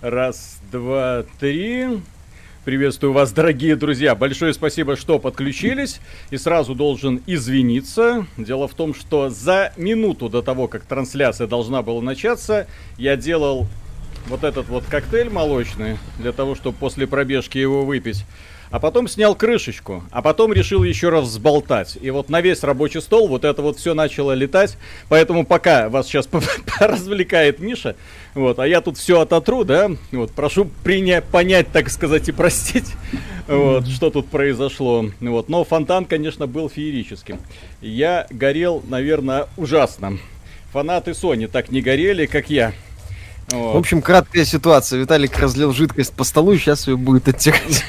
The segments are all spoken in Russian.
Раз, два, три. Приветствую вас, дорогие друзья. Большое спасибо, что подключились. И сразу должен извиниться. Дело в том, что за минуту до того, как трансляция должна была начаться, я делал вот этот вот коктейль молочный, для того, чтобы после пробежки его выпить а потом снял крышечку, а потом решил еще раз взболтать. И вот на весь рабочий стол вот это вот все начало летать. Поэтому пока вас сейчас развлекает Миша, вот, а я тут все ототру, да, вот, прошу принять, понять, так сказать, и простить, вот, что тут произошло. Вот, но фонтан, конечно, был феерическим. Я горел, наверное, ужасно. Фанаты Sony так не горели, как я. Вот. В общем, краткая ситуация. Виталик разлил жидкость по столу, и сейчас ее будет оттекать.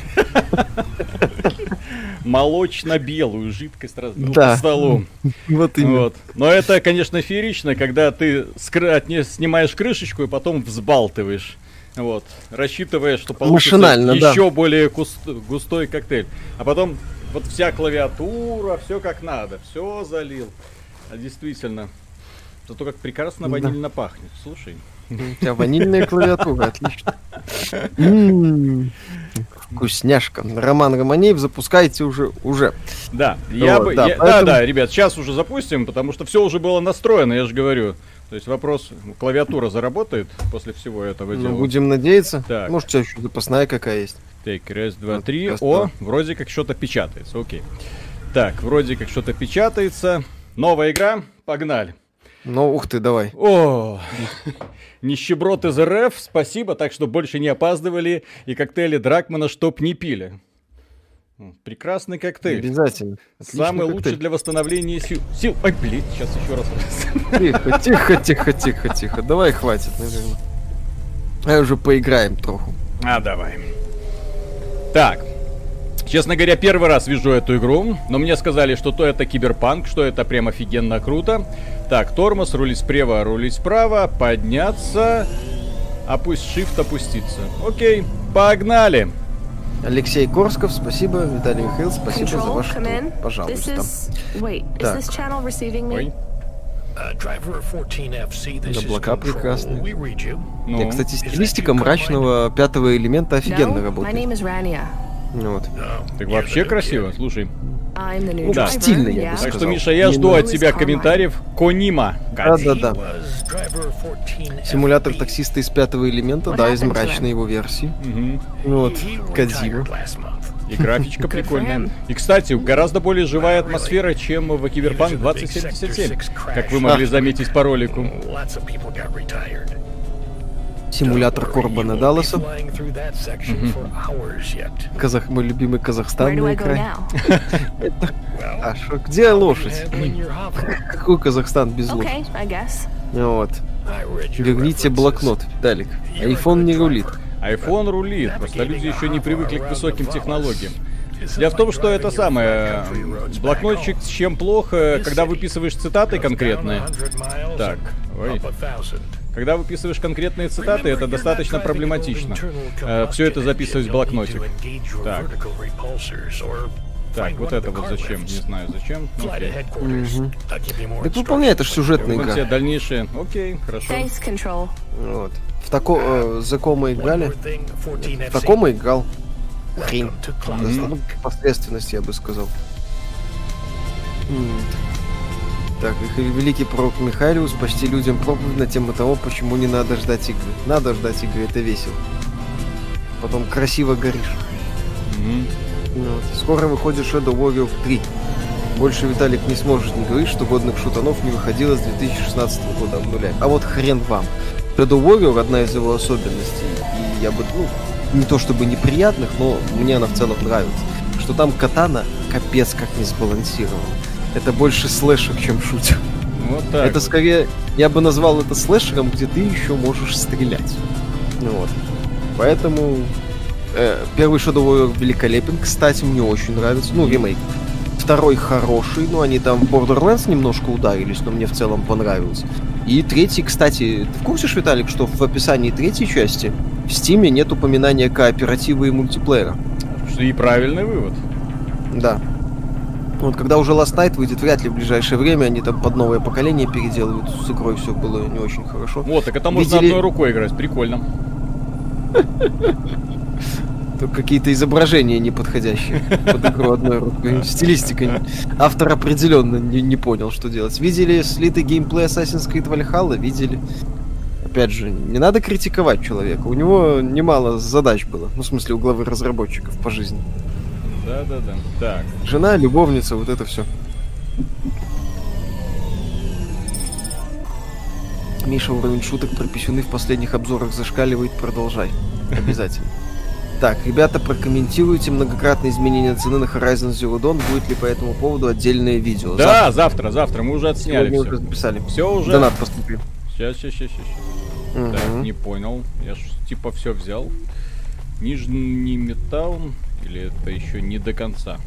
Молочно-белую жидкость разлил да. по столу. Вот именно. Вот. Но это, конечно, феерично, когда ты снимаешь крышечку и потом взбалтываешь. Вот, рассчитывая, что получится еще да. более густой коктейль. А потом вот вся клавиатура, все как надо, все залил. А действительно, зато как прекрасно ванильно да. пахнет. Слушай. У тебя ванильная клавиатура, отлично. Вкусняшка. Роман Романеев, запускайте уже. уже. Да, я бы, да, я, поэтому... да, да, ребят, сейчас уже запустим, потому что все уже было настроено, я же говорю. То есть вопрос, клавиатура заработает после всего этого ну, дела? будем надеяться. Так. Может, у тебя еще запасная какая есть? Так, раз, два, вот, три. О, вроде как что-то печатается, окей. Так, вроде как что-то печатается. Новая игра, погнали. Ну, ух ты, давай. О, нищеброд из РФ, спасибо, так что больше не опаздывали и коктейли Дракмана чтоб не пили. Прекрасный коктейль. Обязательно. Отличный Самый коктейль. лучший для восстановления сил. Сил. Ой, блин, сейчас еще раз. Тихо, тихо, тихо, тихо, тихо. Давай хватит, наверное. А уже поиграем троху. А, давай. Так, Честно говоря, первый раз вижу эту игру, но мне сказали, что то это киберпанк, что это прям офигенно круто. Так, тормоз, рулить справа, рулить справа, подняться, а пусть shift опуститься. Окей, погнали! Алексей Корсков, спасибо. Виталий Михаил, спасибо Control, за ваш тур. Пожалуйста. Is... Wait, так. Облака прекрасные. Ну. Я, кстати, стилистика мрачного пятого элемента офигенно no, работает. Вот. Так вообще красиво, слушай. Ну, да. стильно, я бы Так что, Миша, я жду от тебя комментариев. Конима. Да-да-да. Симулятор таксиста из пятого элемента, да, из мрачной его версии. Вот, Кадзима. И графичка прикольная. И, кстати, гораздо более живая атмосфера, чем в Киберпанк 2077, как вы могли заметить по ролику. Симулятор Корбана Далласа. Казах, мой любимый Казахстан край. А что, где лошадь? Какой Казахстан без лошади? Вот. Верните блокнот, Далик. Айфон не рулит. Айфон рулит, просто люди еще не привыкли к высоким технологиям. Дело в том, что это самое, блокнотчик с чем плохо, когда выписываешь цитаты конкретные. Так, ой. Когда выписываешь конкретные цитаты, это достаточно проблематично. Э, все это записывать в блокнотик. Так. Так, вот это вот зачем? Не знаю зачем. Окей. Угу. Так выполняй, это же сюжетная игра. Все дальнейшие. Окей, хорошо. Вот. В тако... Э, за кома играли? В таком играл. Хрень. Mm-hmm. Ну, посредственность, я бы сказал. Mm. Так, великий пророк Михаилиус почти людям проповедь на тему того, почему не надо ждать игры. Надо ждать игры, это весело. Потом красиво горишь. Mm-hmm. Вот. Скоро выходит Shadow Warrior 3. Больше Виталик не сможет не говорить, что годных шутанов не выходило с 2016 года обнуляем. А вот хрен вам. Shadow Warrior одна из его особенностей, и я бы, ну, не то чтобы неприятных, но мне она в целом нравится, что там катана капец как не сбалансирована это больше слэшер, чем шутер. Вот так. Это скорее, я бы назвал это слэшером, где ты еще можешь стрелять. Ну вот. Поэтому э, первый Shadow Warrior великолепен, кстати, мне очень нравится. Ну, ремейк. Второй хороший, ну, они там в Borderlands немножко ударились, но мне в целом понравился. И третий, кстати, ты в курсе, Виталик, что в описании третьей части в Стиме нет упоминания кооператива и мультиплеера? Что и правильный вывод. Да. Вот когда уже Last Night выйдет, вряд ли в ближайшее время они там под новое поколение переделывают. С игрой все было не очень хорошо. Вот, так это можно Видели... одной рукой играть, прикольно. Только какие-то изображения неподходящие под игру одной рукой. Стилистика. Автор определенно не, не понял, что делать. Видели слитый геймплей Assassin's Creed Valhalla? Видели. Опять же, не надо критиковать человека. У него немало задач было. Ну, в смысле, у главы разработчиков по жизни. Да-да-да. Так. Жена, любовница, вот это все. Миша, уровень шуток про писюны в последних обзорах зашкаливает. Продолжай. Обязательно. Так, ребята, прокомментируйте многократные изменения цены на Horizon Zero Dawn. Будет ли по этому поводу отдельное видео? Да, завтра, завтра. завтра. Мы уже отсняли все. уже записали. Все уже? Донат поступил. Сейчас, сейчас, сейчас, сейчас. Угу. Так, не понял. Я ж типа все взял. Нижний металл. Или это еще не до конца?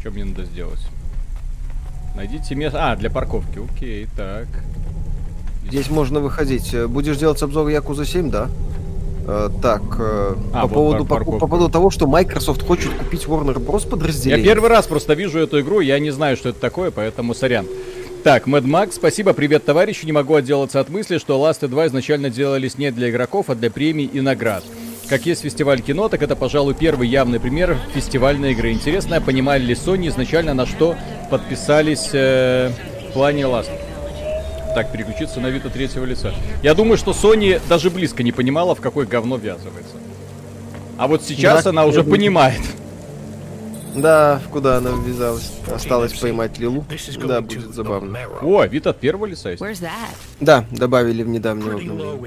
Что мне надо сделать? Найдите место... А, для парковки. Окей, так. Здесь можно выходить. Будешь делать обзор Якуза 7, да? Э, так, э, а, по, вот поводу, по, по поводу того, что Microsoft хочет купить Warner Bros. подразделение. Я первый раз просто вижу эту игру, я не знаю, что это такое, поэтому сорян. Так, Mad Max, спасибо, привет, товарищи. Не могу отделаться от мысли, что Last 2 изначально делались не для игроков, а для премий и наград. Как есть фестиваль кино, так это, пожалуй, первый явный пример фестивальной игры. Интересно, понимали ли Sony изначально на что подписались э, в плане Last? Так, переключиться на вид от третьего лица. Я думаю, что Sony даже близко не понимала, в какое говно ввязывается. А вот сейчас да, она уже понимает. Да, куда она ввязалась. Осталось поймать Лилу. Да, будет забавно. О, вид от первого лица есть. Да, добавили в недавнее обновление.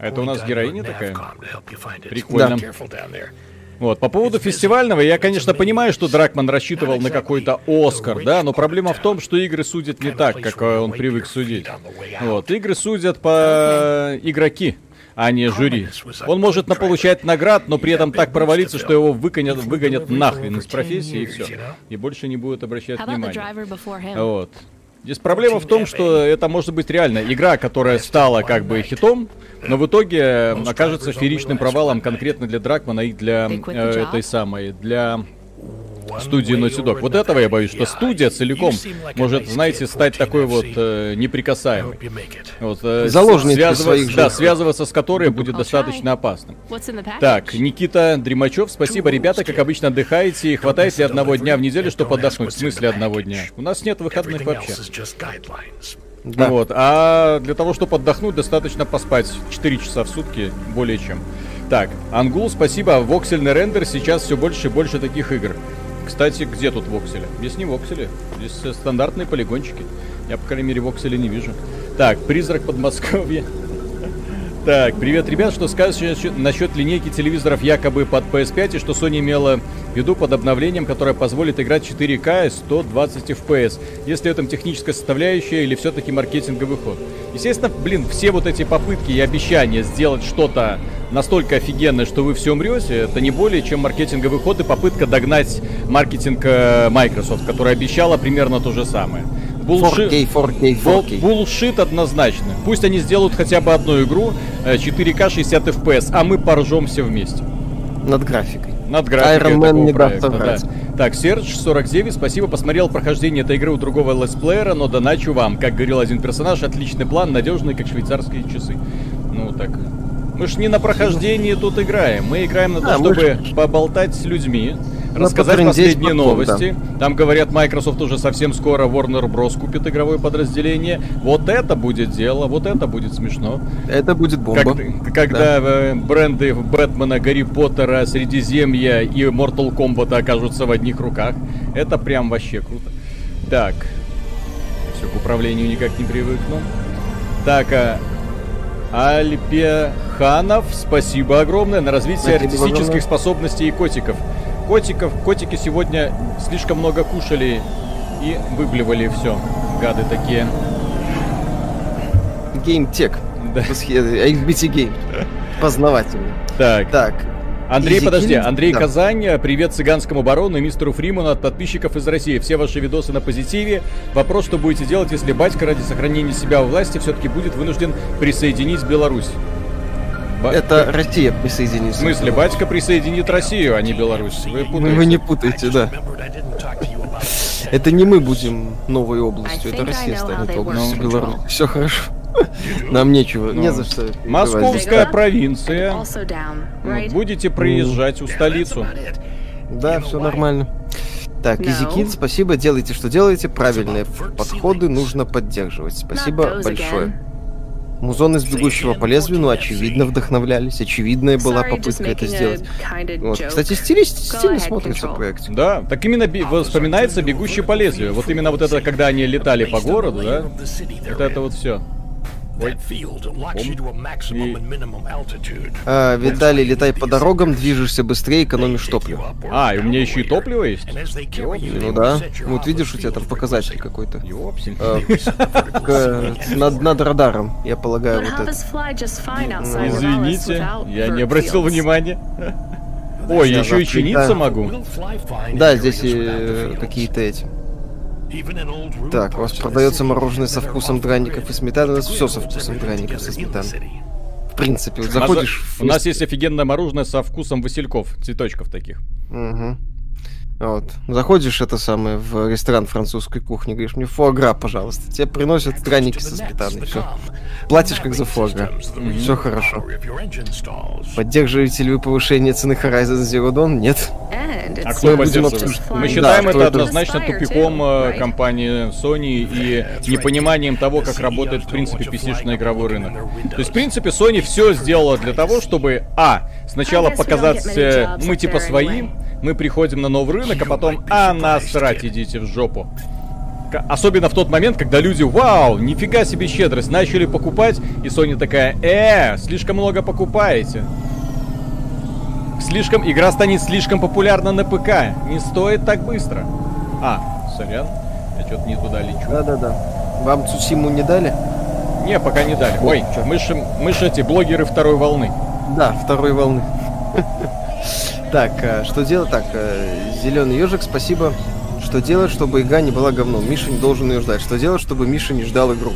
Это у нас героиня такая? Прикольно. Да. Вот, по поводу фестивального, я, конечно, понимаю, что Дракман рассчитывал на какой-то Оскар, да, но проблема в том, что игры судят не так, как он привык судить. Вот, игры судят по игроки, а не жюри. Он может наполучать наград, но при этом так провалиться, что его выгонят, выгонят нахрен из профессии и все. И больше не будет обращать внимания. Вот. Здесь проблема в том, что это может быть реально игра, которая стала как бы хитом, но в итоге окажется фееричным провалом конкретно для Дракмана и для э, этой самой, для студии Naughty Dog. Вот этого я боюсь, что студия целиком может, знаете, стать такой вот э, неприкасаемой. Вот, э, связываться, своих Да, связываться с которой будет достаточно опасно. Так, Никита Дримачев, спасибо, ребята, как обычно отдыхаете. Хватает ли одного дня в неделю, чтобы отдохнуть? В смысле одного дня? У нас нет выходных вообще. Да. Вот. А для того, чтобы отдохнуть, достаточно поспать 4 часа в сутки, более чем. Так, Ангул, спасибо. Воксельный рендер, сейчас все больше и больше таких игр. Кстати, где тут воксели? Здесь не воксели, здесь э, стандартные полигончики. Я, по крайней мере, воксели не вижу. Так, призрак Подмосковья. Так, привет, ребят, что скажешь насчет линейки телевизоров якобы под PS5 и что Sony имела в виду под обновлением, которое позволит играть 4К и 120 FPS? Если этом техническая составляющая или все-таки маркетинговый ход? Естественно, блин, все вот эти попытки и обещания сделать что-то настолько офигенное, что вы все умрете, это не более чем маркетинговый ход и попытка догнать маркетинг э, Microsoft, которая обещала примерно то же самое. Булшит, 4K, 4K, 4K. Булшит однозначно. Пусть они сделают хотя бы одну игру 4К 60 FPS, а мы поржем все вместе. Над графикой. Над графикой Iron Man не проекта, да. Так, Серж 49, спасибо, посмотрел прохождение этой игры у другого летсплеера, но доначу вам. Как говорил один персонаж, отличный план, надежный, как швейцарские часы. Ну так, мы ж не на прохождении тут играем. Мы играем на то, а, чтобы ж... поболтать с людьми, рассказать последние новости. Там говорят, Microsoft уже совсем скоро Warner Bros. купит игровое подразделение. Вот это будет дело, вот это будет смешно. Это будет бомба. Как, когда да. Э, бренды Бэтмена, Гарри Поттера, Средиземья и Mortal Kombat окажутся в одних руках. Это прям вообще круто. Так. Все, к управлению никак не привыкну. Так, а Альпеханов, спасибо огромное на развитие спасибо артистических огромное. способностей и котиков котиков. Котики сегодня слишком много кушали и выблевали все. Гады такие. Геймтек. Да. XBT Game. Познавательно. Так. Так. Андрей, Easy подожди, Андрей да. Казань, привет цыганскому барону и мистеру Фриману от подписчиков из России. Все ваши видосы на позитиве. Вопрос, что будете делать, если батька ради сохранения себя у власти все-таки будет вынужден присоединить Беларусь? Ба... Это Россия присоединится. В смысле, батька присоединит Россию, а не Беларусь. Вы путаете. Вы не путаете, да. Это не мы будем новой областью, это Россия станет областью Беларусь. Все хорошо. Нам нечего, не за что. Московская провинция. Будете проезжать у столицу. Да, все нормально. Так, Изикин, спасибо, делайте, что делаете. Правильные подходы нужно поддерживать. Спасибо большое. Музон из «Бегущего по лезвию», ну, очевидно, вдохновлялись. Очевидная была попытка это сделать. Вот. Кстати, стиль, стильно смотрится в проекте. Да, так именно вспоминается «Бегущий по лезвию». Вот именно вот это, когда они летали по городу, да? Вот это вот все. Ой. А, Виталий, летай по дорогам, движешься быстрее, экономишь топливо. А, и у меня еще и топливо есть? Ну да. Вот видишь, у тебя там показатель какой-то. А, над, над радаром, я полагаю, вот это. Извините, я не обратил внимания. Ой, еще и чиниться могу. Да, здесь и какие-то эти так, у вас продается мороженое со вкусом драников и сметаны. У нас все со вкусом драников со сметаной. В принципе, вот заходишь... У нас есть офигенное мороженое со вкусом васильков, цветочков таких. Угу. Вот. Заходишь это самое в ресторан французской кухни, говоришь, мне фуагра, пожалуйста. Тебе приносят драники со сметаной, все. Платишь как за фуагра. Mm-hmm. Все хорошо. Поддерживаете ли вы повышение цены Horizon Zero Dawn? Нет. А кто поддерживает? Мы считаем да, это однозначно тупиком э, компании Sony и непониманием того, как работает, в принципе, PC-шный игровой рынок. То есть, в принципе, Sony все сделала для того, чтобы, а, сначала показать, э, мы типа свои, мы приходим на новый рынок, а потом, а насрать, идите в жопу. Особенно в тот момент, когда люди, вау, нифига себе щедрость, начали покупать, и Sony такая, э, слишком много покупаете. Слишком, игра станет слишком популярна на ПК, не стоит так быстро. А, сорян, я что-то не туда лечу. Да-да-да. Вам Цусиму не дали? Не, пока не дали. Ой, мы же, мы же эти блогеры второй волны. Да, второй волны. Так, э, что делать? Так, э, зеленый ежик, спасибо. Что делать, чтобы игра не была говном? Миша не должен ее ждать. Что делать, чтобы Миша не ждал игру?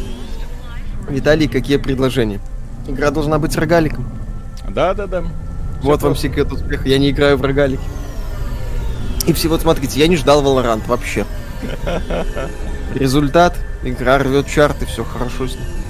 Виталий, какие предложения? Игра должна быть рогаликом. Да-да-да. Вот вам секрет успеха. Я не играю в рогалики. И все, вот смотрите, я не ждал Valorant вообще. Результат. Игра рвет чарты, все хорошо с ней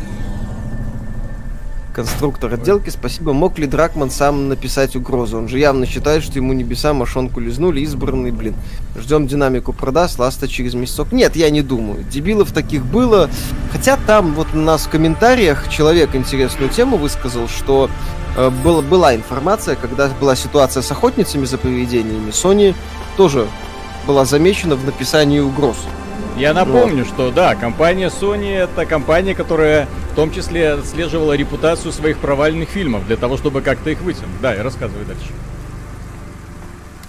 конструктор отделки. Спасибо. Мог ли Дракман сам написать угрозу? Он же явно считает, что ему небеса мошонку лизнули, избранный, блин. Ждем динамику продаст, ласта через месяцок. Нет, я не думаю. Дебилов таких было. Хотя там вот у нас в комментариях человек интересную тему высказал, что э, был, была информация, когда была ситуация с охотницами за поведениями, Sony тоже была замечена в написании угроз. Я напомню, вот. что да, компания Sony это компания, которая в том числе отслеживала репутацию своих провальных фильмов для того, чтобы как-то их вытянуть. Да, и рассказывай дальше.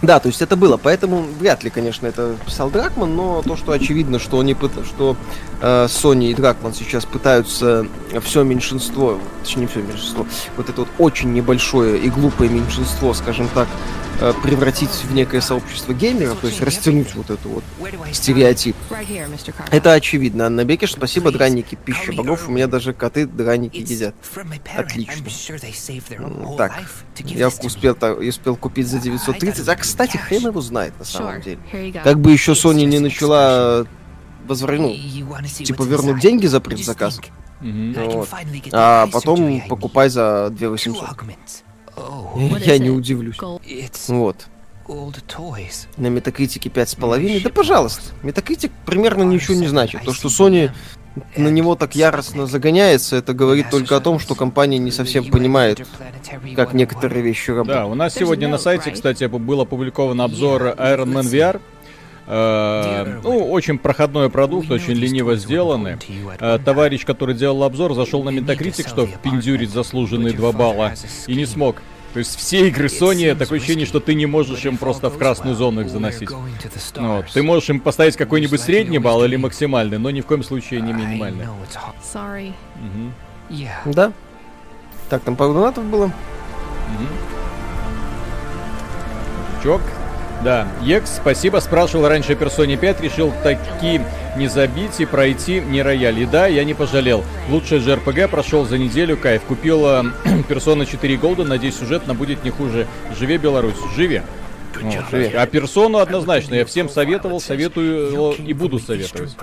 Да, то есть это было, поэтому вряд ли, конечно, это писал Дракман, но то, что очевидно, что они что э, Sony и Дракман сейчас пытаются все меньшинство, точнее не все меньшинство, вот это вот очень небольшое и глупое меньшинство, скажем так, превратить в некое сообщество геймеров, то есть растянуть вот эту вот стереотип. Это очевидно. Анна Бекеш, спасибо, драники, пища богов. У меня даже коты драники едят. Отлично. Так, я успел, успел купить за 930. А, кстати, хрен его знает на самом деле. Как бы еще Sony не начала возвращать, ну, типа вернуть деньги за предзаказ. Mm-hmm. Вот. А потом покупай за 2800. Я не удивлюсь. Вот. На метакритике 5,5. Да пожалуйста. Метакритик примерно ничего не значит. То, что Sony на него так яростно загоняется, это говорит только о том, что компания не совсем понимает, как некоторые вещи работают. Да, у нас сегодня на сайте, кстати, был опубликован обзор Iron Man VR. Э, ну, очень проходной продукт, очень лениво сделанный. Э, товарищ, который делал обзор, зашел на Metacritic, чтобы пиндюрить заслуженные 2 балла, и не смог. То есть все игры Sony, такое ощущение, что ты не можешь им просто в красную зону их заносить. Ну, вот. Ты можешь им поставить какой-нибудь средний балл или максимальный, но ни в коем случае не минимальный. Угу. Да. Так, там пару донатов было. Угу. Чок, да, Екс, спасибо, спрашивал раньше о Персоне 5, решил таки не забить и пройти не рояль. И да, я не пожалел. Лучший же РПГ прошел за неделю, кайф. Купил Персона 4 Голда, надеюсь, сюжетно будет не хуже. Живе Беларусь, живи. Вот. А персону однозначно, я всем советовал, советую и буду советовать.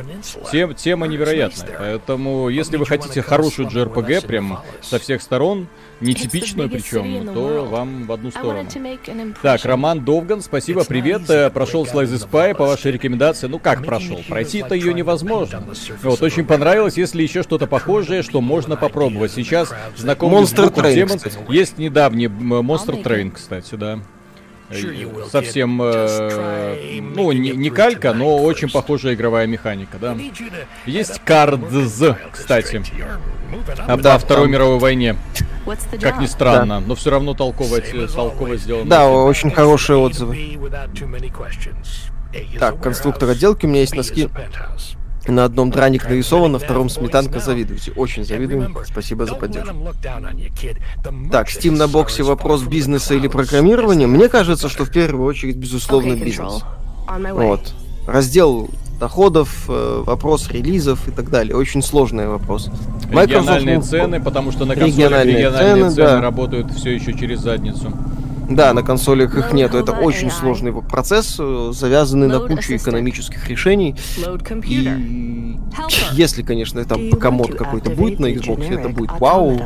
Тем, тема невероятная. Поэтому, если вы хотите хорошую JRPG, прям со всех сторон, нетипичную причем, то вам в одну сторону. Так, Роман Довган, спасибо, привет. Прошел Slice the Spy по вашей рекомендации. Ну как прошел? Пройти-то ее невозможно. Вот, очень понравилось, если еще что-то похожее, что можно попробовать. Сейчас знакомый Monster Train, Demons. Есть недавний Monster Train, кстати, да. Совсем, э, ну, не, не калька, но очень похожая игровая механика, да. Есть Cards, кстати. А, да, Второй мировой войне. Как ни странно, да. но все равно толково, толково сделано. Да, очень хорошие отзывы. Так, конструктор отделки у меня есть носки. На одном драник нарисован, на втором сметанка завидуете. Очень завидуем. Спасибо за поддержку. Так, Steam на боксе вопрос бизнеса или программирования. Мне кажется, что в первую очередь, безусловно, бизнес. Вот. Раздел доходов, э, вопрос релизов и так далее. Очень сложный вопрос. Региональные Microsoft, цены, потому что на консолях региональные, региональные цены, цены да. работают все еще через задницу. Да, на консолях их нету. Это очень сложный процесс, э, завязанный на кучу экономических решений. И если, конечно, там пока-мод какой-то будет на Xbox, это будет вау.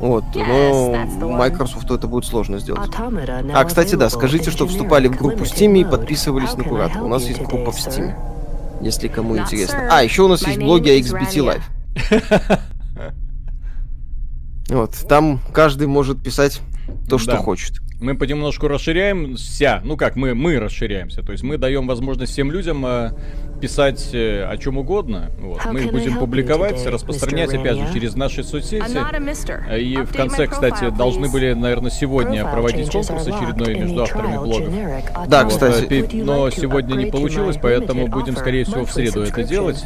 Вот, но Microsoft это будет сложно сделать. А, кстати, да, скажите, что вступали в группу Steam и подписывались на куратор. У нас есть группа в Steam, если кому интересно. А, еще у нас есть блоги о XBT Live. Вот, там каждый может писать то, что хочет мы понемножку расширяемся. Ну как, мы, мы расширяемся. То есть мы даем возможность всем людям э, писать э, о чем угодно. Вот. Мы их будем публиковать, распространять, опять же, через наши соцсети. Э, и в конце, кстати, должны были, наверное, сегодня проводить конкурс очередной между авторами блогов. Да, вот, кстати. Но сегодня не получилось, поэтому будем, скорее всего, в среду это делать.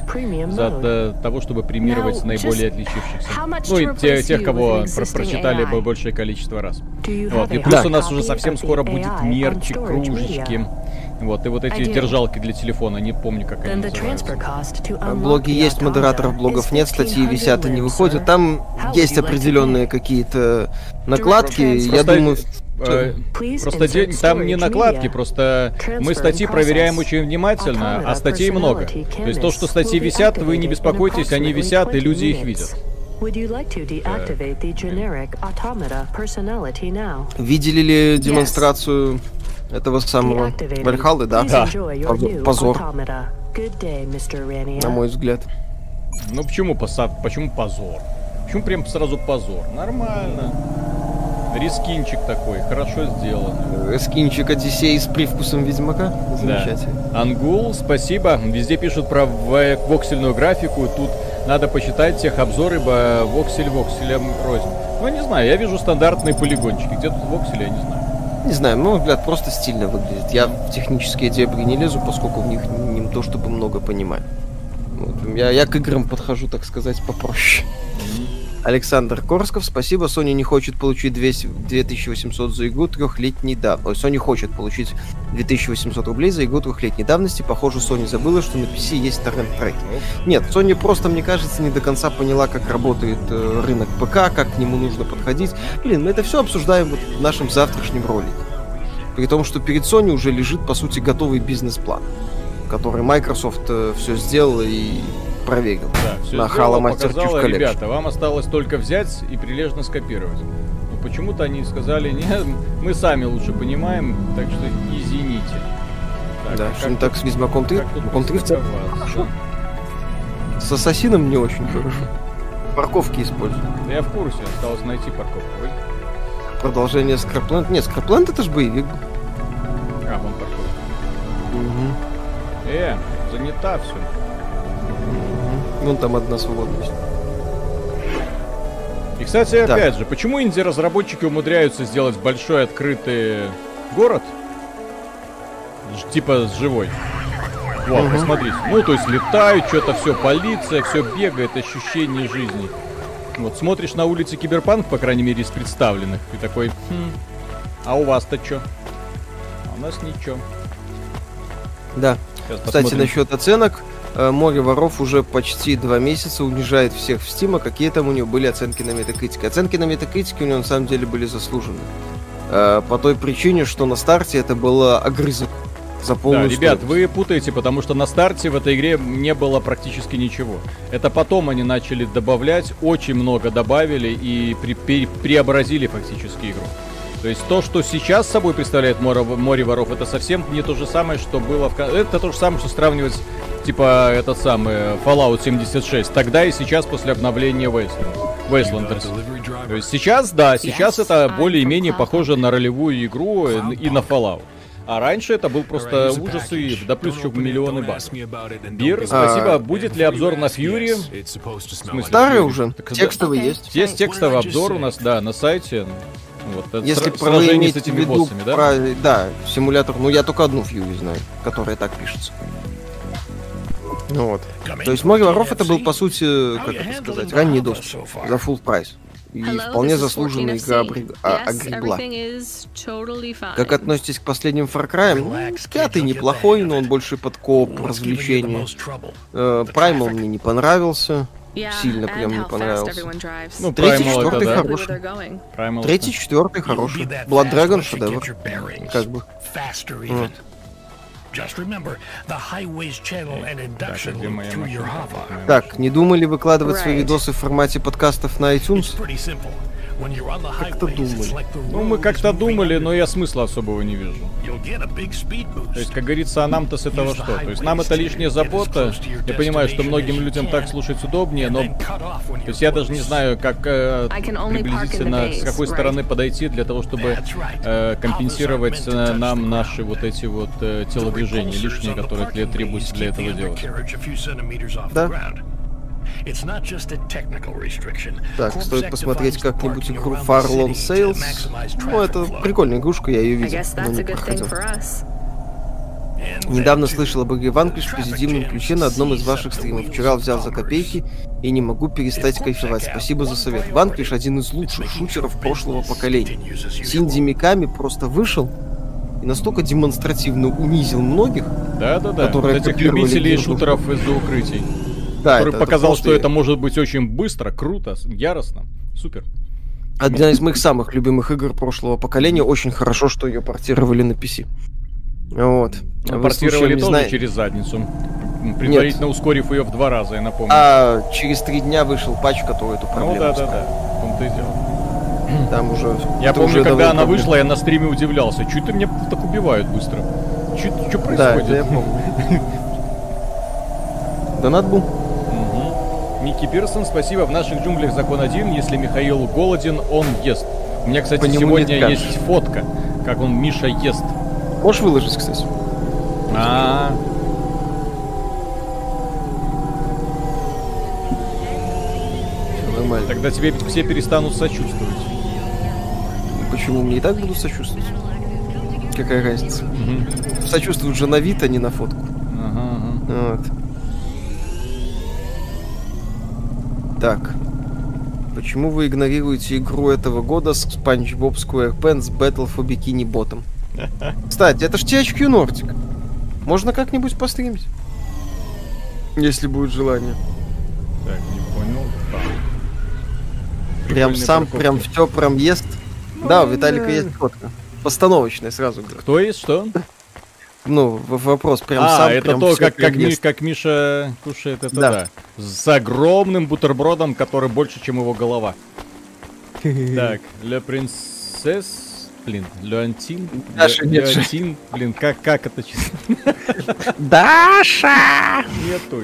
За того, чтобы премировать наиболее отличившихся. Ну и те, тех, кого про прочитали бы большее количество раз. Вот. И плюс у нас уже совсем скоро будет мерчик, кружечки. Вот, и вот эти держалки для телефона, не помню, как они называются. Блоги есть, модераторов блогов нет, статьи висят и не выходят. Там есть определенные какие-то накладки. Я думаю, э, Просто день, там не накладки, просто мы статьи проверяем очень внимательно, а статей много. То есть то, что статьи висят, вы не беспокойтесь, они висят, и люди их видят. Видели ли демонстрацию этого самого Вальхаллы, да? Да. Позор. На мой взгляд. Ну почему, почему позор? Почему прям сразу позор? Нормально. Рискинчик такой, хорошо сделан. Рискинчик Одиссей с привкусом Ведьмака. Замечательно. Да. Ангул, спасибо. Везде пишут про воксельную графику. Тут надо почитать тех обзоры, ибо воксель вокселем рознь. Ну, не знаю, я вижу стандартные полигончики. Где тут воксель, я не знаю. Не знаю, ну, взгляд, просто стильно выглядит. Я в технические дебри не лезу, поскольку в них не то чтобы много понимаю. Вот, я, я к играм подхожу, так сказать, попроще. Александр Корсков, спасибо. Sony не хочет получить 200, 2800 за игру трехлетней давности. Sony хочет получить 2800 рублей за игру трехлетней давности. Похоже, Sony забыла, что на PC есть торрент треки. Нет, Sony просто, мне кажется, не до конца поняла, как работает э, рынок ПК, как к нему нужно подходить. Блин, мы это все обсуждаем вот в нашем завтрашнем ролике. При том, что перед Sony уже лежит, по сути, готовый бизнес-план, который Microsoft э, все сделал и проверил. Да, все на Halo Master Chief Ребята, вам осталось только взять и прилежно скопировать. Но почему-то они сказали, нет, мы сами лучше понимаем, так что извините. Так, да, а что так с Ведьмаком 3? Ведьмаком 3 хорошо. С Ассасином не очень хорошо. Парковки использую. Да я в курсе, осталось найти парковку. Ой. Продолжение Скрапленд. Нет, Скрапленд это же боевик. А, вон парковка. Угу. Э, занята все. Вон там одна свободность. И, кстати, опять же, почему инди-разработчики умудряются сделать большой открытый город? Типа живой. Вот, угу. посмотрите. Ну, то есть летают, что-то все, полиция, все бегает, ощущение жизни. Вот, смотришь на улице Киберпанк, по крайней мере, из представленных, и такой, хм, а у вас-то что? А у нас ничего. Да. Сейчас Кстати, насчет оценок. Э, Море воров уже почти два месяца унижает всех в Steam, а какие там у него были оценки на метакритике. Оценки на метакритике у него на самом деле были заслужены. Э, по той причине, что на старте это было огрызок за полную Да, ребят, вы путаете, потому что на старте в этой игре не было практически ничего. Это потом они начали добавлять, очень много добавили и при, при, преобразили фактически игру. То есть то, что сейчас собой представляет море, море воров, это совсем не то же самое, что было в... Это то же самое, что сравнивать, типа, этот самый Fallout 76. Тогда и сейчас после обновления Wasteland. Wastelanders. То есть сейчас, да, сейчас это более-менее похоже на ролевую игру и на Fallout. А раньше это был просто ужасы, да плюс еще миллионы баз. Бир, спасибо. А, Будет ли обзор на Фьюри? Старый уже. Текстовый есть. Есть текстовый обзор у нас, да, на сайте. Вот, это Если про вы с этими виду боссами, да? Про, да, симулятор. Ну, я только одну Фьюри знаю, которая так пишется. Ну вот. То есть Море воров это был, по сути, как это сказать, ранний доступ за full прайс. И вполне заслуженная игра огребла. Как относитесь к последним Far Cry? Пятый неплохой, но он больше под кооп развлечения. Праймал мне не понравился. Сильно прям не понравился. Ну, Третий, четвертый да. хороший. Primal Третий, четвертый хороший. Blood Dragon шедевр. Как бы. Вот. Так, не думали выкладывать свои видосы в формате подкастов на iTunes? Как-то думали. Ну, мы как-то думали, но я смысла особого не вижу. То есть, как говорится, а нам-то с этого что? То есть, нам это лишняя забота. Я понимаю, что многим людям так слушать удобнее, но... То есть, я даже не знаю, как э, приблизительно, с какой стороны подойти для того, чтобы э, компенсировать э, нам наши вот эти вот э, телодвижения лишние, которые требуются для этого делать. Да. Так, стоит посмотреть как-нибудь игру Farlon Sales. Ну, это прикольная игрушка, я ее видел, но не проходил. Недавно слышал об игре Vanquish в позитивном ключе на одном из ваших стримов. Вчера взял за копейки и не могу перестать кайфовать. Спасибо за совет. Vanquish один из лучших шутеров прошлого поколения. Синди Миками просто вышел и настолько демонстративно унизил многих, да-да-да, которые вот этих любителей шутеров из-за укрытий да, который это, показал, это что это может быть очень быстро, круто, яростно. Супер. Одна из моих самых любимых игр прошлого поколения. Очень хорошо, что ее портировали на PC. Вот. Ну, портировали тоже зна... через задницу. Предварительно Нет. ускорив ее в два раза, я напомню. А через три дня вышел патч, который эту проблему Ну да, да, да. Он-то и делал. Там уже... Я помню, уже когда она вышла, я на стриме удивлялся. Чуть то меня так убивают быстро? Что происходит? Да, я помню. Донат был? Микки Пирсон, спасибо. В наших джунглях закон один. Если Михаил голоден, он ест. У меня, кстати, По сегодня есть фотка, как он Миша ест. Можешь выложить, кстати? А. Нормально. Тогда тебе все перестанут сочувствовать. Почему мне и так будут сочувствовать? Какая разница? Угу. Сочувствуют же на вид, а не на фотку. Ага, ага. Вот. Так. Почему вы игнорируете игру этого года с SpongeBob SquarePants Battle for Bikini Bottom? Кстати, это ж THQ Nordic. Можно как-нибудь постримить. Если будет желание. Так, не понял. Прям сам, прям все, прям ест. Да, у Виталика есть фотка. Постановочная сразу говорю. Кто есть, что? Ну, вопрос прям а, сам. это прям то, как, как, Ми, как Миша кушает, это да. да. С огромным бутербродом, который больше, чем его голова. Так, Ле Принцесс... Блин, Леонтин? Даша, Ле, нет Леонтин? Блин, как, как это честно? Даша! Нету.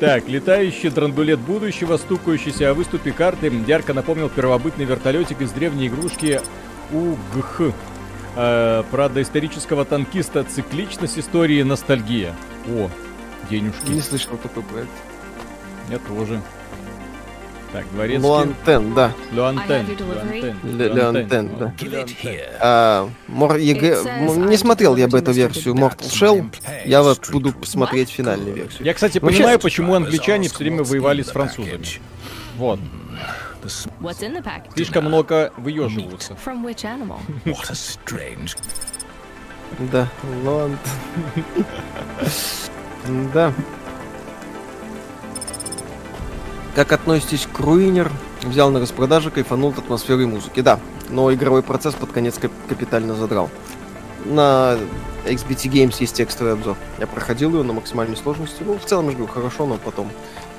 Так, летающий драндулет будущего, стукающийся о выступе карты, ярко напомнил первобытный вертолетик из древней игрушки УГХ э, про доисторического танкиста цикличность истории ностальгия. О, денежки. Не слышал такой проект. Я тоже. Так, дворец. Луантен, да. Луантен. Луантен, да. А, Мор ЕГЭ... Не смотрел я бы эту версию Mortal Shell. Я вот буду посмотреть финальную версию. Я, кстати, понимаю, почему англичане все время воевали с французами. Вот. Слишком много выеживаются. Да, Лонд. Как относитесь к Руинер? Взял на распродаже, кайфанул от атмосферы и музыки. Да, но игровой процесс под конец кап- капитально задрал. На XBT Games есть текстовый обзор. Я проходил ее на максимальной сложности. Ну, в целом, я говорю, хорошо, но потом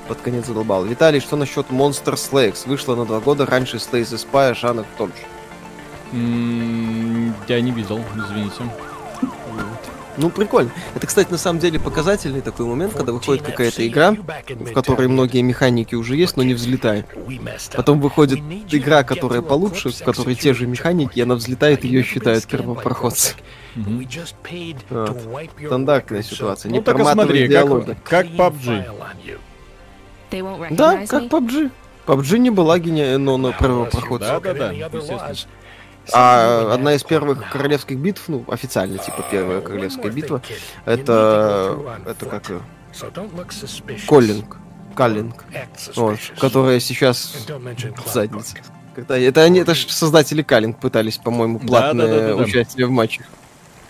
под конец задолбал. Виталий, что насчет Monster Slayer? Вышла на два года раньше Slay the Spy, жанр тот же. Я не видел, извините. Ну, прикольно. Это, кстати, на самом деле показательный такой момент, когда выходит какая-то игра, в которой многие механики уже есть, но не взлетает. Потом выходит игра, которая получше, в которой те же механики, и она взлетает, и ее считают первопроходцы. Вот. Стандартная ситуация. Не Ну и смотри, диалоги. как, как PUBG. Да, как? PUBG. PUBG не была гения, но на первопроходце. Да, да, да, естественно. А одна из первых королевских битв, ну, официально, типа, первая королевская битва, это... Это как... Коллинг. Каллинг. Вот, которая сейчас в заднице. Когда... Это они, это ж создатели Каллинг пытались, по-моему, Да, платное да, да, да, да. участие в матчах.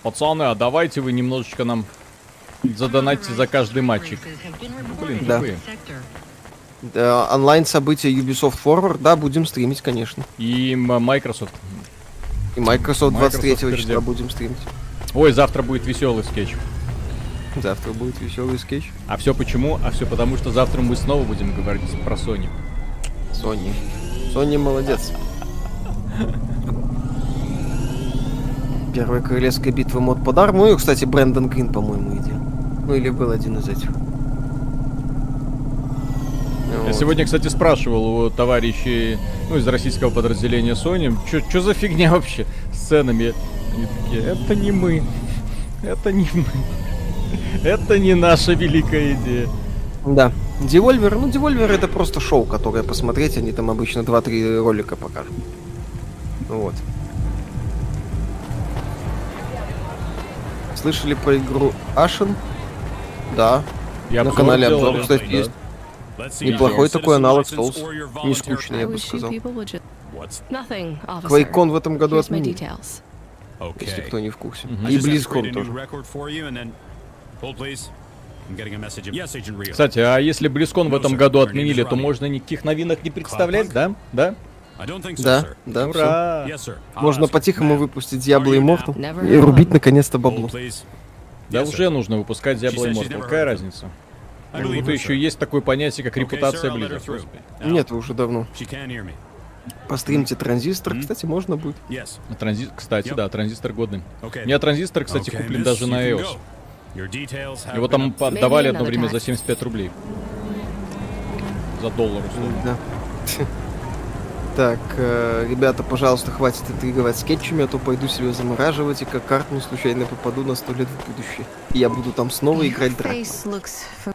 Пацаны, а давайте вы немножечко нам задонатьте за каждый матчик. Блин, Да. тупые. Э, онлайн события Ubisoft Forward, да, будем стримить, конечно. И Microsoft. И Microsoft 23 Microsoft числа будем стримить. Ой, завтра будет веселый скетч. Завтра будет веселый скетч. А все почему? А все потому, что завтра мы снова будем говорить про Sony. Sony. Sony молодец. Первая королевская битва мод под арму. Ну и, кстати, Брэндон Грин, по-моему, идея. Ну или был один из этих. Я Вот. сегодня, кстати, спрашивал у товарищей, ну, из российского подразделения Sony, что за фигня вообще с ценами? Они такие, это не мы. Это не мы. Это не наша великая идея. Да. Devolver, ну Devolver это просто шоу, которое посмотреть, они там обычно 2-3 ролика покажут. Вот. Слышали про игру Ashen? Да. Я На канале обзор, кстати, да. есть. Неплохой такой аналог Souls. Не скучный, я бы сказал. Квейкон в этом году отменили, details. если кто не в курсе. Мгм. И Близкон тоже. Кстати, а если Близкон в этом году отменили, то можно никаких новинок не представлять, да? Да? Да, да. Ура! Можно по-тихому выпустить Diablo Immortal и рубить наконец-то бабло. Да уже нужно выпускать Diablo Immortal. Какая разница? Как будто еще есть такое понятие, как репутация. Now, Нет, уже давно. Постримте транзистор, кстати, можно будет. Yes. А транзи- Кстати, Yep. да, транзистор годный. Okay. У меня транзистор, кстати, Okay, куплен даже на iOS. Его там отдавали Maybe одно время за 75 рублей. За доллар, условно. Да. Так, э, ребята, пожалуйста, хватит интриговать скетчами, а то пойду себе замораживать и как картну случайно попаду на сто лет в будущее. И я буду там снова играть Дракула.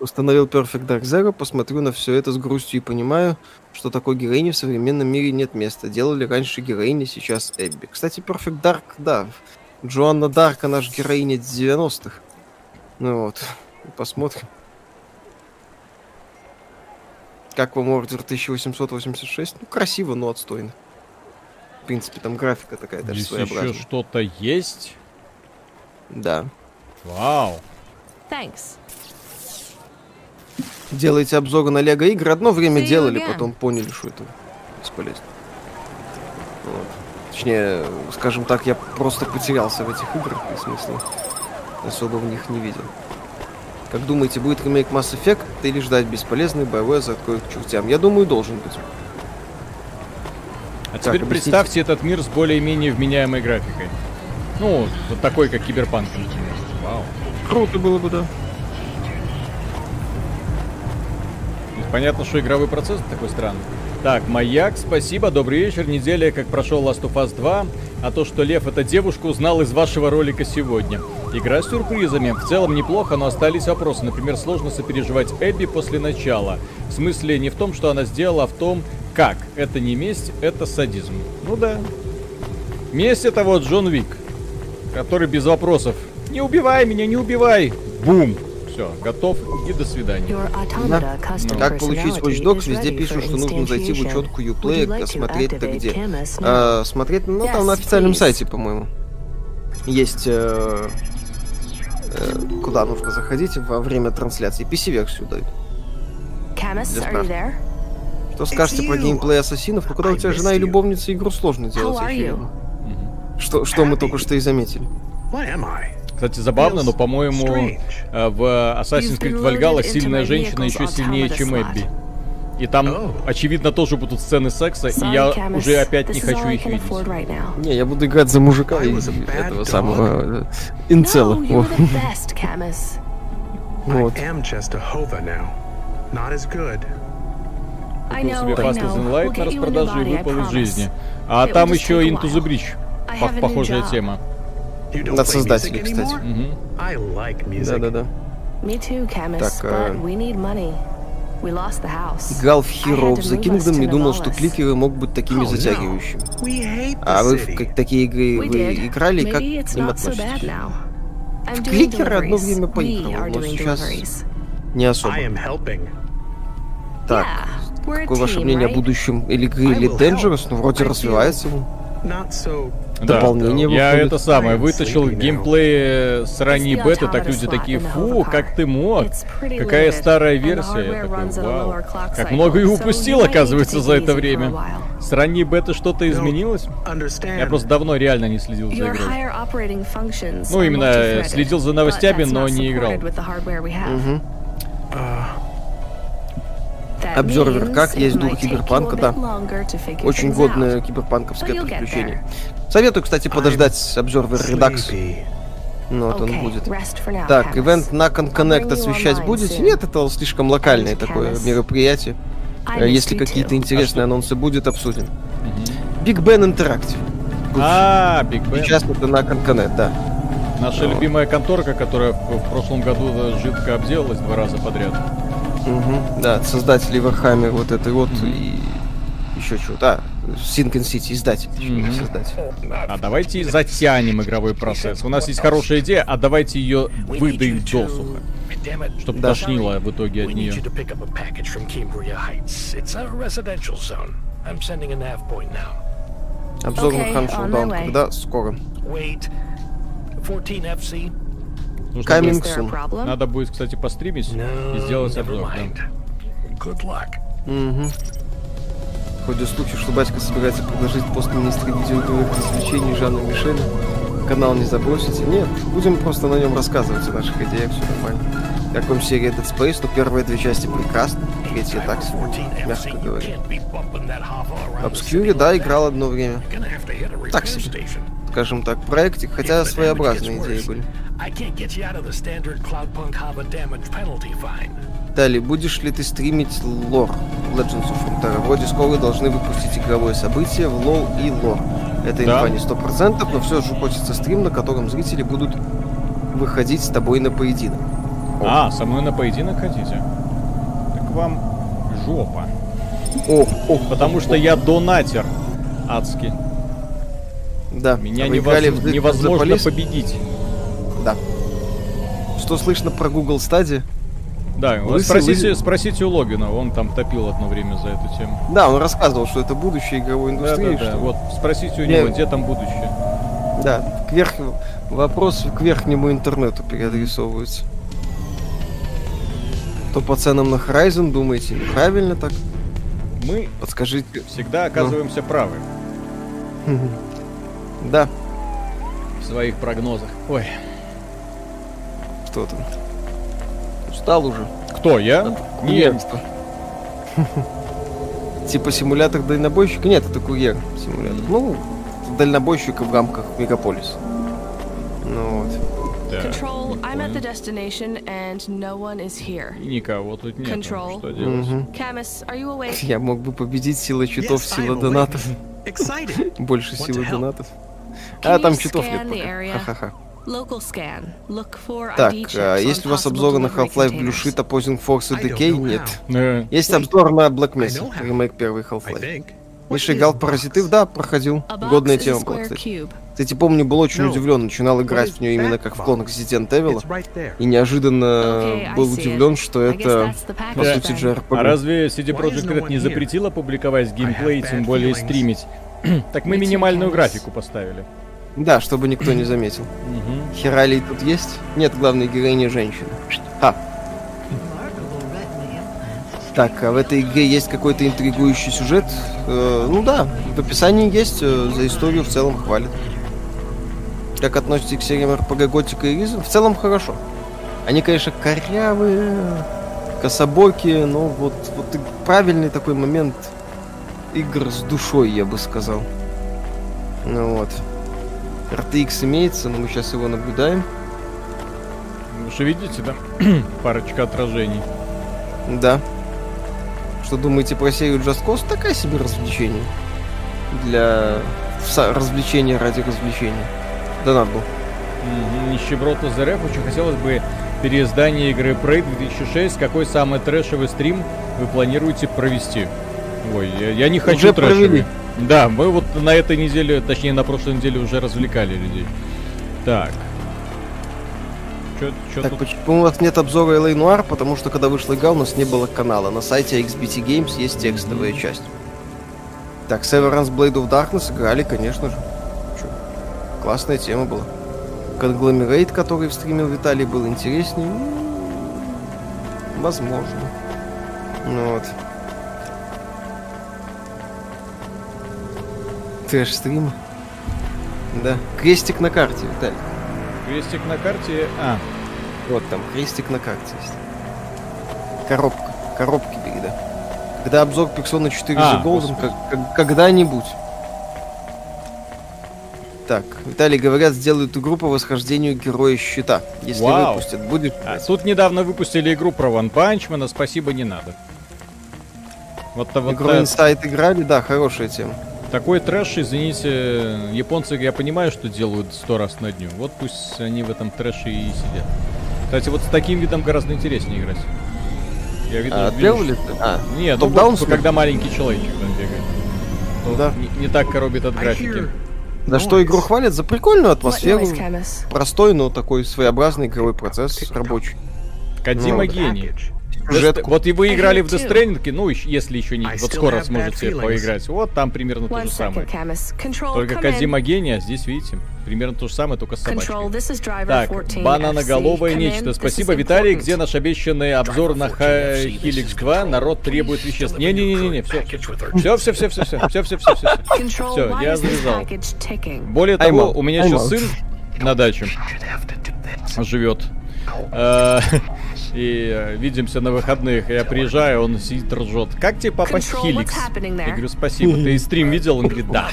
Установил Perfect Dark Zero, посмотрю на все это с грустью и понимаю, что такой героини в современном мире нет места. Делали раньше героини, сейчас Эбби. Кстати, Perfect Dark, да. Джоанна Дарк, она же героиня 90-х. Ну вот, посмотрим. Как вам Ордер 1886? Ну, красиво, но отстойно. В принципе, там графика такая даже Здесь еще своеобразная. что-то есть. Да. Вау. Thanks. Делаете обзоры на Лего игры. Одно время See делали, потом поняли, что это бесполезно. Вот. Точнее, скажем так, я просто потерялся в этих играх, и смысла особо в них не видел. Как думаете, будет ремейк Mass Effect или ждать бесполезный боевой закрой к чертям? Я думаю, должен быть. А теперь объясните. представьте этот мир с более-менее вменяемой графикой. Ну, вот такой, как Киберпанк, например. Вау. Круто было бы, да. Понятно, что игровой процесс такой странный. Так, Маяк, спасибо, добрый вечер. Неделя, как прошел Last of Us 2, а то, что Лев это девушка, узнал из вашего ролика сегодня. Игра с сюрпризами. В целом неплохо, но остались вопросы. Например, сложно сопереживать Эбби после начала. В смысле, не в том, что она сделала, а в том, как. Это не месть, это садизм. Ну да. Месть это вот Джон Вик, который без вопросов. Не убивай меня, не убивай. Бум. Все, готов и до свидания. Custom Как получить Watch Dogs? Везде пишут, что нужно зайти в учетку Uplay, смотреть-то где? А, смотреть, ну там на официальном please. сайте, по-моему. Есть э, э, куда нужно заходить во время трансляции. PC-версию дают. Что скажете про геймплей ассасинов? Ну когда у тебя жена и любовница, игру сложно делать, очевидно. Что, что мы только что и заметили. What am I? Кстати, забавно, но, по-моему, э, в Assassin's Creed Valhalla сильная женщина еще сильнее, чем Эбби. И там, Oh. очевидно, тоже будут сцены секса, и Sorry, я Camus. уже опять не хочу их видеть. right. Не, я буду играть за мужика и этого dog. самого э, инцела. No, Вот. best, Купил себе Fast as in We'll Light на распродаже и выпал из жизни. А It там еще Into the new Похожая тема. Play создателей, кстати. like. Да-да-да. Так, э, the move us Kingdom to думал, что кликеры могут быть такими Oh, затягивающими. А вы в как- такие игры вы играли, как к ним so относитесь? В кликеры одно время поигрывал, но сейчас не особо. Так, Yeah, какое ваше мнение о будущем или игры или Dangerous? Ну, вроде развивается. So Да. Дополнение Я выходит. это самое вытащил геймплей с ранней беты, так люди такие, фу, как ты мог, какая старая версия. Я такой, вау, как много и упустил, оказывается, за это время. С ранней беты что-то изменилось? Я просто давно реально не следил за игрой. Ну, именно, следил за новостями, но не играл. supported Обзорвер как? Есть дух киберпанка, да. Очень годное киберпанковское приключение. Советую, кстати, подождать обзорвер. Sleepy. Ну, вот он Okay, будет. for now, Так, ивент на Connect освещать будете? Нет, это слишком локальное такое мероприятие. Э, Если какие-то интересные А анонсы будет, обсудим. Big Ben Interactive. А, Биг Бен. Сейчас это на Concanet, да. Наша любимая конторка, которая в, в прошлом году э, жидко обделалась два раза подряд. Мгм, Да, создатели Warhammer вот этой вот и еще чего. Да, Sinking City, издатель, Мгм. создатель. А давайте затянем игровой процесс. У нас есть хорошая идея, а давайте ее выдаем досуха. Чтоб Да. тошнило в итоге от нее. Обзор Okay, на Showdown, way. когда? Скоро. Wait. 14 FC? Нужно Coming soon. Надо будет, кстати, постримить No, и сделать обзор. да. Good luck. Угу. Ходит слухи, что батька собирается предложить пост министра видеоигровых развлечений Жанна Мишеля. Канал не забросите. Нет, будем просто на нем рассказывать о наших идеях, все нормально. Как вам серия Dead Space, то первые две части прекрасны, третья так себе, 14 FC. мягко говоря. Obscure, да, играл одно время. Так себе. Скажем так, проектик, хотя своеобразные идеи были. I can't get you out of the standard Cloudpunk Hava damage penalty fine. Далее, будешь ли ты стримить лор Legends of Runeterra? Вроде скоро должны выпустить игровое событие в лол и лор. Это Да. инфа не 100%, но все же хочется стрим, на котором зрители будут выходить с тобой на поединок. А, со мной на поединок хотите? Так вам жопа. О, о, Потому что я донатер адский. да. Меня невоз- невозможно победить. Да. Что слышно про Google Stadia? Да, Лысый спросите, вы- спросите у Логина, он там топил одно время за эту тему. Да, он рассказывал, что это будущее игровой Да, индустрии. да, да. что- Вот спросите у Не- него, где там будущее. Да, к верх... вопрос к верхнему интернету переадресовывается. То по ценам на Horizon думаете неправильно так? Мы Подскажите. всегда оказываемся правы Да, в своих прогнозах. Ой, что там? Устал уже. кто я? Нет, Курьерство. Типа симулятор дальнобойщика? Нет, это курьер симулятор. Ну, дальнобойщика в рамках мегаполиса. Ну вот. да. Control, I'm at the destination and no one is here. И никого тут нет. Control. Что делать? Camus, are you awake? Я мог бы победить сила читов, Yes, сила донатов. Больше силы донатов. А там читов нет пока. Ха-ха-ха. Local scan. Look for Так, а есть у вас обзоры на Half-Life Blue. Sheet, Opposing Force и I don't Decay? Нет. Есть обзор на Black Mesa, ремейк первый I Half-Life. Миша играл? Паразитив? Да, проходил. Годная тема была, кстати. Кстати, помню, был очень удивлен, начинал играть в нее именно как в клонах Resident Evil. И неожиданно был удивлен, что это, по сути. JRPG. А разве CD Projekt Red не запретила публиковать геймплей, have тем более стримить? так мы минимальную графику поставили. Да, чтобы никто не заметил. Мгм. Хералий тут есть? Нет, главной героини женщина. А, Так, а в этой игре есть какой-то интригующий сюжет? Э, ну да, в описании есть, э, за историю в целом хвалит. Как относитесь к сериям RPG Готика и Ризен? В целом хорошо. Они, конечно, корявые, кособокие, но вот, вот правильный такой момент игр с душой, я бы сказал. Ну вот. RTX имеется, но мы сейчас его наблюдаем. Вы же видите, да? Парочка отражений. Да. Что думаете про серию Just Cause? Такая себе развлечение. Для развлечения ради развлечения. Да надо было. Мгм. Нищеброд ЗРФ очень хотелось бы переиздание игры Prey 2006. Какой самый трэшевый стрим вы планируете провести? Ой, я, я не хочу Уже трэшевый. провели. Да, мы вот на этой неделе, точнее на прошлой неделе уже развлекали людей. Так. Чё, чё Так, тут? почему у вас нет обзора LA Noir? Потому что когда вышла игра, у нас не было канала. На сайте XBT Games есть текстовая часть. Так, Severance Blade of Darkness играли, конечно же. Чё? Классная тема была. Конгломерейт, который стримил Виталий, был интереснее. Возможно. Ну вот. Трэш-стрим. Да. Крестик на карте, Виталий. Крестик на карте. А, Вот там крестик на карте есть. Коробка. Коробки бери, да. Когда обзор Persona 4 А, The Golden, господи. как- как- когда-нибудь. Так, Виталий, говорят, сделают игру по восхождению героя щита. Если Вау. выпустят, будет. а тут недавно выпустили игру про Ван Панчмана, спасибо, не надо. Вот, вот Игру Inside играли, да, хорошая тема. Такой трэш, извините, японцы, я понимаю, что делают сто раз на дню. Вот пусть они в этом трэше и сидят. Кстати, вот с таким видом гораздо интереснее играть. Я виду, А, вижу, делали? что- А, Нет, ну вот, ли? когда маленький человечек там бегает. То Да. Не, не так коробит от графики. За что игру хвалят? За прикольную атмосферу. Простой, но такой своеобразный игровой процесс рабочий. Кадима Ну, гений. Сюжетку. Вот и вы играли в Death. Stranding, ну, если еще не, вот скоро сможете поиграть. Вот там примерно то же самое. Только in. гений, а здесь, видите, примерно то же самое, только с собачкой. Так, 14 бананоголовое нечто. Спасибо, Виталий. Где наш обещанный обзор на Driver 14 FC, this Helix is 2? Control. Народ требует веществ. Не-не-не-не, все. Все, все, все, все, все, все, все, все, все. Все, я завязал. Более того, у меня сейчас сын на даче живет. И э, видимся на выходных. Я приезжаю, он сидит ржет. Как тебе папа Control, Хиликс? Я говорю, спасибо. Ты стрим видел? Он говорит, да.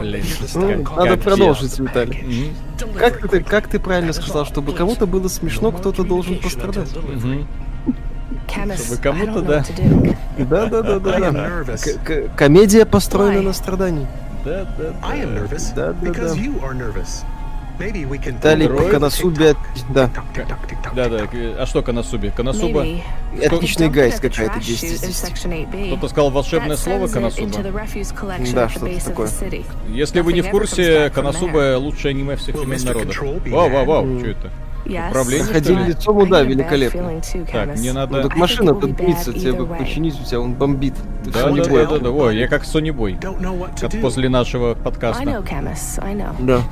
Блин, Ну, надо продолжить. Виталий. Как ты, как ты правильно сказал, чтобы кому-то было смешно, кто-то должен пострадать. Чтобы кому-то, да. Да, да, да, да, да. Комедия построена на страдании. Да, да, Да, да, because да. Далее по Канасубе... Да. Да, да. А что Канасуби? Канасуба? Отличный гайс какая-то 10 Кто-то сказал волшебное слово Канасуба? Да, что-то такое. Если вы не в курсе, Канасуба лучшее аниме всех времен народа. Вау, вау, вау, что это? Управление, Ходили лицом, ну да, великолепно. Так, мне надо... Ну, так машина там длится, тебе починить, у тебя он бомбит. Да, да, да, да, да, ой, я как Сони Бой. После нашего подкаста. Да.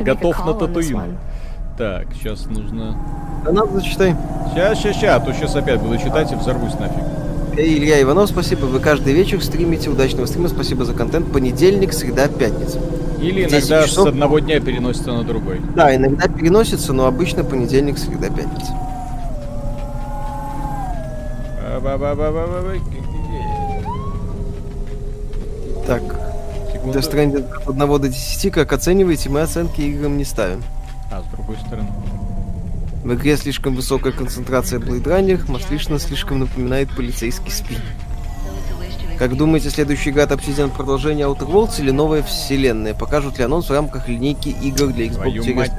Готов на Татуин. Так, сейчас нужно... Да надо зачитай. Сейчас, сейчас, сейчас, а то сейчас опять буду читать и взорвусь нафиг. Эй, Илья Иванов, спасибо. Вы каждый вечер стримите. Удачного стрима. Спасибо за контент. Понедельник, среда, пятница. Или В 10 иногда с часов. одного дня переносится на другой. Да, иногда переносится, но обычно понедельник, среда, пятница. Так, Секунду. Death Stranding от 1 до 10, как оцениваете, мы оценки играм не ставим. А, с другой стороны. В игре слишком высокая концентрация Blade Runner, Маслишна слишком напоминает полицейский спин. Как думаете, следующий игра от Obsidian продолжение Outer Worlds или новая вселенная? Покажут ли анонс в рамках линейки игр для Xbox Твою Series? мать.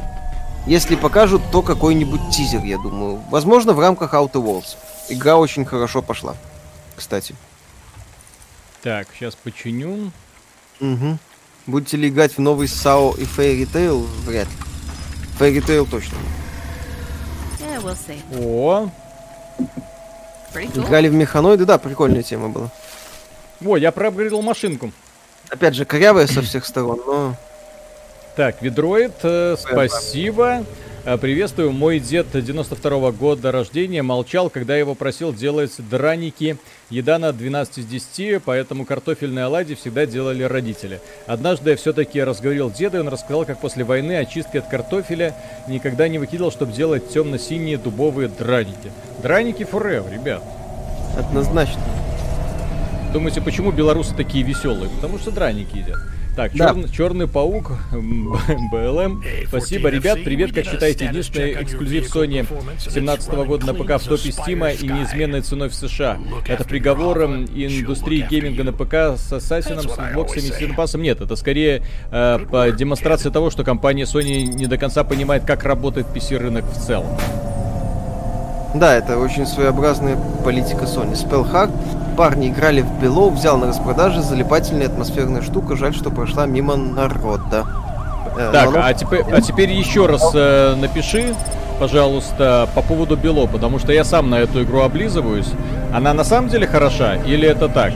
Если покажут, то какой-нибудь тизер, я думаю. Возможно, в рамках Outer Worlds. Игра очень хорошо пошла. Кстати. Так, сейчас починю. Угу. Будете ли играть в новый SAO и Fairy Tail? Вряд ли. Fairy Tail точно. Yeah, we'll see. О, cool. Играли в механоиды, да, прикольная тема была. во, я проапгрейдил машинку. Опять же, корявая со всех сторон, но... Так, Ведроид, э, спасибо. Э, Приветствую. Мой дед 92 года рождения молчал, когда его просил делать драники. Еда на 12 из 10, поэтому картофельные оладьи всегда делали родители. Однажды я все-таки разговорил деда, и он рассказал, как после войны очистки от картофеля никогда не выкидывал, чтобы делать темно-синие дубовые драники. Драники forever, ребят. Однозначно. Думаете, почему белорусы такие веселые? Потому что драники едят. Так, Да. черный, черный паук, БЛМ. Спасибо, ребят. Привет, как считаете, единственный эксклюзив Sony 17 года на ПК в топе Стима и неизменной ценой в США. Это приговор индустрии гейминга на ПК с Ассасином, с боксами и Синпасом. Нет, это скорее э, по демонстрация того, что компания Sony не до конца понимает, как работает PC-рынок в целом. Да, это очень своеобразная политика Sony. Spellhack. Парни играли в Белоу, взял на распродаже залипательная атмосферная штука. Жаль, что прошла мимо народа. Э, Так, а теперь, а теперь еще раз э, напиши, пожалуйста, по поводу Бело, потому что я сам на эту игру облизываюсь. Она на самом деле хороша или это так?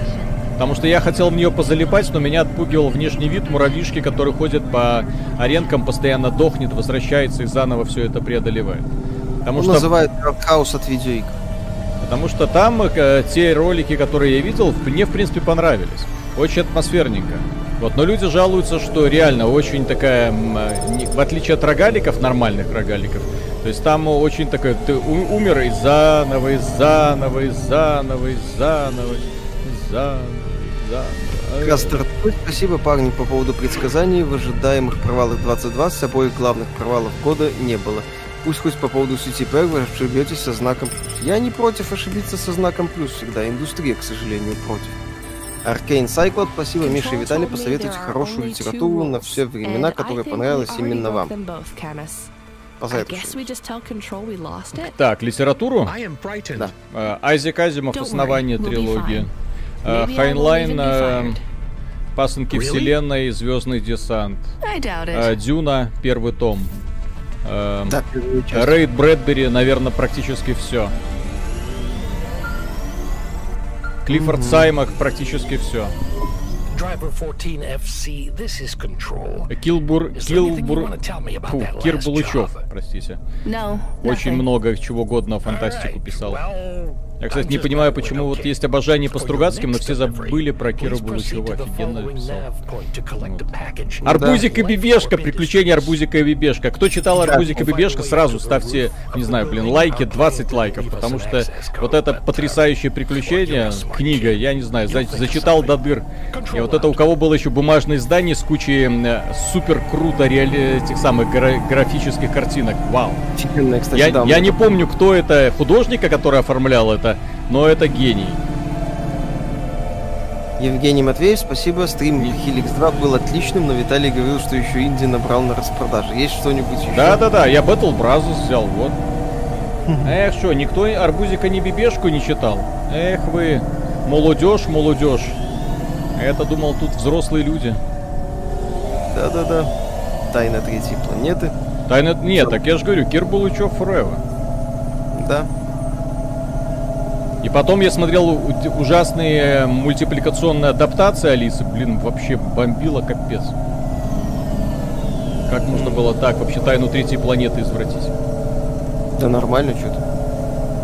Потому что я хотел в нее позалипать, но меня отпугивал внешний вид муравьишки, который ходит по аренкам, постоянно дохнет, возвращается и заново все это преодолевает. Потому он что, называют хаус от видеоигр. Потому что там э, те ролики, которые я видел, мне в принципе понравились. Очень атмосферненько. Вот, но люди жалуются, что реально очень такая, э, в отличие от рогаликов, нормальных рогаликов, то есть там очень такое, ты умер и заново, и заново, и заново, и заново, и заново, и заново. Кастер, спасибо, парни, по поводу предсказаний. В ожидаемых провалах 2020 обоих главных провалов года не было. Пусть хоть по поводу сети П вы ошибетесь со знаком. Я не против ошибиться со знаком плюс всегда. Индустрия, к сожалению, против. Arcane Сайклод, спасибо, Миша и Виталий, посоветуйте хорошую литературу на все времена, которая понравилась именно вам. Так, литературу. Да. Э, Айзек Азимов, основание трилогии. Э, Хайнлайн, э. Пасынки? Вселенной, Звездный десант. Дюна, первый том. Э, Да. Рэй Брэдбери, наверное, практически все. Клиффорд Саймак, практически все. Driver 14 FC, this is Control. Килбур, Килбур, фу, Кир Булычев? Простите. no, Очень много чего годного фантастику писал. Я, кстати, не понимаю, почему вот есть обожание по Стругацким, но все забыли про Кира Булычева. Офигенно написал. the package. Арбузик и Бибешка, приключения Арбузика и Бибешка. Кто читал Арбузик и Бибешка, сразу ставьте, не знаю, блин, лайки, 20 лайков, потому что вот это потрясающее приключение, книга, я не знаю, за- зачитал до дыр. И вот это у кого было еще бумажное издание с кучей э, супер круто реали... этих самых гра- графических картинок. Вау. Офигенная, кстати, Я, да, я не помню, кто это, художника, который оформлял это, но это гений. Евгений Матвеев, спасибо. Стрим Helix 2 был отличным, но Виталий говорил, что еще Инди набрал на распродаже. Есть что-нибудь еще? Да-да-да, я Battle Brazos взял, вот. Эх, что, никто Арбузика ни Бибешку не читал? Эх вы, молодежь, молодежь. Это думал тут взрослые люди. Да-да-да. Тайна третьей планеты. Тайна... Нет, так я же говорю, Кир Булычев Forever. Да. И потом я смотрел ужасные мультипликационные адаптации Алисы. Блин, вообще бомбило капец. Как можно было так вообще тайну третьей планеты извратить? Да нормально что-то.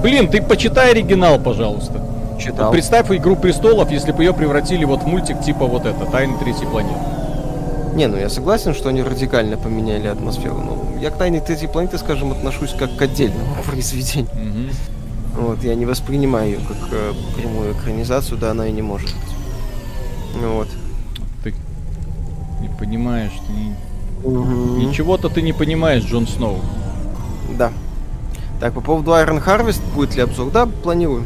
Блин, ты почитай оригинал, пожалуйста. Читал. Вот представь Игру престолов, если бы ее превратили вот в мультик типа вот это, Тайны третьей планеты. Не, ну я согласен, что они радикально поменяли атмосферу. Но я к Тайне третьей планеты, скажем, отношусь как к отдельному произведению. Мгм. Вот, я не воспринимаю ее как э, прямую экранизацию, да она и не может быть. Ну Вот. Ты не понимаешь, ты не- Мгм. ничего-то ты не понимаешь, Джон Сноу. Да. Так, по поводу Iron Harvest, будет ли обзор? Да, планируем.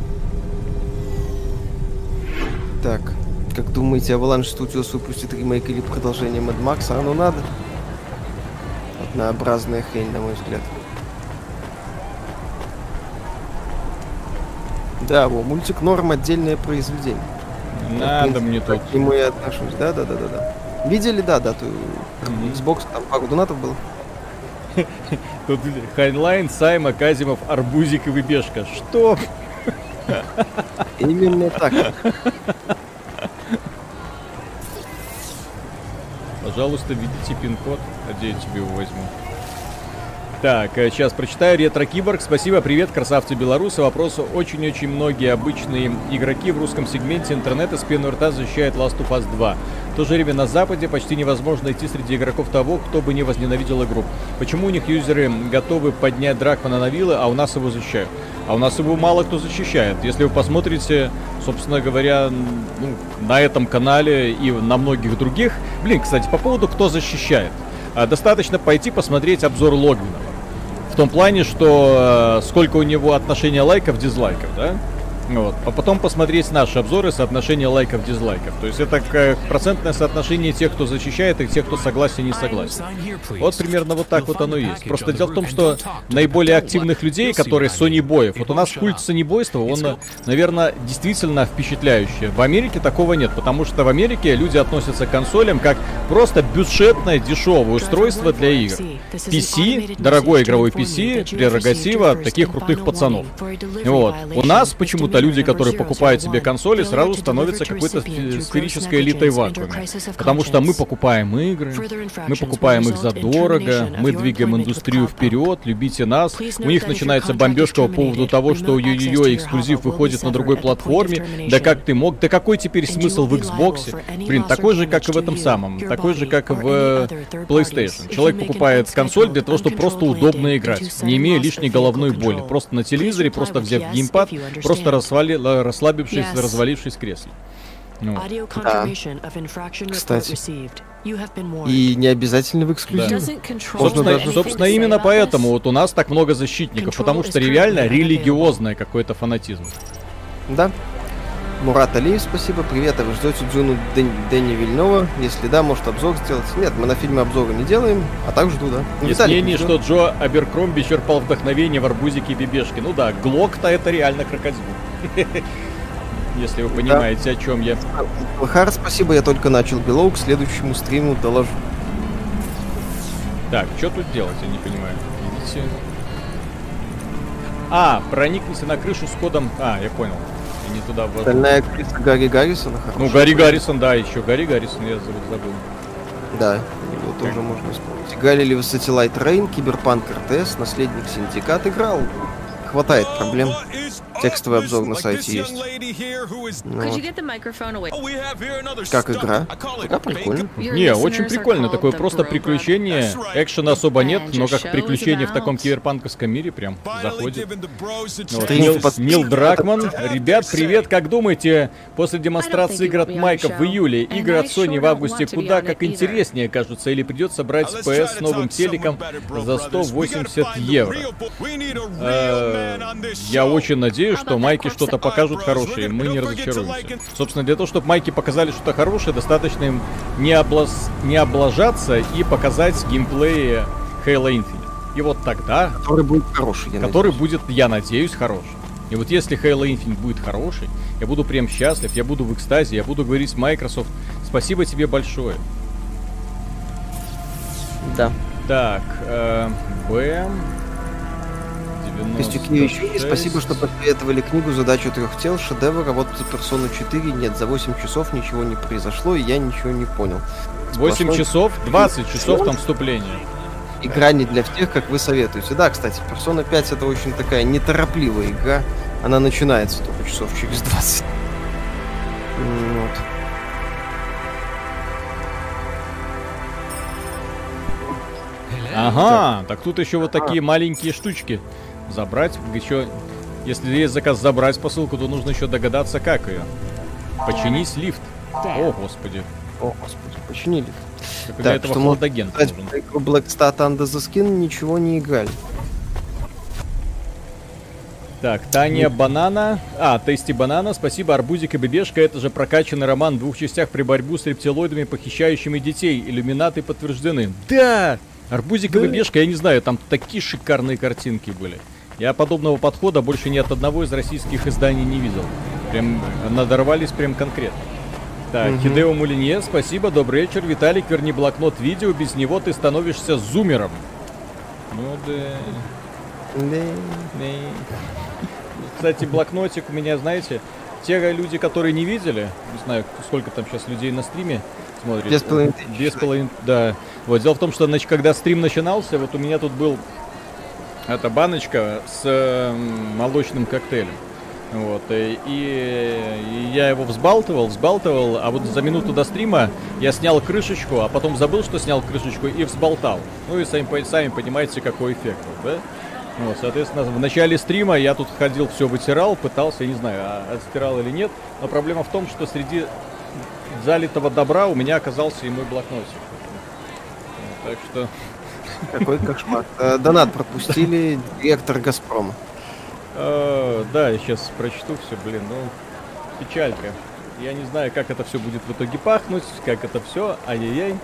Так, как думаете, Avalanche Studios выпустит ремейк или продолжение Mad Max? А ну надо. Однообразная хрень, на мой взгляд. Да, во, мультик Норм отдельное произведение. Надо мне тут. К нему я отношусь. Да, да, да, да, да. Видели, да, дату Мгм. Xbox, там пару донатов было. Тут Хайнлайн, Саймак, Азимов, Арбузик и Бебешка. Что? Именно так. Пожалуйста, введите пин-код, а где я тебе его возьму? Так, сейчас прочитаю. Ретро Киборг, спасибо, привет, красавцы белорусы. Вопрос очень-очень многие обычные игроки в русском сегменте интернета с пеной рта защищают Last of Us 2. В то же время на Западе почти невозможно найти среди игроков того, кто бы не возненавидел игру. Почему у них юзеры готовы поднять Дракмана на вилы, а у нас его защищают? А у нас его мало кто защищает. Если вы посмотрите, собственно говоря, ну, на этом канале и на многих других. Блин, кстати, по поводу кто защищает. А, достаточно пойти посмотреть обзор Логвинова. В том плане, что э, сколько у него отношения лайков, дизлайков, да? Вот. А потом посмотреть наши обзоры соотношения лайков, дизлайков. То есть это как процентное соотношение тех, кто защищает, и тех, кто согласен, не согласен. Вот примерно вот так вот оно и есть. Просто дело в том, что наиболее активных людей, которые Sony боев, вот у нас культ сонибойства, он, наверное, действительно впечатляющий. В Америке такого нет, потому что в Америке люди относятся к консолям как просто бюджетное, дешевое устройство для игр. PC, дорогой игровой PC, прерогатива таких крутых пацанов. Вот. У нас почему-то люди, которые покупают себе консоли, сразу становятся какой-то сферической элитой в вакууме. Потому что мы покупаем игры, мы покупаем их задорого, мы двигаем индустрию вперед, любите нас. У них начинается бомбежка по поводу того, что ой-ой-ой, эксклюзив выходит на другой платформе. Да как ты мог? Да какой теперь смысл в Xbox? Блин, такой же, как и в этом самом. Такой же, как в PlayStation. Человек покупает консоль для того, чтобы просто удобно играть, не имея лишней головной боли. Просто на телевизоре, просто взяв геймпад, просто расвали, расслабившись, yes. развалившись в кресле. Ну. Да. Кстати. И не обязательно в эксклюзиве. Да. Собственно, даже... собственно, именно поэтому вот у нас так много защитников, потому что реально религиозное какой-то фанатизм. Да. Мурат Алиев, спасибо. Привет, а вы ждете Джуну Дэн, Дэнни Вильнова? Если да, может обзор сделать? Нет, мы на фильме обзоры не делаем, а так жду, да. Есть мнение, что Джо Аберкромби черпал вдохновение в арбузике и бибешке. Ну да, Глок-то это реально крокодил. Если вы понимаете, о чем я. Хар, спасибо, я только начал Белоу, к следующему стриму доложу. Так, что тут делать, я не понимаю. Идите. А, проникните на крышу с кодом... А, я понял не туда в Стальная крыса Гарри Гаррисон. Ну, Гарри Гаррисон, да, еще Гарри Гаррисон, я забыл. Да, его тоже можно вспомнить. Вы Satellite Reign, Киберпанк RTS, Наследник Syndicate играл? Хватает проблем. Текстовый обзор на сайте есть. Ну, как игра? Игра прикольно. Не, очень прикольно. Такое просто приключение. Экшена особо нет, но как приключение в таком киберпанковском мире прям заходит. Вот. Нил, Нил Дракман. Ребят, привет, как думаете, после демонстрации игр от Майка в июле, игры от Sony в августе куда как интереснее кажутся, или придется брать PS с новым телеком за 180 евро? Э, я очень надеюсь, надеюсь, что майки что-то покажут хорошее, мы не разочаруемся. Собственно, для того, чтобы майки показали что-то хорошее, достаточно им не, облаз... не облажаться и показать геймплей Halo Infinite. И вот тогда... Который будет хороший, я Который надеюсь. будет, я надеюсь, хороший. И вот если Halo Infinite будет хороший, я буду прям счастлив, я буду в экстазе, я буду говорить с Microsoft, спасибо тебе большое. Да. Так, э, Бэм. Костюкевич, и спасибо, что посоветовали книгу «Задачу трех тел», шедевр, работать за персону 4. Нет, за 8 часов ничего не произошло, и я ничего не понял. 8 часов? 20 часов там вступление. Игра не для всех, как вы советуете. Да, кстати, Persona 5 это очень такая неторопливая игра. Она начинается только часов через 20. Вот. Ага, так тут еще вот такие маленькие штучки забрать. Еще, если есть заказ забрать посылку, то нужно еще догадаться, как ее. Починить лифт. О, господи. О, господи, почини лифт. Как так, этого хладоген нужен. Black Stat Under the Skin ничего не играли. Так, Таня Банана. А, Тести Банана. Спасибо, Арбузик и Бебешка. Это же прокачанный роман в двух частях при борьбу с рептилоидами, похищающими детей. Иллюминаты подтверждены. Да! Арбузик и Бебешка, я не знаю, там такие шикарные картинки были. Я подобного подхода больше ни от одного из российских изданий не видел. Прям надорвались прям конкретно. Так, угу. Хидео Мулинье, спасибо, добрый вечер. Виталик, верни блокнот видео, без него ты становишься зумером. Ну да. Да. да. Кстати, блокнотик у меня, знаете, те люди, которые не видели, не знаю, сколько там сейчас людей на стриме смотрит. Без половины. Без половины, да. Вот, дело в том, что, значит, когда стрим начинался, вот у меня тут был Это баночка с э, молочным коктейлем. Вот, и, и я его взбалтывал, взбалтывал, а вот за минуту до стрима я снял крышечку, а потом забыл, что снял крышечку и взболтал. Ну и сами, сами понимаете, какой эффект, да? Вот, соответственно, в начале стрима я тут ходил, все вытирал, пытался, я не знаю, а отстирал или нет, но проблема в том, что среди залитого добра у меня оказался и мой блокнотик. Так что... Какой кошмар. Э, донат пропустили директор Газпрома. Э, да, я сейчас прочту все, блин, ну, печалька. Я не знаю, как это все будет в итоге пахнуть, как это все, ай-яй-яй.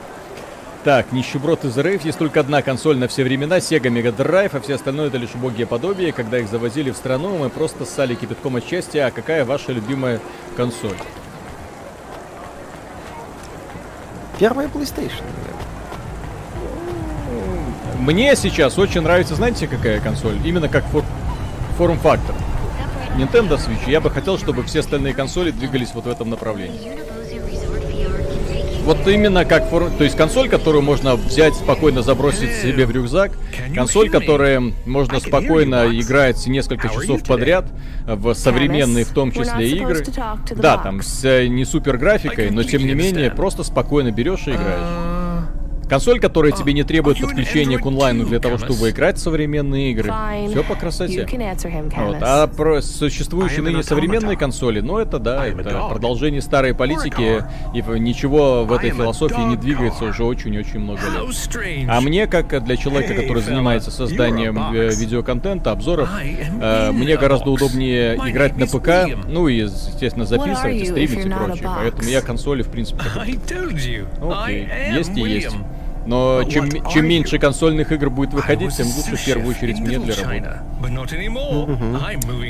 Так, нищеброд из РФ, есть только одна консоль на все времена, Sega Mega Drive, а все остальное это лишь убогие подобие. Когда их завозили в страну, мы просто ссали кипятком от счастья. А какая ваша любимая консоль? Первая PlayStation, Мне сейчас очень нравится, знаете, какая консоль? Именно как фор форм-фактор. Nintendo Switch. Я бы хотел, чтобы все остальные консоли двигались вот в этом направлении. Вот именно как фор... То есть консоль, которую можно взять, спокойно забросить себе в рюкзак. Консоль, которая можно спокойно играть несколько часов подряд в современные, в том числе, игры. Да, там с э, не супер графикой, но тем не менее, просто спокойно берешь и играешь. Консоль, которая тебе не требует подключения к онлайну для того, чтобы играть в современные игры. Все по красоте. Вот. А про существующие ныне современные консоли, ну это да, это продолжение старой политики, и ничего в этой философии не двигается уже очень-очень много лет. А мне, как для человека, который занимается созданием э, видеоконтента, обзоров, э, мне гораздо удобнее играть на ПК, ну и, естественно, записывать и стримить и прочее. Поэтому я консоли, в принципе, ну, окей, есть и есть. Но чем, чем меньше консольных игр будет выходить, тем лучше в первую очередь мне для работы.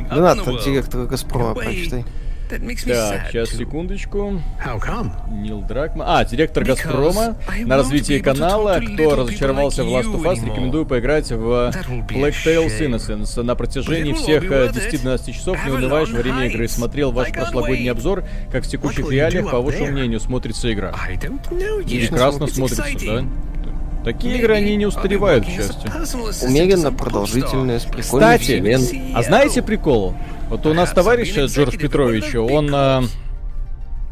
Донат от директора Газпрома прочитай. Так, сейчас, секундочку. Нил Дракман. А, директор Газпрома на развитие канала. Кто разочаровался в Last of Us, рекомендую поиграть в Black Tales Innocence. На протяжении всех 10-12 часов не унываешь во время игры. Смотрел ваш прошлогодний обзор, как в текущих реалиях, по вашему мнению, смотрится игра. Прекрасно смотрится, да? Такие игры, они не устаревают, к счастью. Умеренно продолжительные, с Кстати, а знаете прикол? Вот у нас товарищ Джордж Петрович, он а,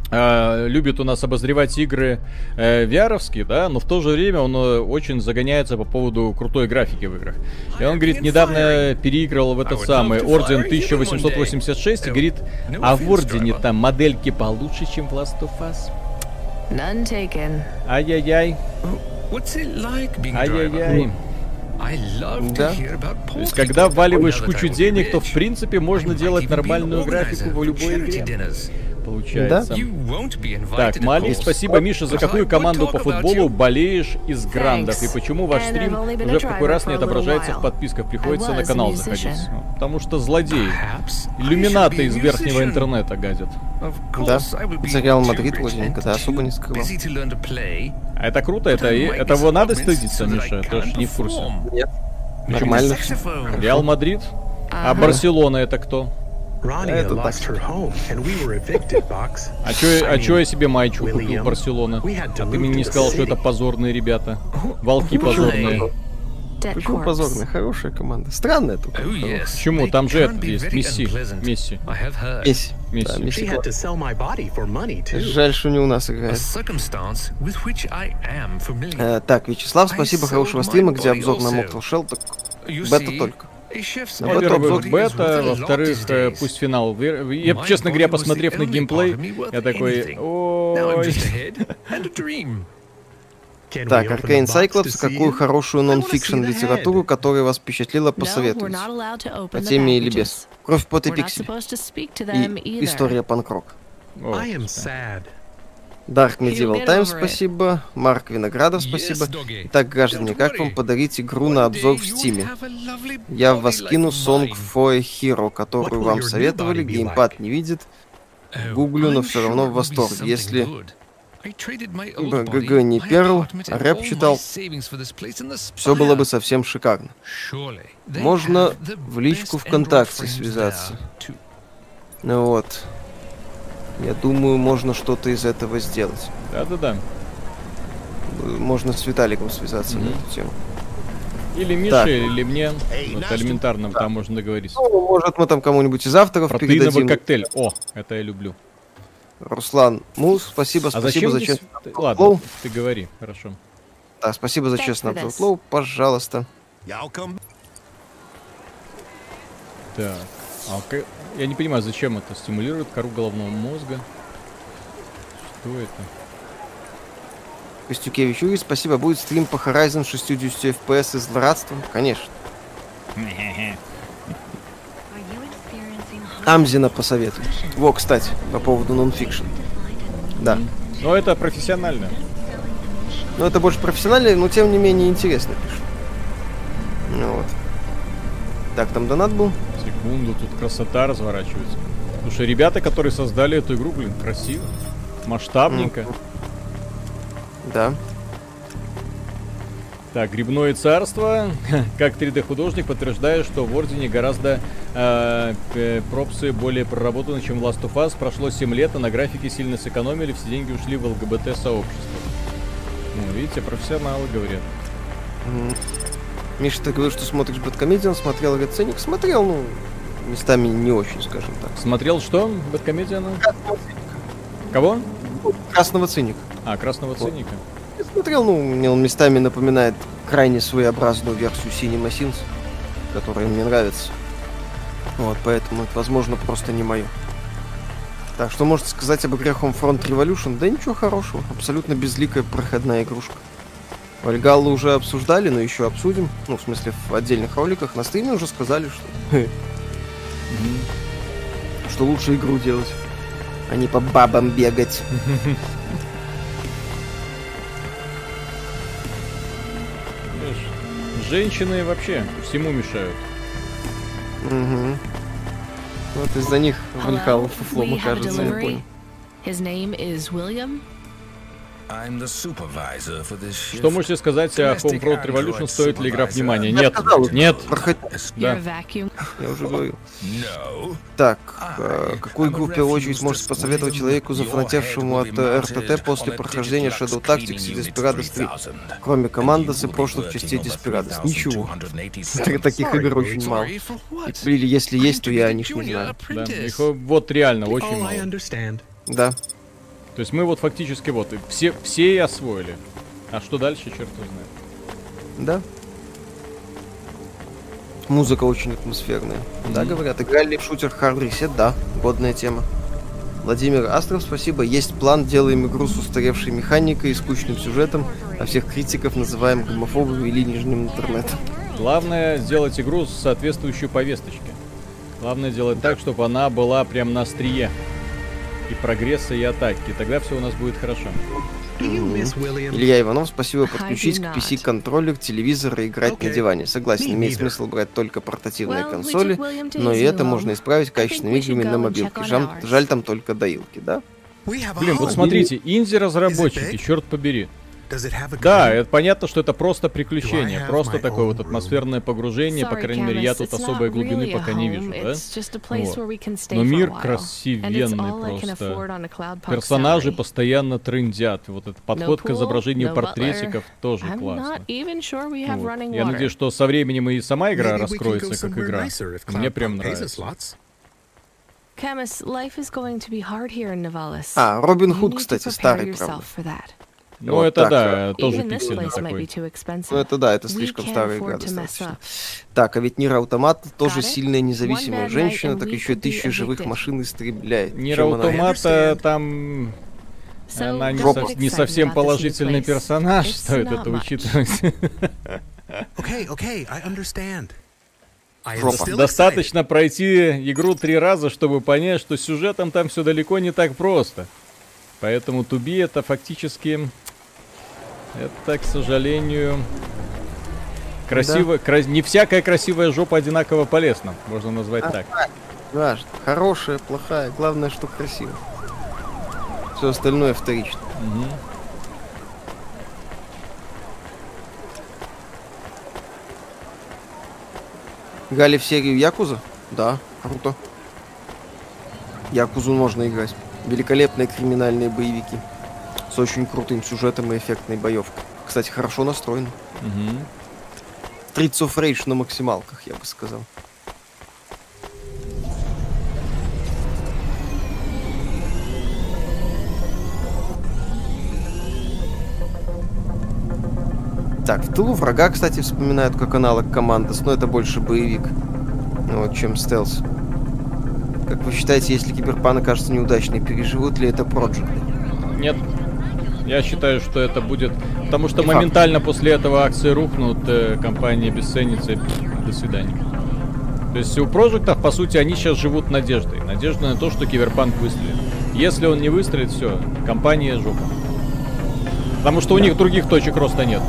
а, любит у нас обозревать игры э, vr да, но в то же время он э, очень загоняется по поводу крутой графики в играх. И он, говорит, недавно переигрывал в этот самый Орден 1886 и говорит, а в Ордене там модельки получше, чем в Last of Us. None taken. Ай-яй-яй. Ай-яй-яй. Да. То есть, когда вваливаешь кучу денег, то в принципе можно делать нормальную графику в любой игре получается. Да? Так, Мали, спасибо, Миша, за какую команду по футболу болеешь из грандов? И почему ваш стрим уже в какой раз не отображается в подписках? Приходится на канал заходить. Потому что злодеи. Иллюминаты из верхнего интернета гадят. Да, за Реал Мадрид вроде да, особо не скрывал. А это круто, это, это его надо стыдиться, Миша? Ты ж не в курсе. Нет. Нормально. Реал Мадрид? А Барселона это кто? Это так. А чё, а чё я себе майчу купил Барселона? А ты мне не сказал, что это позорные ребята. Волки позорные. Почему позорная? Хорошая команда. Странная только. Oh, Почему? Там же этот есть. Месси. Месси. Месси. Месси. Да, Месси. Жаль, что не у нас играет. Э, так, Вячеслав, спасибо хорошего стрима, где обзор на Mortal Shell. Так, бета только. Во-первых, бета, во-вторых, э, пусть финал. Я, честно говоря, посмотрев на геймплей, я такой, ой... Так, Arcane Cyclops, какую хорошую нон-фикшн литературу, которая вас впечатлила, посоветуете? По теме или без? Кровь, пот и пиксель. И история панкрок. Dark Medieval Times, спасибо. Марк Виноградов, спасибо. Итак, граждане, как вам подарить игру на обзор в Стиме? Я вас кину Song for a Hero, которую вам советовали, геймпад не видит. Гуглю, но все равно в восторге. Если ГГ не перл, а рэп читал, все было бы совсем шикарно. Можно в личку ВКонтакте связаться. Ну вот. Я думаю, можно что-то из этого сделать. Да-да-да. Можно с Виталиком связаться mm-hmm. на эту тему. Или Мише, Так. или мне. Вот элементарно, там можно договориться. Ну, может, мы там кому-нибудь из авторов Протеиновый передадим. коктейль. О, это я люблю. Руслан Мус, спасибо, А спасибо зачем за здесь... честный ты- обзор Ладно, Лоу. ты говори, хорошо. Да, спасибо за честный обзор. Лоу, пожалуйста. Y'all come Так. А ка- я не понимаю, зачем это? Стимулирует кору головного мозга. Что это? Костюкевич Юрий, спасибо. Будет стрим по Horizon 60 FPS и злорадством? Конечно. Амзина посоветую. Во, кстати, по поводу нонфикшн. Да. Ну, это профессионально. Но это больше профессионально, но тем не менее интересно пишут. Ну вот. Так, там донат был. Секунду, тут красота разворачивается. Слушай, ребята, которые создали эту игру, блин, красиво. Масштабненько. Да. Так, Грибное царство. Как 3D-художник подтверждаю, что в Ордене гораздо э, п- пропсы более проработаны, чем в Last of Us. Прошло 7 лет, а на графике сильно сэкономили, все деньги ушли в ЛГБТ-сообщество. Ну, видите, профессионалы говорят. Миша, ты говорил, что смотришь Бэткомедиан, смотрел Реценик? Смотрел, ну, местами не очень, скажем так. Смотрел что? Бэткомедиана? Кого? Красного циника. А, Красного Циника. Я смотрел, ну, мне он местами напоминает крайне своеобразную версию Cinema Sins, которая мне нравится. Вот, поэтому это, возможно, просто не мое. Так, что можете сказать об игре Homefront Revolution? Да ничего хорошего, абсолютно безликая проходная игрушка. Вальгаллу уже обсуждали, но еще обсудим. Ну, в смысле, в отдельных роликах. На стриме уже сказали, что... Что лучше игру делать, а не по бабам бегать. Женщины вообще всему мешают. Угу. Вот из-за них Вальхалла Hello, фуфлом окажется, я понял. His name is William. Что можете сказать о Homefront Revolution? Стоит ли игра внимания? Нет. сказал. Нет. Да. Я уже говорил. No. Так, э, какую игру в первую очередь можете посоветовать человеку, зафанатевшему от э, РТТ после прохождения Shadow Tactics и Desperados 3? Кроме Командос и прошлых частей Desperados. Ничего. Так- Таких игр очень мало. Или если есть, то я о них не знаю. Да. Их вот реально очень мало. Да. То есть мы вот фактически вот все, все и освоили. А что дальше, черт знает. Да. Музыка очень атмосферная. Да, говорят, играли в шутер Hard Reset, да, годная тема. Владимир Астров, спасибо. Есть план, делаем игру с устаревшей механикой и скучным сюжетом, а всех критиков называем гомофобами или нижним интернетом. Главное сделать игру с соответствующей повесточки. Главное делать так, чтобы она была прям на острие. И прогресса, и атаки. Тогда все у нас будет хорошо. Илья Иванов, спасибо подключить к. PC-контроллер, телевизор и играть на Okay. диване. Согласен, имеет смысл брать только портативные Well, we консоли, но и это можно исправить качественными играми на мобилке. Жаль, жаль там только доилки, да? Блин, вот смотрите, инди-разработчики, черт побери. Да, это понятно, что это просто приключение, просто такое вот атмосферное погружение, по Sorry, крайней мере, я тут особой глубины really пока не вижу, да? Вот. Но мир красивенный просто. Персонажи постоянно трендят. Вот этот подход к pool, изображению no портретиков тоже I'm классно. sure Вот. Я надеюсь, что со временем и сама игра раскроется как игра. Мне прям нравится. lots. Camus, life is going to be hard here in Nivalis. А, Робин Худ, кстати, старый, правда. Ну, Вот это так, да, тоже пиксельный такой. Ну это да, это слишком старая игра достаточно. Так, а ведь Нир Автомат тоже сильная независимая женщина, так еще тысячи живых машин истребляет. Нир Чем она- Автомата understand. там... So Она не, со- не совсем положительный персонаж, It's стоит это учитывать. Okay, okay, I understand. Достаточно пройти игру три раза, чтобы понять, что сюжетом там все далеко не так просто. Поэтому Туби это фактически... Это, к сожалению... Красиво, кра- не всякая красивая жопа одинаково полезна, можно назвать так. Важно. Хорошая, плохая, главное, что красиво. Все остальное вторично. Мгм. Играли в серию Якуза? Да, круто. Якузу можно играть. Великолепные криминальные боевики. С очень крутым сюжетом и эффектной боевкой. Кстати, хорошо настроено. Мгм. Streets of Rage на максималках, я бы сказал. Так, в тылу врага, кстати, вспоминают как аналог Commandos, но это больше боевик, вот, чем стелс. Как вы считаете, если Киберпанк окажется неудачной, переживут ли это проекты? Нет. Я считаю, что это будет... Потому что Не факт. моментально после этого акции рухнут, э, компания обесценится, и до свидания. То есть у Прожектов, по сути, они сейчас живут надеждой. Надеждой на то, что Киберпанк выстрелит. Если он не выстрелит, все, компания жопа. Потому что у них других точек роста нет.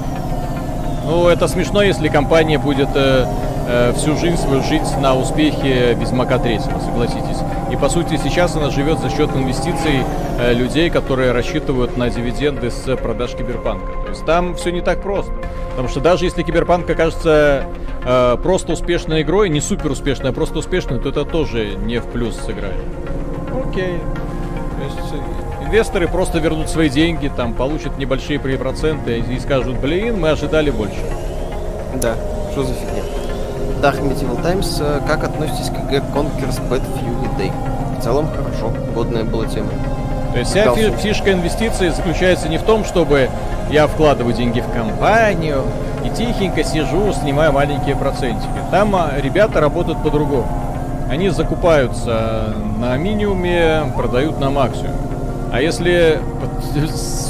Ну, это смешно, если компания будет э, э, всю жизнь свою жить на успехе Ведьмака 3, согласитесь. И по сути сейчас она живет за счет инвестиций э, людей, которые рассчитывают на дивиденды с продаж Киберпанка. То есть там все не так просто. Потому что даже если Киберпанк окажется э, просто успешной игрой, не супер успешной, а просто успешной, то это тоже не в плюс сыграет. Окей. То есть э, инвесторы просто вернут свои деньги, там получат небольшие проценты и скажут, блин, мы ожидали больше. Да, что за фигня? Dark Medieval Times, э, как относитесь к игре Conquer's Bad Fury Day? В целом хорошо, годная была тема. То есть вся фи- фишка инвестиций заключается не в том, чтобы я вкладываю деньги в компанию и тихенько сижу, снимаю маленькие процентики. Там а, ребята работают по-другому. Они закупаются на минимуме, продают на максимуме. А если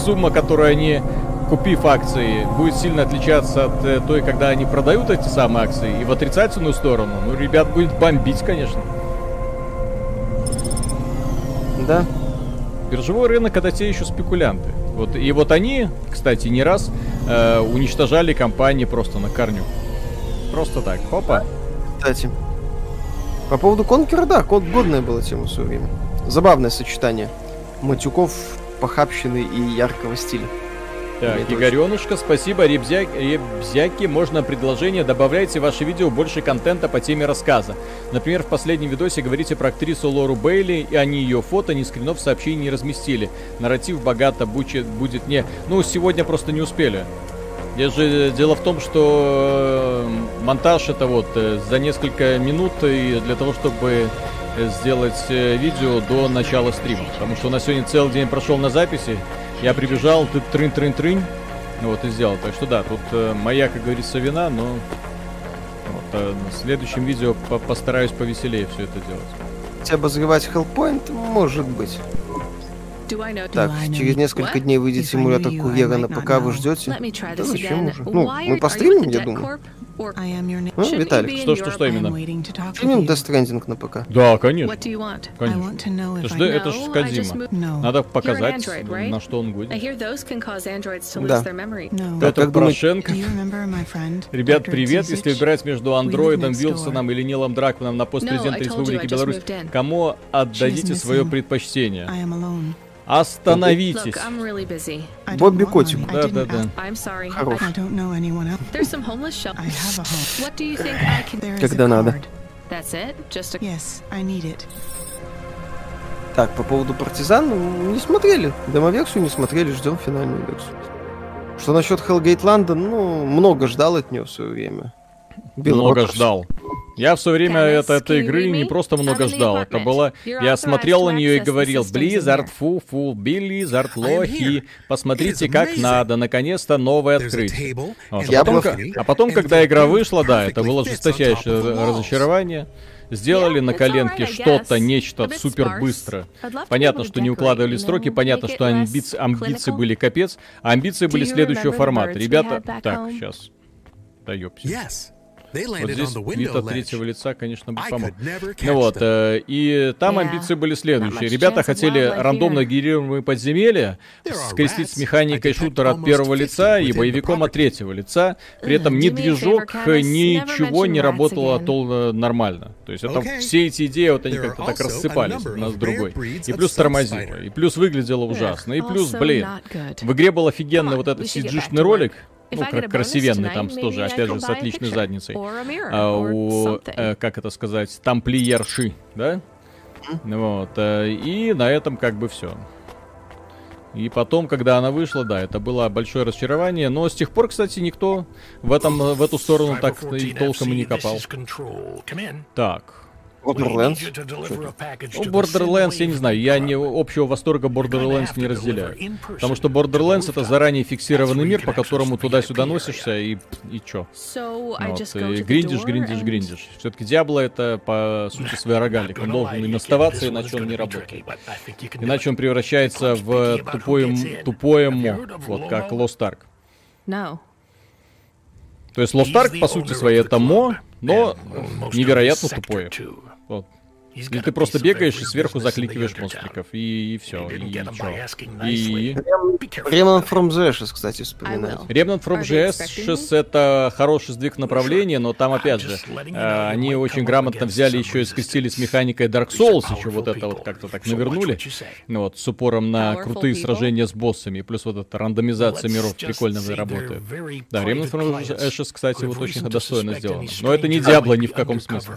сумма, которую они, купив акции, будет сильно отличаться от э, той, когда они продают эти самые акции, и в отрицательную сторону, ну, ребят будет бомбить, конечно. Да, Биржевой рынок это те еще спекулянты. Вот, и вот они, кстати, не раз э, уничтожали компании просто на корню. Просто так, хопа. кстати. По поводу Конкера, да, код годная была тема в свое время. Забавное сочетание матюков, похабщины и яркого стиля. Так, Это Игоренушка, спасибо. Ребзя... Ребзяки, можно предложение. Добавляйте в ваши видео больше контента по теме рассказа. Например, в последнем видосе говорите про актрису Лору Бейли, и они ее фото, ни скринов сообщений не разместили. Нарратив богато будет, будет не... Ну, сегодня просто не успели. Я же дело в том, что э, монтаж это вот э, за несколько минут и для того, чтобы сделать э, видео до начала стрима. Потому что у нас сегодня целый день прошел на записи. Я прибежал, ты трын-трын-трынь, вот и сделал. Так что да, тут э, моя, как говорится, вина, но вот, э, в следующем видео по- постараюсь повеселее все это делать. Хотя обозревать Hellpoint может быть. Так, через несколько дней выйдет симулятор курьера на ПК, вы ждете? Да зачем уже? Ну, мы постримим, я думаю. Debt Corp? Or I am your Ну, shouldn't you Виталик, что- что- что именно? I'm waiting to talk with Стримим you. Death Stranding на ПК. Да, конечно. What do you want? I Конечно. want to know Это if ж, I это ж No, I just Кодзима. moved- No. Надо You're an показать, android, right? на что он I годен. hear those can cause androids to lose Да. their memory. No. Так, думаете- Порошенко. Do you remember my friend? Ребят, привет. Если выбирать между андроидом. Вилсоном или Нилом Дракманом на пост No, президента I told you, Республики Беларусь, кому отдадите свое предпочтение? Остановитесь. Бобби Котик. Да, да, да. Хорош. Когда надо. Так, по поводу партизан, ну, не смотрели. Демоверсию не смотрели, ждем финальную версию. Что насчет Hellgate London, ну, много ждал от нее в свое время. Билл Много Рокерс. ждал. Я в свое время это, этой игры не просто много ждал. Это было... Я смотрел на нее и говорил, Blizzard, фу-фу, Blizzard, лохи. Посмотрите, как надо. Наконец-то новое открытие. Вот. А, Я потом, а потом, когда игра вышла, да, это было жесточайшее разочарование. Сделали Yeah, на коленке что-то, нечто супер быстро. Понятно, что не укладывали строки, понятно, что амбиции, амбиции были капец, а амбиции были следующего формата. Ребята, так, сейчас. Да. Yes. Вот здесь вид от третьего лица, конечно, бы помог. Ну вот, э, и там Yeah, амбиции были следующие. Ребята хотели рандомно генерируемые подземелья скрестить с механикой шутера от первого 50 лица и боевиком от третьего лица. При этом ни движок, Candace, ничего не работало тол- э, нормально. То есть это все эти идеи, вот они как-то так рассыпались одна с другой. И плюс тормозило, и плюс выглядело ужасно, и плюс, блин, в игре был офигенный вот этот to ролик, ну, как красивенный, там тоже, опять can же, с отличной задницей. А у, э, как это сказать, тамплиерши, да? Вот, э, и на этом как бы все. И потом, когда она вышла, да, это было большое разочарование. Но с тех пор, кстати, никто в, этом, в эту сторону так и 514 толком и не копал. Так. Borderlands. Ну, Borderlands, я не знаю, я не общего восторга Borderlands не разделяю. Потому что Borderlands это заранее фиксированный мир, по которому туда-сюда носишься и, и чё? Вот, и гриндишь, гриндишь, гриндишь. Все-таки Диабло это по сути свой рогалик. Он должен им оставаться, иначе он не работает. Иначе он превращается в тупое, тупое мо, вот как Lost Ark. То есть Lost Ark по сути своей это мо, но невероятно тупое. Вот. И ты просто бегаешь и сверху закликиваешь монстриков, и, все, и чё? И... Remnant from the Ashes, кстати, will. Remnant from 6 это хороший сдвиг направления, но там опять же э, они очень грамотно взяли еще и скрестили с механикой Dark Souls, еще вот это вот как-то так навернули. Ну Вот, с упором на крутые сражения с боссами, плюс вот эта рандомизация миров прикольно работает. Да, Remnant from Ashes, кстати, вот очень достойно сделано. Но это не Диабло ни в каком смысле.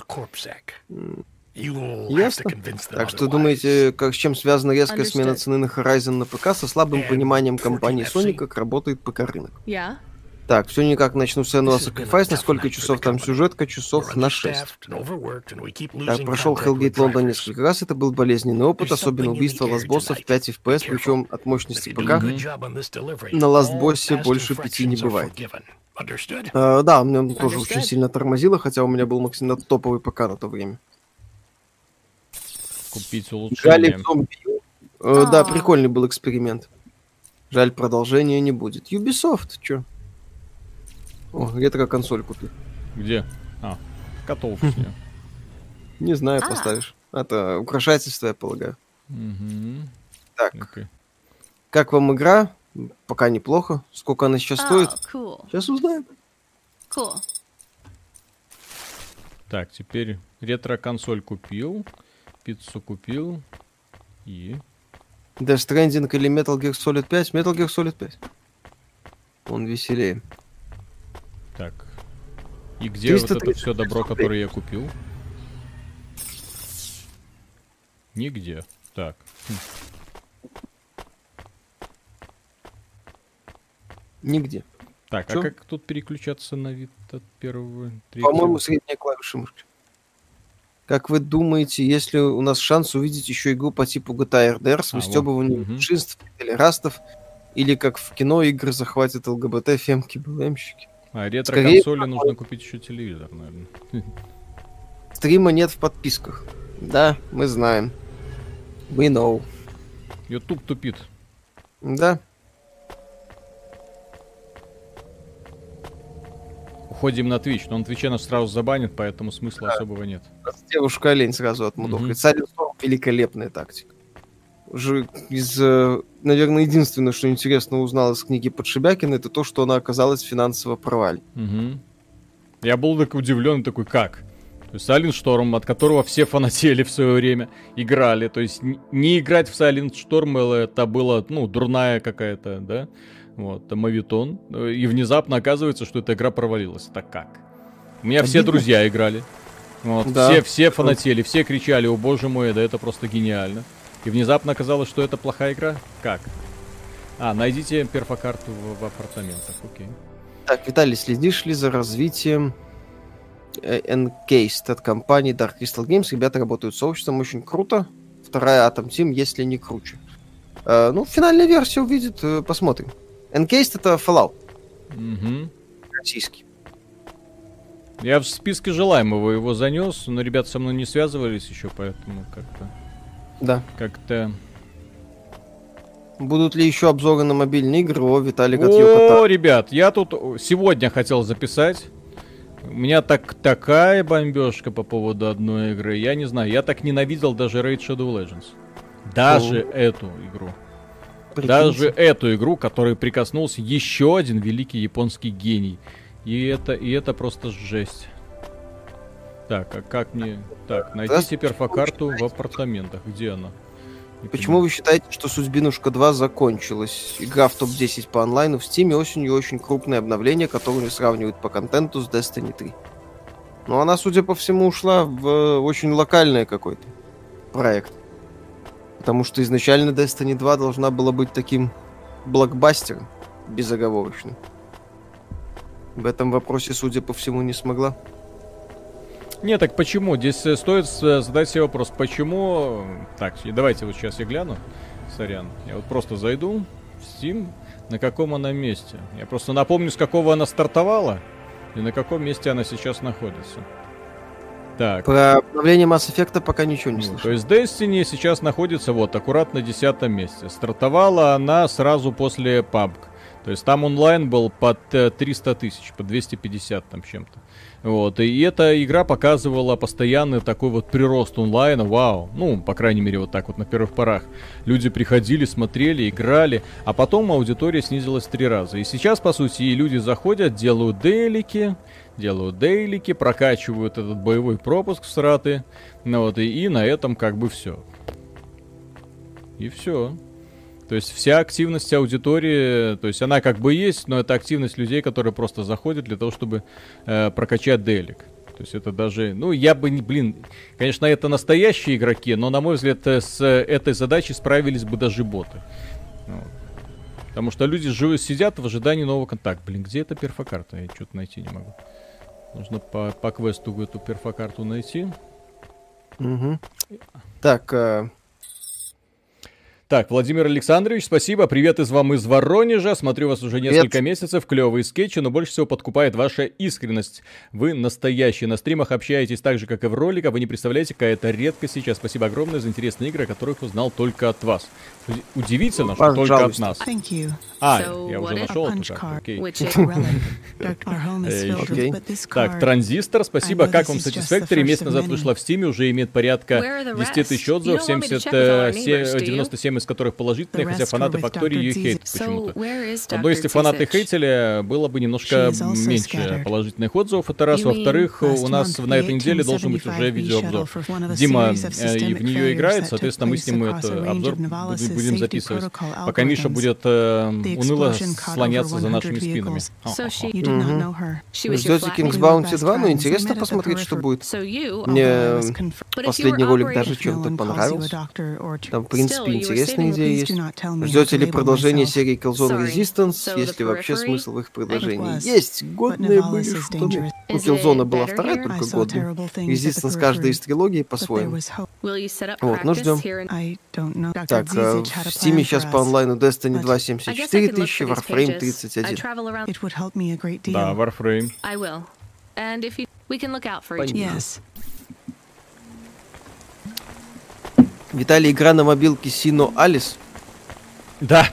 Ясно. Так что думаете, как с чем связана резкая смена цены на Horizon на ПК со слабым пониманием компании Sony, как работает ПК-рынок? Yeah. Так, все никак начну с Senua Sacrifice, на сколько часов там сюжетка, часов на 6. Так, прошел Hellgate London несколько раз, это был болезненный опыт, особенно убийство ластбоссов 5 FPS, причем от мощности ПК. На ластбоссе больше пяти не бывает. Э, да, мне тоже Understood. очень сильно тормозило, хотя у меня был максимально топовый ПК на то время. Купить Жаль, улучшение. зомби. Э, Да, А. прикольный был эксперимент. Жаль, продолжения не будет. Ubisoft, чё? О, ретро-консоль купи. Где? А, котовку с неё. Не знаю, А. поставишь. Это украшательство, я полагаю. Так, как вам игра? Пока неплохо. Сколько она сейчас стоит? Oh, cool. Сейчас узнаем. Cool. Так, теперь ретро-консоль купил, пиццу купил и... Death Stranding или Metal Gear Solid 5? Metal Gear Solid 5. Он веселее. Так. И где вот это 330 все добро, которое я купил? Нигде. Так. Хм. Нигде. Так, Чё? а как тут переключаться на вид от первого, третьего? По-моему, средняя клавиша мышки. Как вы думаете, если у нас шанс увидеть еще игру по типу GTA RDR с А, выстебыванием Мгм. меньшинств или растов, или как в кино игры захватят ЛГБТ, фемки, БЛМщики? А Скорее ретро-консоли нужно купить еще телевизор, наверное. Стрима нет в подписках. Да, мы знаем. We know. YouTube тупит. Да, Уходим на Twitch, но он Twitch нас сразу забанит, поэтому смысла особого нет. девушка олень сразу. Silent Storm великолепная тактика. Уже из, э, наверное, единственное, что интересно узнал из книги Подшибякина, это то, что она оказалась финансово провале. Мгм. Я был так удивлен, такой, как? То есть Silent Storm, от которого все фанатели в свое время играли. То есть не играть в Silent Storm это было, ну, дурная какая-то, да? Вот, мавитон. И внезапно оказывается, что эта игра провалилась. Так как? У меня все друзья играли. Вот, Да. все, все фанатели, все кричали, о боже мой, да это просто гениально. И внезапно оказалось, что это плохая игра? Как? А, найдите перфокарту в, в апартаментах, окей. Так, Виталий, следишь ли за развитием э, Encased от компании Dark Crystal Games? Ребята работают с сообществом, очень круто. Вторая Atom Team, если не круче. Э, ну, финальная версия увидит, э, посмотрим. Encased это Fallout Угу. российский. Я в списке желаемого его занес, но ребята со мной не связывались еще, поэтому как-то Да. как-то. Будут ли еще обзоры на мобильные игры? О, Виталик от О, ребят, я тут сегодня хотел записать. У меня так такая бомбежка по поводу одной игры. Я не знаю, я так ненавидел даже Raid Shadow Legends. Даже эту игру. Даже эту игру, которой прикоснулся еще один великий японский гений. И это, и это просто жесть. Так, а как мне... Так, найдите перфокарту в апартаментах. Где она? Не Почему вы считаете, что Судьбинушка 2 закончилась? Игра в топ-10 по онлайну в Steam осенью очень крупное обновление, которое сравнивают по контенту с Destiny 3. Но она, судя по всему, ушла в э, очень локальный какой-то проект. Потому что изначально Destiny 2 должна была быть таким блокбастером безоговорочным. В этом вопросе, судя по всему, не смогла. Не, так почему? Здесь э, стоит с- задать себе вопрос, почему... Так, и давайте вот сейчас я гляну. Сорян. Я вот просто зайду в Steam, на каком она месте. Я просто напомню, с какого она стартовала и на каком месте она сейчас находится. Так. Про обновление Mass Effect пока ничего не Ну, слышал. то есть Destiny сейчас находится вот аккуратно на десятом месте. Стартовала она сразу после PUBG. То есть там онлайн был под э, 300 тысяч, под 250 там чем-то. Вот, и эта игра показывала постоянный такой вот прирост онлайна, вау. Ну, по крайней мере, вот так вот на первых порах. Люди приходили, смотрели, играли, а потом аудитория снизилась в три раза. И сейчас, по сути, и люди заходят, делают дейлики, делают дейлики, прокачивают этот боевой пропуск в сраты, ну вот, и, и на этом как бы все. И все. То есть вся активность аудитории, то есть она как бы есть, но это активность людей, которые просто заходят для того, чтобы э, прокачать делик. То есть это даже, ну я бы, не, блин, конечно, это настоящие игроки, но на мой взгляд э, с этой задачей справились бы даже боты. Вот. Потому что люди живы, сидят в ожидании нового контакта. Блин, где эта перфокарта? Я что-то найти не могу. Нужно по, по квесту эту перфокарту найти. Мгм. Так, э, Так, Владимир Александрович, спасибо. Привет из вам из Воронежа. Смотрю вас уже Привет. несколько месяцев. Клевые скетчи, но больше всего подкупает ваша искренность. Вы настоящие. На стримах общаетесь так же, как и в роликах. Вы не представляете, какая это редкость сейчас. Спасибо огромное за интересные игры, о которых узнал только от вас. Уди- Удивительно, что только от нас. А, So я уже нашел эту карту. this Так, Транзистор, спасибо. Как вам Satisfactory? Месяц назад вышла в Steam, уже имеет порядка Where are the 10 тысяч отзывов, You don't want me to 70, check with our э, се- neighbors, do you? 97 из которых положительные, хотя фанаты Фактории ее хейтят почему-то. Одно, если фанаты хейтили, было бы немножко меньше положительных отзывов. Это раз. Во-вторых, у нас на этой неделе должен быть 1875 уже видеообзор. Дима э, и в нее играет, соответственно, мы с ним place это across a range обзор будем записывать. Пока Миша будет э, уныло слоняться за 100 нашими спинами. ждете. King's Bounty best 2? Ну, friends. We интересно посмотреть, что будет. Мне последний ролик даже чем-то понравился. Там, в принципе, were интересная идея есть. Ждете ли продолжение серии Killzone. Resistance? Есть ли вообще смысл в их продолжении? Есть! Годные были dangerous. У Killzone была вторая только годная. Resistance каждая из трилогии по-своему. Вот, ну, ждем. Так, э, в Steam сейчас по онлайну Destiny but- 2 I guess I 74 could look тысячи, Warframe pages. I 31. travel around. It Виталий, игра на мобилке Sino Alice. Да.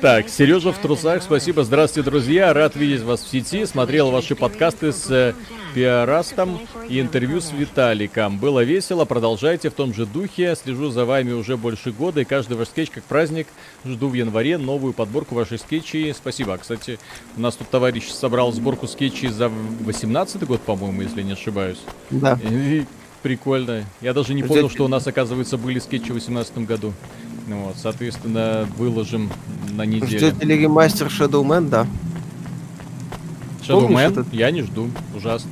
Так, Сережа в трусах, спасибо, здравствуйте, друзья, рад видеть вас в сети, смотрел ваши подкасты с э, Пиарастом и интервью с Виталиком. Было весело, продолжайте в том же духе, слежу за вами уже больше года, и каждый ваш скетч как праздник, жду в январе новую подборку ваших скетчей, спасибо. Кстати, у нас тут товарищ собрал сборку скетчей за 18 год, по-моему, если не ошибаюсь. Да. И прикольно. Я даже не понял, что у нас, оказывается, были скетчи в 2018 году. Ну Вот, соответственно, выложим на неделю. Ждете ли ремастер Shadowman? Да. Shadow помнишь Man? этот? Я не жду. Ужасно.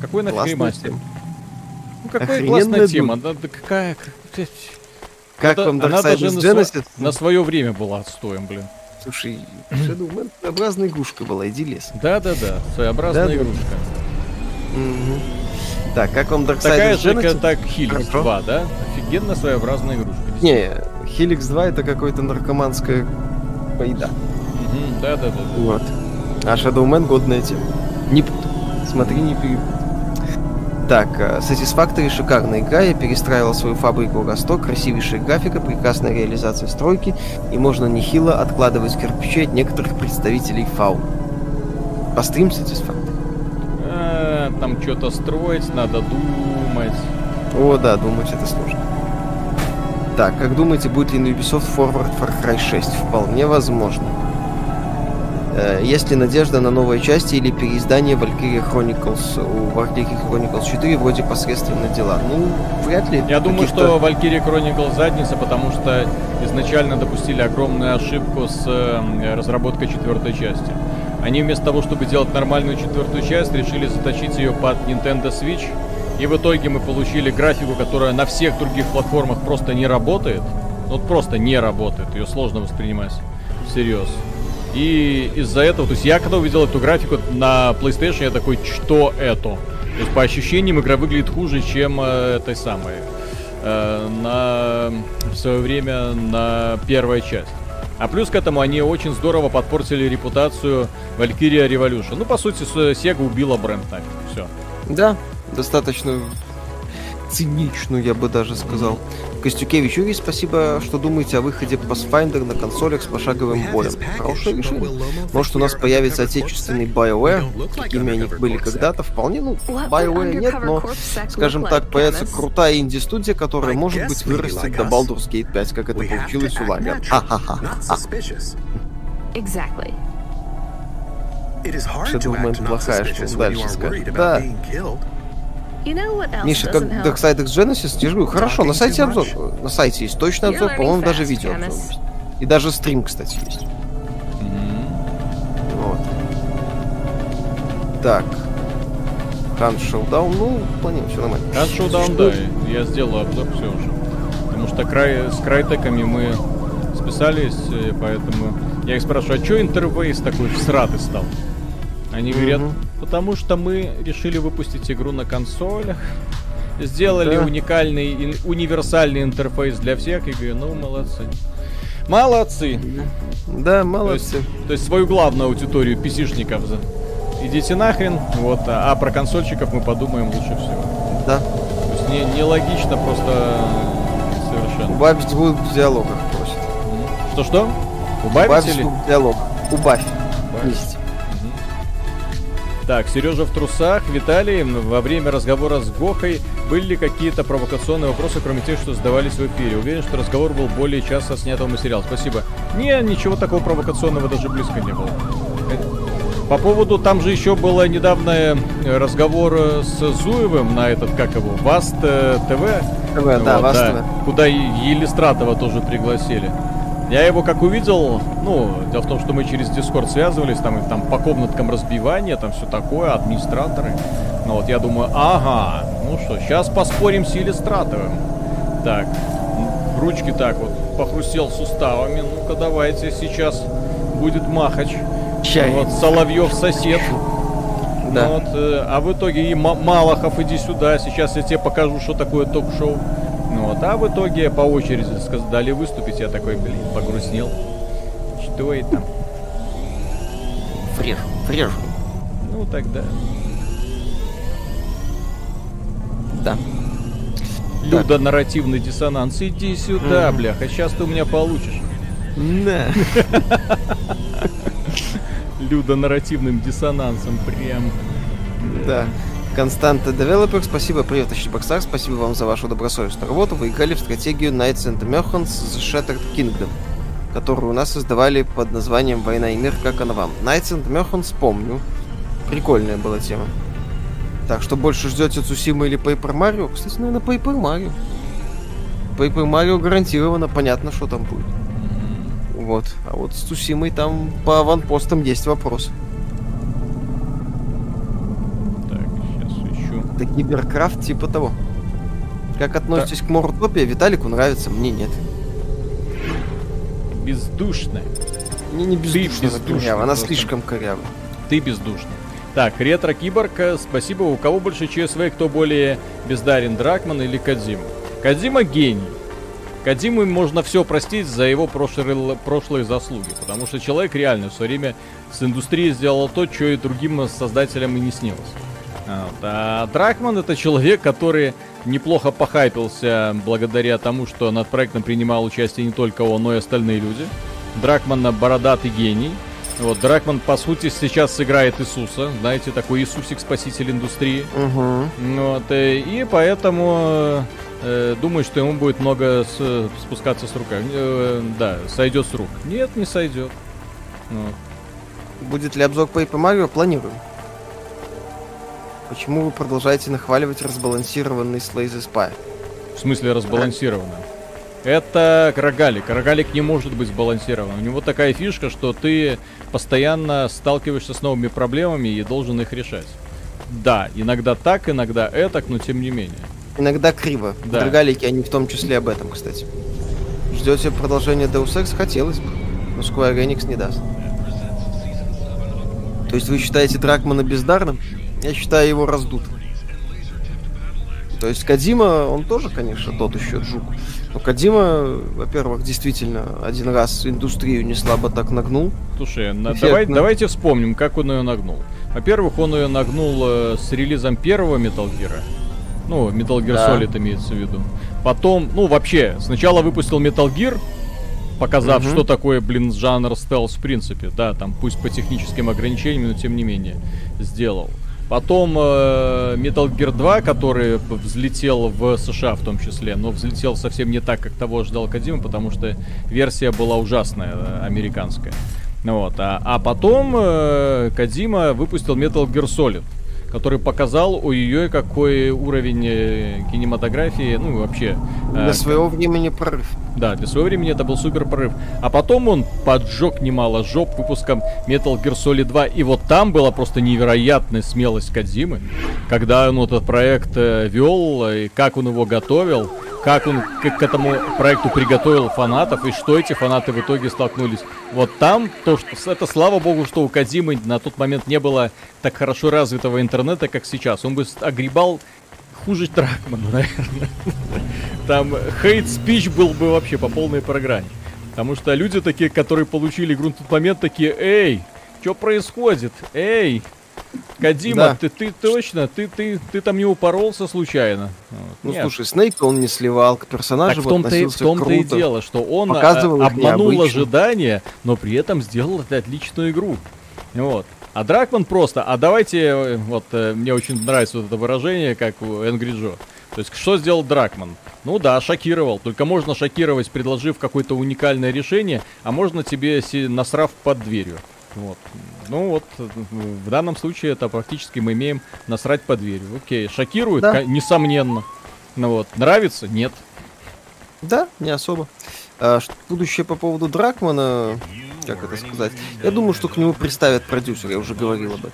Какой нафиг ремастер? тема. Ну какая Охрененная классная тема. Да, да какая... Как Это- вам она даже на, Genesis? на свое время была отстоем, блин. Слушай, Shadowman своеобразная игрушка была, иди лес. Да-да-да, своеобразная Да-да. игрушка. Мгм. Так, как вам Darksiders Такая же, как так Helix Хорошо. 2, да? Офигенно своеобразная игрушка. Не, Helix 2 это какое-то наркоманская поеда. Мгм, Да-да-да. Вот. А Shadowman годная тема. Не путай. Смотри, не перепутай. Так, э, Satisfactory шикарная игра, я перестраивал свою фабрику 100, красивейшая графика, прекрасная реализация стройки, и можно нехило откладывать кирпичи от некоторых представителей фауны. Пострим Satisfactory. А, Там что-то строить, надо думать. О, да, думать это сложно. Так, как думаете, будет ли на Ubisoft Forward Far Cry 6? Вполне возможно. Э, Есть ли надежда на новые части или переиздание Valkyria Chronicles? У Valkyria Chronicles 4 вроде посредственно дела. Ну, вряд ли. Я думаю, что Valkyrie Chronicle задница, потому что изначально допустили огромную ошибку с э, разработкой четвертой части. Они вместо того, чтобы делать нормальную четвертую часть, решили заточить ее под Nintendo Switch И в итоге мы получили графику, которая на всех других платформах просто не работает. Вот просто не работает. Ее сложно воспринимать всерьез. И из-за этого, то есть я когда увидел эту графику на PlayStation, я такой, что это? То есть по ощущениям игра выглядит хуже, чем э, этой самой. Э, на в свое время на первая часть. А плюс к этому они очень здорово подпортили репутацию Valkyria Revolution. Ну, по сути, Sega убила бренд нафиг. Все. Да, достаточно циничную, я бы даже сказал. Костюкевич Юрий, спасибо, что думаете о выходе Pathfinder на консолях с пошаговым боем. Хорошее решение. Может, у нас появится отечественный BioWare, какими они были когда-то, вполне, ну, BioWare нет, но, скажем так, появится крутая инди-студия, которая, может быть, вырастет до Baldur's Gate 5, как это получилось у Лагер. Ха-ха-ха. Exactly. Hard Shadow плохая, что дальше сказать. Да. Миша, как help? Darksiders Genesis, я же говорю, хорошо, на сайте обзор, на сайте есть точный обзор, по-моему, даже видео обзор есть. И даже стрим, кстати, есть. Вот. Так. Хан Шоудаун, ну, планируем, все нормально. Gun Showdown, да, я сделал обзор, все уже. Потому что край, с крайтеками мы списались, поэтому я их спрашиваю, а что интерфейс такой всратый стал? Они говорят, Мгм. потому что мы решили выпустить игру на консолях, сделали Да. уникальный, универсальный интерфейс для всех, и говорю, ну, молодцы. Молодцы. Да, То есть, молодцы. то есть свою главную аудиторию писишников за- идите нахрен, вот, а, а про консольщиков мы подумаем лучше всего. Да. То есть не, нелогично просто совершенно. Убавить звук в диалогах просит. Что-что? Убавить Убавить или? диалог. Убавь. Убавить. Есть. Так, Сережа в трусах. Виталий, во время разговора с Гохой были ли какие-то провокационные вопросы, кроме тех, что задавались в эфире? Уверен, что разговор был более часто снятого материала. Спасибо. Не, ничего такого провокационного даже близко не было. По поводу, там же еще было недавно э, разговор э, с Зуевым на этот, как его, Васт э, ТВ. ТВ, да, Вот, вас да, ТВ. Куда и Елистратова тоже пригласили. Я его как увидел, ну, дело в том, что мы через Дискорд связывались, там, там по комнаткам разбивания, там все такое, администраторы. Ну вот я думаю, ага, ну что, сейчас поспорим с Елистратовым. Так, ручки так вот, похрустел суставами, ну-ка давайте, сейчас будет махач. Чай. Вот Соловьев сосед. Да. Ну вот, э, а в итоге и Ма- Малахов, иди сюда, сейчас я тебе покажу, что такое ток-шоу. Ну вот, а в итоге по очереди сказ- дали выступить, я такой, блин, погрустнел. Что это? Фреш. Фреш. Ну тогда. Да. Люда нарративный диссонанс. Иди сюда, Мгм. бляха, сейчас ты у меня получишь. Да. Лудонарративным диссонансом прям. Да. Константа Девелопер, спасибо, привет, Боксар, спасибо вам за вашу добросовестную работу. Вы играли в стратегию Knights and Merchants The Shattered Kingdom, которую у нас создавали под названием Война и мир, как она вам. Knights and Merchants помню. Прикольная была тема. Так, что больше ждете Цусима или Paper Mario? Кстати, наверное, Paper Mario. Paper Mario гарантированно, понятно, что там будет. Вот. А вот с Цусимой там по аванпостам есть вопрос. Это киберкрафт типа того. Как относитесь к Морутопии? Виталику нравится, мне нет. Бездушно. Мне не бездушно, бездушный корява, она слишком корява. Ты бездушный. Так, ретро-киборг, э, спасибо. У кого больше ЧСВ, кто более бездарен, Дракман или Кадзима? Кадзима гений. Кадзиму можно все простить за его прошлые, прошлые заслуги, потому что человек реально в свое время с индустрией сделал то, что и другим создателям и не снилось. Вот. А Дракман это человек, который неплохо похайпился благодаря тому, что над проектом принимал участие не только он, но и остальные люди. Дракман бородатый гений. Вот, Дракман, по сути, сейчас сыграет Иисуса. Знаете, такой Иисусик, спаситель индустрии. Угу. Вот, э, и поэтому э, думаю, что ему будет много с- спускаться с руками. Э, да, сойдет с рук. Нет, не сойдет. Вот. Будет ли обзор Paper Mario? Планируем. Почему вы продолжаете нахваливать разбалансированный Slay the Spire? В смысле разбалансировано. Это рогалик. Рогалик не может быть сбалансирован. У него такая фишка, что ты постоянно сталкиваешься с новыми проблемами и должен их решать. да, иногда так, иногда этак, но тем не менее. Иногда криво. Да. Рогалики, они в том числе об этом, кстати. Ждете продолжения Deus Ex? Хотелось бы. Но Square Enix не даст. То есть вы считаете Дракмана бездарным? Я считаю его раздутым. То есть Кадима, он тоже, конечно, тот еще жук. Но Кадима, во-первых, действительно один раз индустрию не слабо так нагнул. Слушай, на- давай, давайте вспомним, как он ее нагнул. Во-первых, он ее нагнул э, с релизом первого Metal Gear. Ну, Metal Gear Да. Solid имеется в виду. Потом, ну, вообще, сначала выпустил Metal Gear, показав, Мгм. что такое, блин, жанр стелс в принципе. Да, там, пусть по техническим ограничениям, но тем не менее, сделал. Потом э, Metal Gear 2, который взлетел в США в том числе, но взлетел совсем не так, как того ожидал Кадима, потому что версия была ужасная, э, американская. Вот. А, а потом э, Кадима выпустил Metal Gear Solid, который показал, ой-ой-ой, какой уровень э, кинематографии, ну вообще... э, Для своего времени прорыв. да, для своего времени это был супер прорыв. А потом он поджег немало жоп выпуском Metal Gear Solid 2. И вот там была просто невероятная смелость Кадзимы, когда он этот проект э, вел, и как он его готовил, как он к, к этому проекту приготовил фанатов, и что эти фанаты в итоге столкнулись. Вот там, то, что, это слава богу, что у Кадзимы на тот момент не было так хорошо развитого интернета, как сейчас. Он бы огребал хуже Дракмана, наверное. Там хейт-спич был бы вообще по полной программе. Потому что люди такие, которые получили игру на тот момент, такие, эй, что происходит? Эй, Кадима, Да. ты, ты точно, ты, ты, ты там не упоролся случайно? Ну Нет. слушай, Снейка он не сливал, к персонажу Так в том-то, и, в том-то и дело, что он а, Показывал обманул необычно. ожидания, но при этом сделал это отличную игру. Вот. А Дракман просто, а давайте, э, вот э, мне очень нравится вот это выражение, как у Angry Joe. То есть, что сделал Дракман? Ну да, шокировал. Только можно шокировать, предложив какое-то уникальное решение, а можно тебе насрав под дверью. Вот. Ну вот, э, в данном случае это практически мы имеем насрать под дверью. Окей, шокирует, Да. несомненно. Ну вот, нравится? Нет. Да, не особо. А, будущее по поводу Дракмана, как это сказать, я думаю, что к нему представят продюсер, я уже говорил об этом.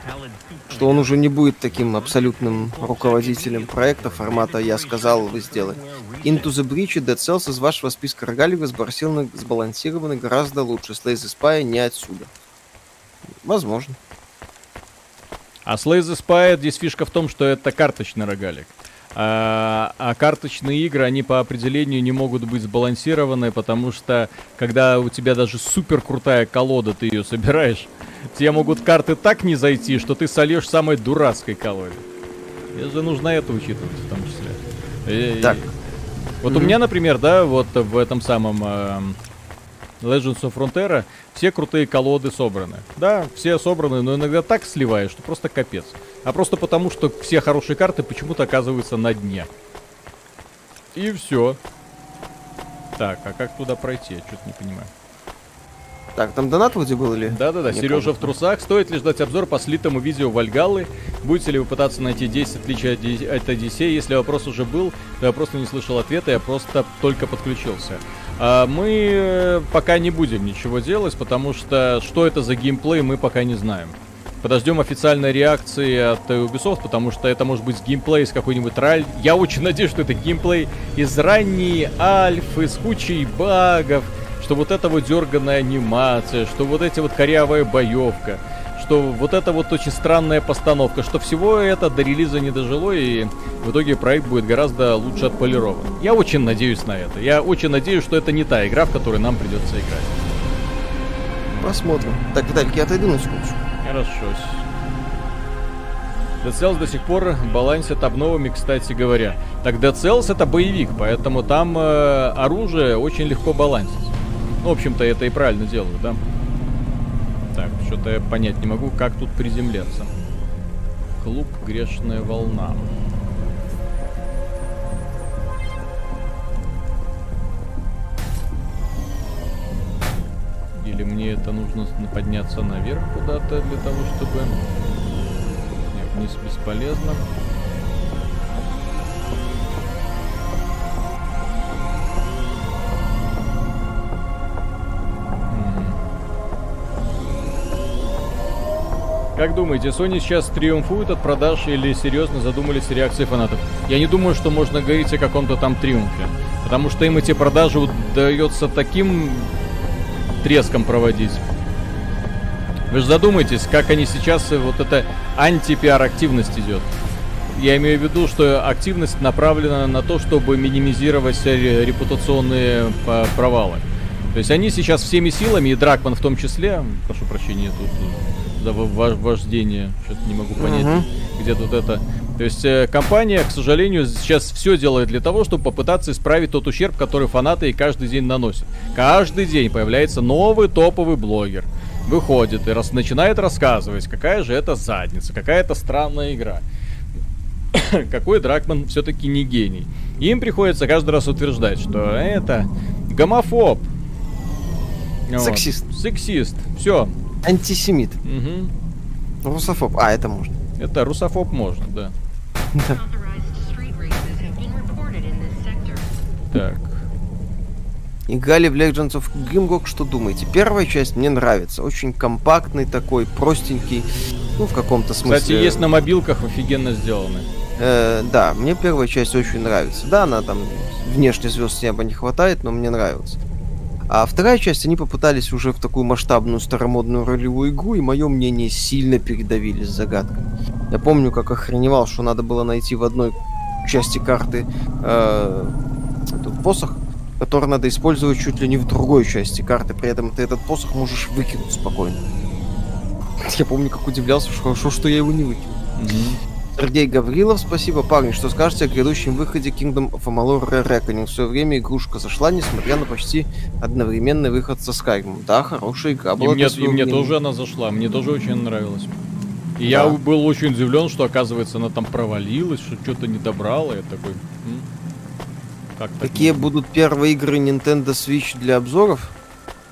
Что он уже не будет таким абсолютным руководителем проекта формата «я сказал, вы сделали». Into the Breach и Dead Cells из вашего списка рогаликов сбалансированы, сбалансированы гораздо лучше. Slay the Spy не отсюда. Возможно. А Slay the Spy, здесь фишка в том, что это карточный рогалик. А, а карточные игры, они по определению не могут быть сбалансированы, потому что когда у тебя даже супер крутая колода, ты ее собираешь, тебе могут карты так не зайти, что ты сольешь самой дурацкой колоде. Тебе же нужно это учитывать в том числе. И- Так. Вот у меня, например, да, вот в этом самом эм, Legends of Frontera все крутые колоды собраны. Да, все собраны, но иногда так сливаешь, что просто капец. А просто потому, что все хорошие карты почему-то оказываются на дне. И все. Так, а как туда пройти? Я что-то не понимаю. Так, там донат вроде был или? Да-да-да, Сережа помню. в трусах. Стоит ли ждать обзор по слитому видео Вальгаллы? Будете ли вы пытаться найти 10 отличий от от Одиссея? Если вопрос уже был, то я просто не слышал ответа, я просто только подключился. А мы э, пока не будем ничего делать, потому что что это за геймплей, мы пока не знаем. Подождем официальной реакции от Ubisoft, потому что это может быть геймплей из какой-нибудь раль. Я очень надеюсь, что это геймплей из ранней альфы с кучей багов, что вот эта вот дерганная анимация, что вот эти вот корявая боевка, что вот это вот очень странная постановка, что всего это до релиза не дожило, и в итоге проект будет гораздо лучше отполирован. Я очень надеюсь на это. Я очень надеюсь, что это не та игра, в которой нам придется играть. Посмотрим. Так, Виталик, я отойду на секундочку. Хорошо. Dead Cells до сих пор балансит обновами, кстати говоря. Так Dead Cells это боевик, поэтому там э, оружие очень легко балансить. Ну, в общем-то, это и правильно делают, да? Так, что-то я понять не могу, как тут приземляться. Клуб Грешная Волна. Или мне это нужно подняться наверх куда-то для того, чтобы... Нет, вниз бесполезно. М. Как думаете, Sony сейчас триумфует от продаж или серьезно задумались о реакции фанатов? Я не думаю, что можно говорить о каком-то там триумфе. Потому что им эти продажи удается таким треском проводить. Вы же задумайтесь, как они сейчас, э, вот эта анти-пиар активность идет. Я имею в виду, что активность направлена на то, чтобы минимизировать э, репутационные э, провалы. То есть они сейчас всеми силами, и Дракман в том числе, прошу прощения, тут за вождение, что-то не могу понять, uh-huh. где тут это. То есть э, компания, к сожалению, сейчас все делает для того, чтобы попытаться исправить тот ущерб, который фанаты и каждый день наносят. Каждый день появляется новый топовый блогер выходит и раз, начинает рассказывать, какая же это задница, какая это странная игра. Какой Дракман все-таки не гений. Им приходится каждый раз утверждать, что это гомофоб. Сексист. Вот. Сексист. Все. Антисемит. Угу. Русофоб. А, это можно. Это русофоб можно, да. Так. Играли в Legends of Grimrock, что думаете? Первая часть мне нравится. Очень компактный такой, простенький. Ну, в каком-то смысле. Кстати, есть на мобилках офигенно сделаны. Э, да, мне первая часть очень нравится. Да, она там внешне звезд с неба не хватает, но мне нравится. А вторая часть, они попытались уже в такую масштабную старомодную ролевую игру, и мое мнение сильно передавили с загадкой. Я помню, как охреневал, что надо было найти в одной части карты э, этот посох, который надо использовать чуть ли не в другой части карты. При этом ты этот посох можешь выкинуть спокойно. Я помню, как удивлялся, что хорошо, что я его не выкинул. Mm-hmm. Сергей Гаврилов, спасибо, парни. Что скажете о грядущем выходе Kingdom of Amalur Reckoning? В свое время игрушка зашла, несмотря на почти одновременный выход со Skyrim. Да, хорошая игра была. И мне, и мне тоже она зашла, мне тоже очень нравилась. И да. я был очень удивлен, что, оказывается, она там провалилась, что что-то не добрала. Я такой... М? Как Какие можно? будут первые игры Nintendo Switch для обзоров?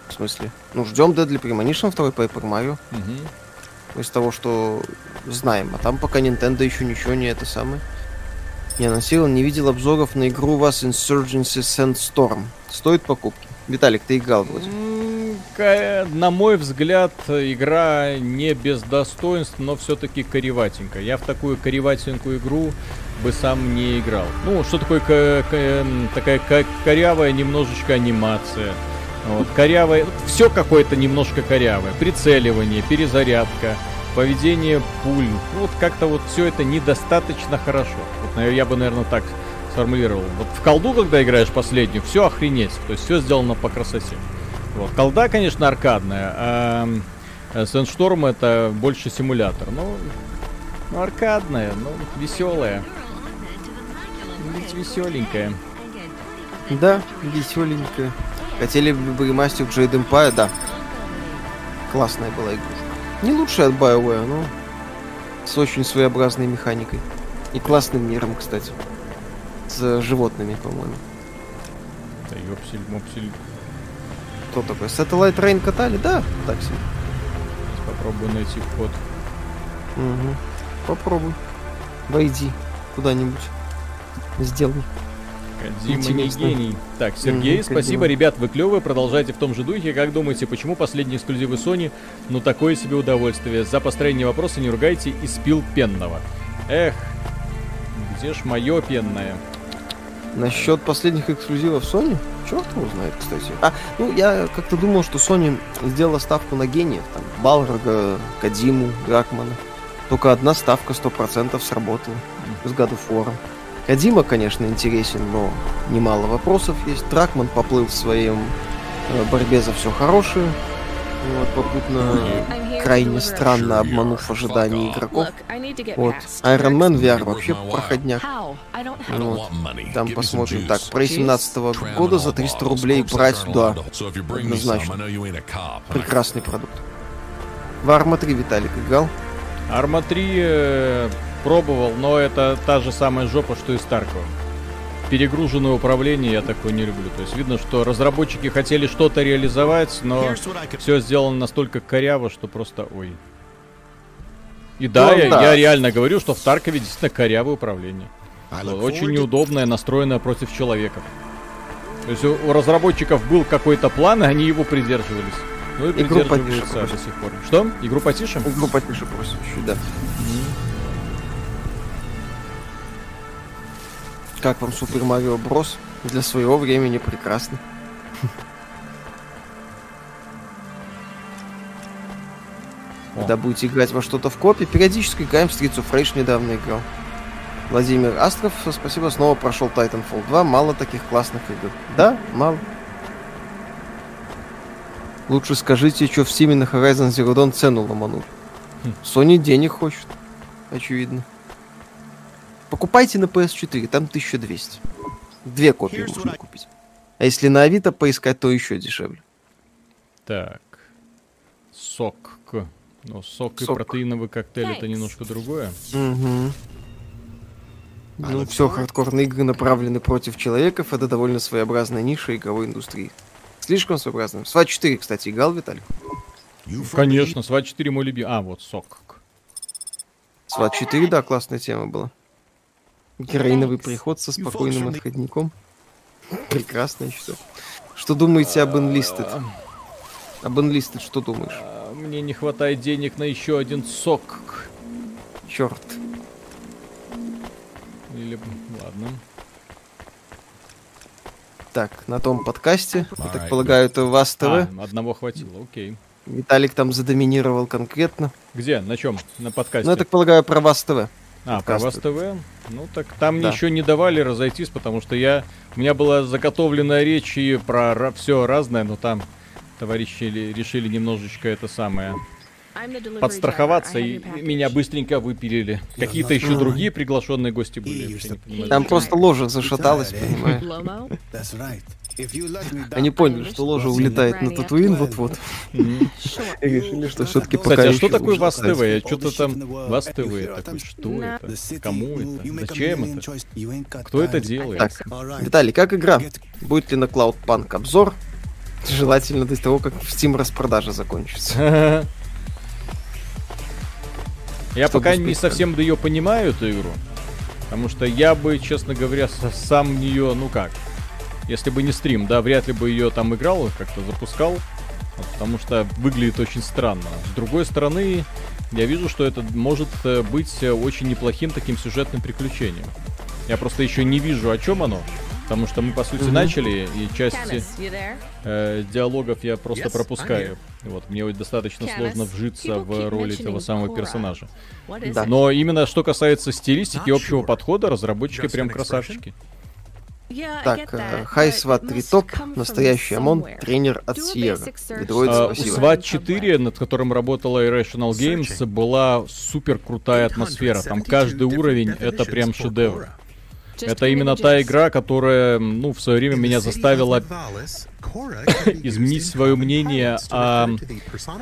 В смысле? Ну, ждем Deadly Premonition 2 Paper Mario. Угу. Из того, что знаем. А там пока Nintendo еще ничего не это самое. Не анонсировал, не видел обзоров на игру у вас Insurgency Sandstorm. Стоит покупки? Виталик, ты играл вроде. На мой взгляд, игра не без достоинств, но все-таки кореватенькая. Я в такую кореватенькую игру бы сам не играл. Ну, что такое такая корявая немножечко анимация. Вот, корявая, все какое-то немножко корявое. Прицеливание, перезарядка, поведение пуль. Ну, вот как-то вот все это недостаточно хорошо. Вот, я бы, наверное, так сформулировал. Вот в колду, когда играешь последнюю, все охренеть. То есть все сделано по красоте. Вот. Колда, конечно, аркадная, а Сэндшторм это больше симулятор. Ну, ну аркадная, ну, веселая. Ведь веселенькая. Да, веселенькая. Хотели бы ремастер Jade Empire, да. Классная была игрушка. Не лучшая от BioWare, но с очень своеобразной механикой. И классным миром, кстати. С животными, по-моему. Да ёпсель, мопсель. Кто такой? Satellite Train катали? Да, так себе. Сейчас попробую найти вход. Угу. Попробуй. Войди куда-нибудь сделай. Кодзима не гений. Так, Сергей, mm-hmm, спасибо, Кодзима. ребят, вы клевые, продолжайте в том же духе. Как думаете, почему последние эксклюзивы Sony, ну такое себе удовольствие? За построение вопроса не ругайте и спил пенного. Эх, где ж мое пенное? Насчет последних эксклюзивов Sony? Черт его знает, кстати. А, ну, я как-то думал, что Sony сделала ставку на гениев. Там, Балрога, Кадиму, Дракмана. Только одна ставка 100% сработала. С God of War. Кадима, конечно, интересен, но немало вопросов есть. Тракман поплыл в своем э, борьбе за все хорошее. Вот, попутно крайне странно обманув ожидания игроков. Вот. Iron Man VR вообще проходняк. Вот. Там посмотрим. Так, про 17 -го года за 300 рублей брать, да, однозначно. Прекрасный продукт. В Арма 3 Виталик играл? Арма 3 Пробовал, но это та же самая жопа, что и Старкова. Перегруженное управление я такое не люблю. То есть видно, что разработчики хотели что-то реализовать, но все сделано настолько коряво, что просто ой. И да, ну, я, да. я реально говорю, что в Таркове действительно корявое управление. Очень неудобное, настроенное против человека. То есть у, у разработчиков был какой-то план, и они его придерживались. Ну и Игру придерживаются потише до сих пор. Что? Игру потише? Игру потише просим чуть, да. Как вам Супер Марио Брос? Для своего времени прекрасно. Когда будете играть во что-то в копе, периодически играем в Streets of Rage недавно играл. Владимир Астров, спасибо, снова прошел Titanfall 2. Мало таких классных игр. Да, мало. Лучше скажите, что в Steam на Horizon Zero Dawn цену ломанул. Sony денег хочет. Очевидно. Покупайте на PS4, там 1200. Две копии Here's можно купить. А если на Авито поискать, то еще дешевле. Так. Сок. Ну, сок и Сок. протеиновый коктейль это немножко другое. Угу. Ну, все хардкорные игры направлены против человеков. Это довольно своеобразная ниша игровой индустрии. Слишком своеобразная. Сват 4, кстати, играл, Виталик? Конечно, Сват 4 мой любимый. А, вот сок. Сват 4, да, классная тема была. Героиновый Thanks. приход со спокойным отходником. Прекрасно, я считаю. Что думаете об Enlisted? Об Enlisted что думаешь? А, Мне не хватает денег на еще один сок. Черт. Или... Ладно. Так, на том подкасте, я так полагаю, это вас ТВ. А, одного хватило, окей. Виталик там задоминировал конкретно. Где? На чем? На подкасте? Ну, я так полагаю, про вас ТВ. А, про вас. ТВ? Ну так там мне Да. еще не давали разойтись, потому что я... У меня была заготовленная речь и про все разное, но там товарищи ли- решили немножечко это самое подстраховаться и меня быстренько выпилили. Какие-то еще другие приглашенные гости были. Там просто ложа зашаталась, понимаешь? Они поняли, что ложа улетает на Татуин вот-вот. И решили, что все-таки Кстати, пока а что такое Вас. ТВ? Я что-то там... Вас ТВ, такой, что это? Кому это? Зачем это? Кто это делает? Так, Виталий, как игра? Будет ли на Cloudpunk обзор? Желательно до того, как в Steam распродажа закончится. Я Чтобы пока не совсем ее понимаю, эту игру. Потому что я бы, честно говоря, сам в нее, ну как, если бы не стрим, да, вряд ли бы ее там играл, как-то запускал. Вот, потому что выглядит очень странно. С другой стороны, я вижу, что это может э, быть э, очень неплохим таким сюжетным приключением. Я просто еще не вижу, о чем оно. Потому что мы, по сути, Мгм. начали, и часть э, диалогов я просто Yes, пропускаю. Вот, мне вот достаточно Canis, сложно вжиться people в mentioning этого самого персонажа. Да. Но именно что касается стилистики и общего sure. подхода, разработчики Just прям an expression. Так, э, that, Хай but Сват it 3 must топ, настоящий ОМОН, тренер от Do a Сиера. basic search. Гидроид, А, у. SWAT 4, над которым работала Irrational Games, была супер крутая атмосфера. Там каждый уровень это прям шедевр. Это именно та игра, которая, ну, в свое время меня заставила изменить свое мнение о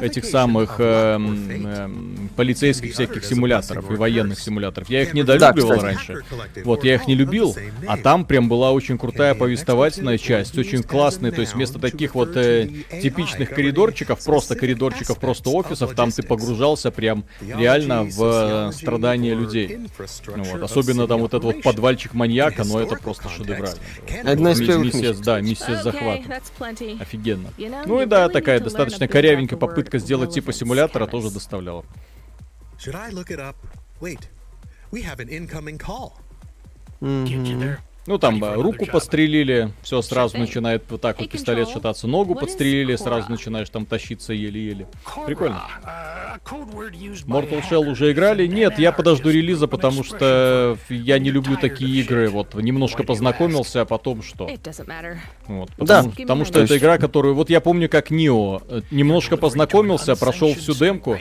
этих самых эм, эм, полицейских всяких симуляторов и военных симуляторов. Я их недолюбливал кстати. раньше. Вот, я их не любил, а там прям была очень крутая повествовательная часть, очень классная, то есть вместо таких вот э, типичных коридорчиков, просто коридорчиков, просто офисов, там ты погружался прям реально в э, страдания людей. Ну вот, особенно там вот этот вот подвальчик маньяка, но это просто шедеврально. Одна из первых да, миссия с Офигенно. Ну и да, такая достаточно корявенькая попытка сделать типа симулятора тоже доставляла. Should I look it up? Wait, we have an incoming call. Get you there. Ну там э, руку пострелили, все сразу начинает вот так вот пистолет шататься, ногу подстрелили, сразу начинаешь там тащиться еле-еле. Прикольно. used by Mortal Shell уже играли? Нет, я подожду релиза, потому что я не люблю такие игры. Вот немножко познакомился, а потом что? Вот, Да. потому, потому что То это игра, которую... Вот я помню, как Нио. э, Немножко познакомился, прошел всю демку,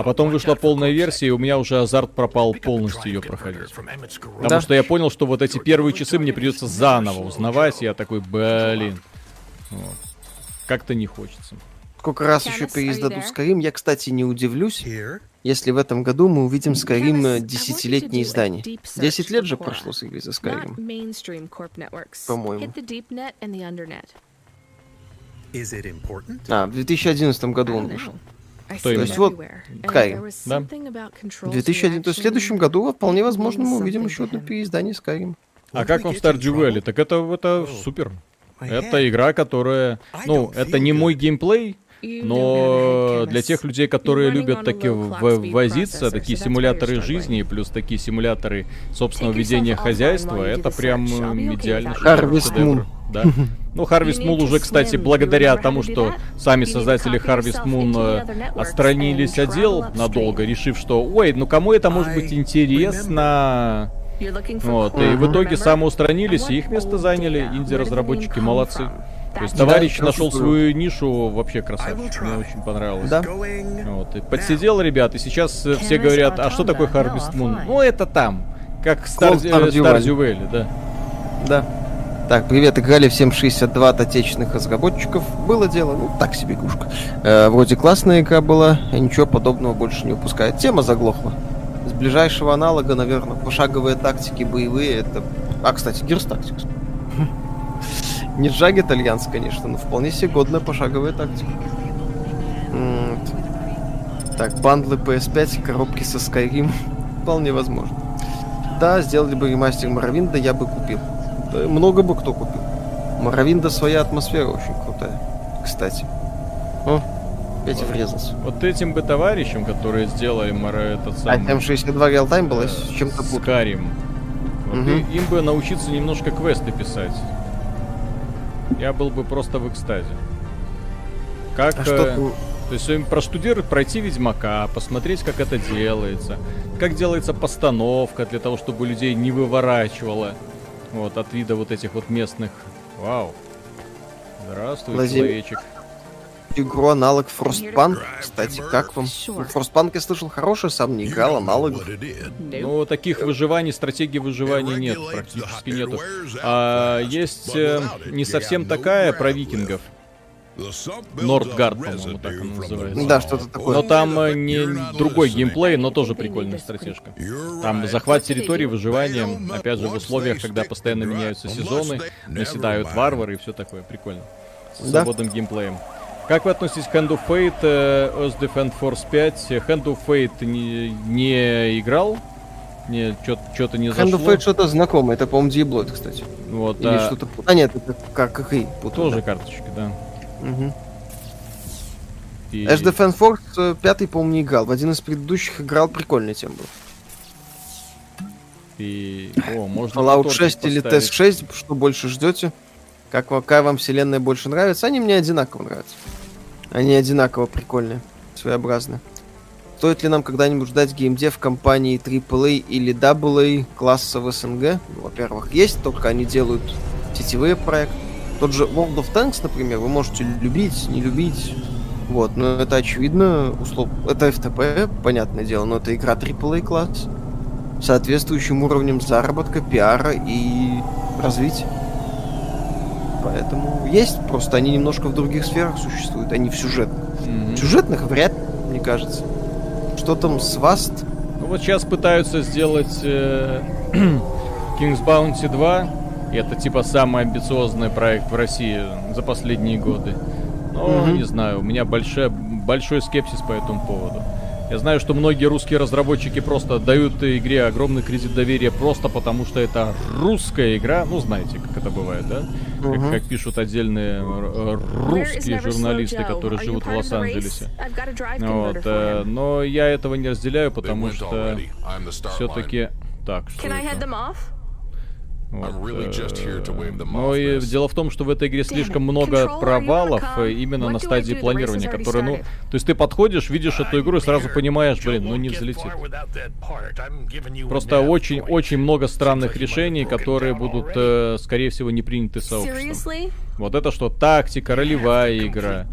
а потом вышла полная версия, и у меня уже азарт пропал полностью ее проходить. Потому Да. что я понял, что вот эти первые часы мне придется заново узнавать, и я такой, блин. Вот. Как-то не хочется. Сколько раз еще переиздадут? Skyrim, я, кстати, не удивлюсь, если в этом году мы увидим Skyrim десятилетнее издание. 10 лет же прошло с игры за Skyrim. По-моему. А, в 2011 I году он вышел. Что именно? То есть вот was Да. something about В Control's 2001, то есть в следующем году вполне возможно мы увидим еще одно переиздание Skyrim. А как вам Stardew Valley? Так это, это Oh. супер. Это игра, которая... Ну, это не мой геймплей, Но для тех людей, которые любят таки в- возиться, такие симуляторы жизни, плюс такие симуляторы собственного ведения хозяйства, это прям м, идеально. Harvest. Moon. Да. Ну, Harvest Moon уже, кстати, благодаря тому, что сами создатели Harvest Moon э, отстранились от дел надолго, решив, что, ой, ну кому это может быть интересно? Вот, и в итоге самоустранились, и их место заняли инди-разработчики, молодцы. То есть товарищ Да, нашел свою нишу, вообще красавчик, мне очень понравилось. Да. Вот, и подсидел, ребят, и сейчас э, все говорят, а что такое Harvest Moon? Ну, это там, как э, Stardew Valley, да. Да. Так, привет, играли в 7.62 от отечественных разработчиков. Было дело, ну, так себе игрушка. Э, вроде классная игра была, и ничего подобного больше не выпускает. Тема заглохла. С ближайшего аналога, наверное, пошаговые тактики, боевые, это... А, кстати, Gears Tactics. Не джаг итальянс, конечно, но вполне себе годная пошаговая тактика. Вот. Так, бандлы PS5, коробки со Skyrim. Вполне возможно. Да, сделали бы ремастер Моровинда, я бы купил. Да, много бы кто купил. Моровинда своя атмосфера очень крутая. Кстати. О, опять врезался. Вот этим бы товарищам, которые сделали Мара этот А самый... М62 реалтайм была с чем-то. Скарим. Вот и- им бы научиться немножко квесты писать. Я был бы просто в экстазе. Как... А э, что ты- То есть им проштудировать, пройти Ведьмака, посмотреть, как это делается, как делается постановка для того, чтобы людей не выворачивало вот, от вида вот этих вот местных. Вау. Здравствуй, Лазим. человечек. Игру аналог Frostpunk. Кстати, как вам? Frostpunk я слышал хороший, сам не играл, аналог. Ну, таких выживаний, стратегии выживания нет, практически нету. А есть э, не совсем такая про викингов. Нордгард, по-моему, так она называется. Да, что-то такое. Но там э, не другой геймплей, но тоже прикольная стратежка. Там захват территории, выживание, опять же, в условиях, когда постоянно меняются сезоны, наседают варвары и все такое, прикольно. С Да. свободным геймплеем. Как вы относитесь к Hand of Fate, э, Earth Defense Force 5? Hand of Fate не, не играл? Не, что-то не зашло. Hand of Fate что-то знакомое, это, по-моему, Диаблоид, кстати. Вот, Или а, что-то... А нет, это как как и путаю, тоже да. карточки, да. Мгм. И- Ash Force э, пятый, по-моему, не играл. В один из предыдущих играл, прикольная тема была. и- О, можно Fallout тортик 6 или. Test 6, что больше ждете? Как, какая вам вселенная больше нравится? Они мне одинаково нравятся. Они одинаково прикольные, своеобразные. Стоит ли нам когда-нибудь ждать геймдев компании AAA или AA класса в СНГ? Ну, во-первых, есть, только они делают сетевые проекты. Тот же World of Tanks, например, вы можете любить, не любить. Вот, но это очевидно, услов... это FTP, понятное дело, но это игра AAA класс соответствующим уровнем заработка, пиара и развития. Поэтому есть, просто они немножко в других сферах существуют, они в сюжетных. В сюжетных вряд ли, мне кажется. Что там с Vast? Ну вот сейчас пытаются сделать э, King's Bounty 2. И это типа самый амбициозный проект в России за последние годы. Но Мгм. не знаю, у меня большая, большой скепсис по этому поводу. Я знаю, что многие русские разработчики просто дают игре огромный кредит доверия просто потому, что это русская игра. Ну, знаете, как это бывает, да? Как, как пишут отдельные э, русские журналисты, которые живут в Лос-Анджелесе. Вот, э, но я этого не разделяю, потому что все-таки так, что Can I head это? Вот, но off, и дело в том, что в этой игре слишком много провалов э, именно на стадии планирования, которые, ну, то есть ты подходишь, видишь эту игру и сразу понимаешь, блин, ну не взлетит. Просто очень-очень много странных решений, которые будут, э, скорее всего, не приняты сообществом. Вот это что, тактика, ролевая игра.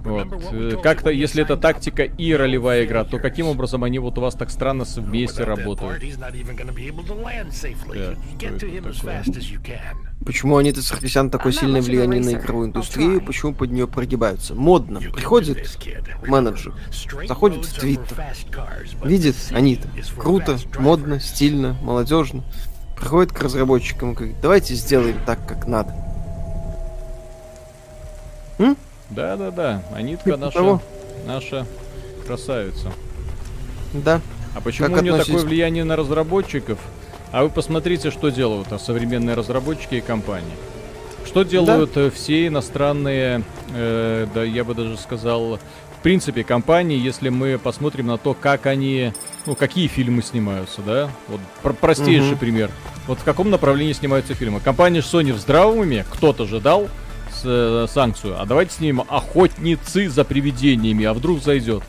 Вот. э, Как-то, если это тактика и ролевая игра, то каким образом они вот у вас так странно вместе работают? Почему они-то Саркисян такое сильное влияние на игровую индустрию? Почему под нее прогибаются? Модно. Приходит менеджер, заходит в Твиттер, видит они-то. Круто, модно, стильно, молодежно. Приходит к разработчикам и говорит, давайте сделаем так, как надо. Да-да-да, Анитка Типа наша, того. наша красавица. Да. А почему Как у нее относитесь- такое влияние на разработчиков? А вы посмотрите, что делают а современные разработчики и компании. Что делают э, все иностранные, э, да я бы даже сказал, в принципе, компании, если мы посмотрим на то, как они, ну, какие фильмы снимаются, да? Вот пр- простейший Мгм. пример. Вот в каком направлении снимаются фильмы? Компания Sony в здравом уме, кто-то же дал э, санкцию, а давайте снимем охотницы за привидениями, а вдруг зайдет.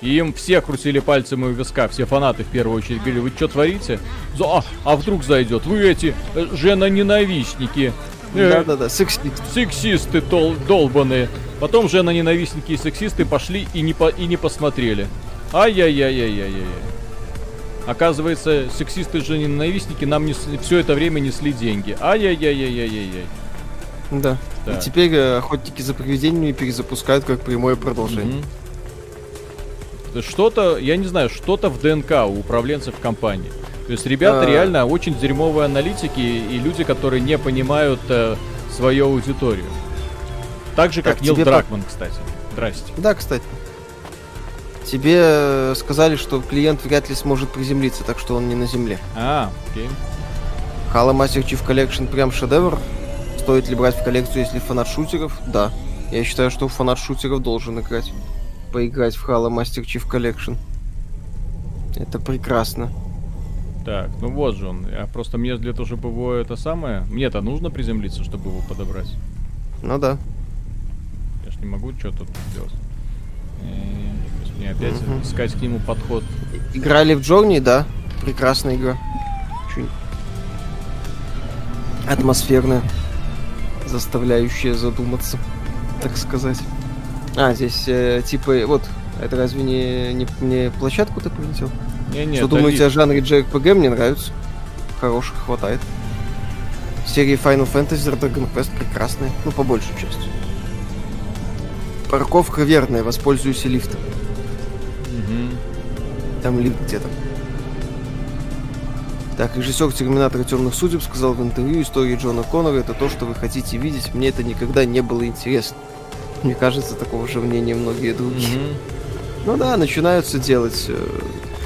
И им все крутили пальцем у виска, все фанаты в первую очередь говорили, вы что творите? А, а вдруг зайдет? Вы эти э, жена-ненавистники. э, Да-да-да, сексист. сексисты тол- долбаные. Потом жена-ненавистники и сексисты пошли и не, по- и не посмотрели. Ай-яй-яй-яй-яй-яй. Оказывается, сексисты и жены-ненавистники нам все это время несли деньги. Ай-яй-яй-яй-яй-яй. Да. Так. И теперь э, охотники за привидениями перезапускают как прямое продолжение. Есть Что-то, я не знаю, что-то в ДНК у управленцев компании. То есть ребята А. реально очень дерьмовые аналитики и люди, которые не понимают э, свою аудиторию. Так же, как Так, Нил Дракман, кстати. Здрасте. Да, кстати. Тебе э, сказали, что клиент вряд ли сможет приземлиться, так что он не на земле. А, окей. Halo Master Chief Collection прям шедевр. Стоит ли брать в коллекцию, если фанат шутеров? Да. Я считаю, что фанат шутеров должен играть. Поиграть в Halo Master Chief Collection. Это прекрасно. Так, ну вот же он. А просто мне для того, чтобы его это самое... Мне-то нужно приземлиться, чтобы его подобрать. Ну да. Я ж не могу что тут сделать. Э, Мне опять Мгм. искать к нему подход. Играли в Джорни, да. Прекрасная игра. Очень атмосферная. Заставляющая задуматься, так сказать. А, здесь э, типа, вот, это разве не, не, не площадку ты полетел? Не-не, Что думаете о жанре JRPG? Мне нравится. Хороших хватает. Серии Final Fantasy Dragon Quest прекрасные. Ну, по большей части. Парковка верная, воспользуюсь лифтом. Мгм. Там лифт где-то. Так, режиссер Терминатора Темных Судеб сказал в интервью, история Джона Коннора это то, что вы хотите видеть. Мне это никогда не было интересно. Мне кажется, такого же мнения многие другие. Мгм. Ну да, начинаются делать э,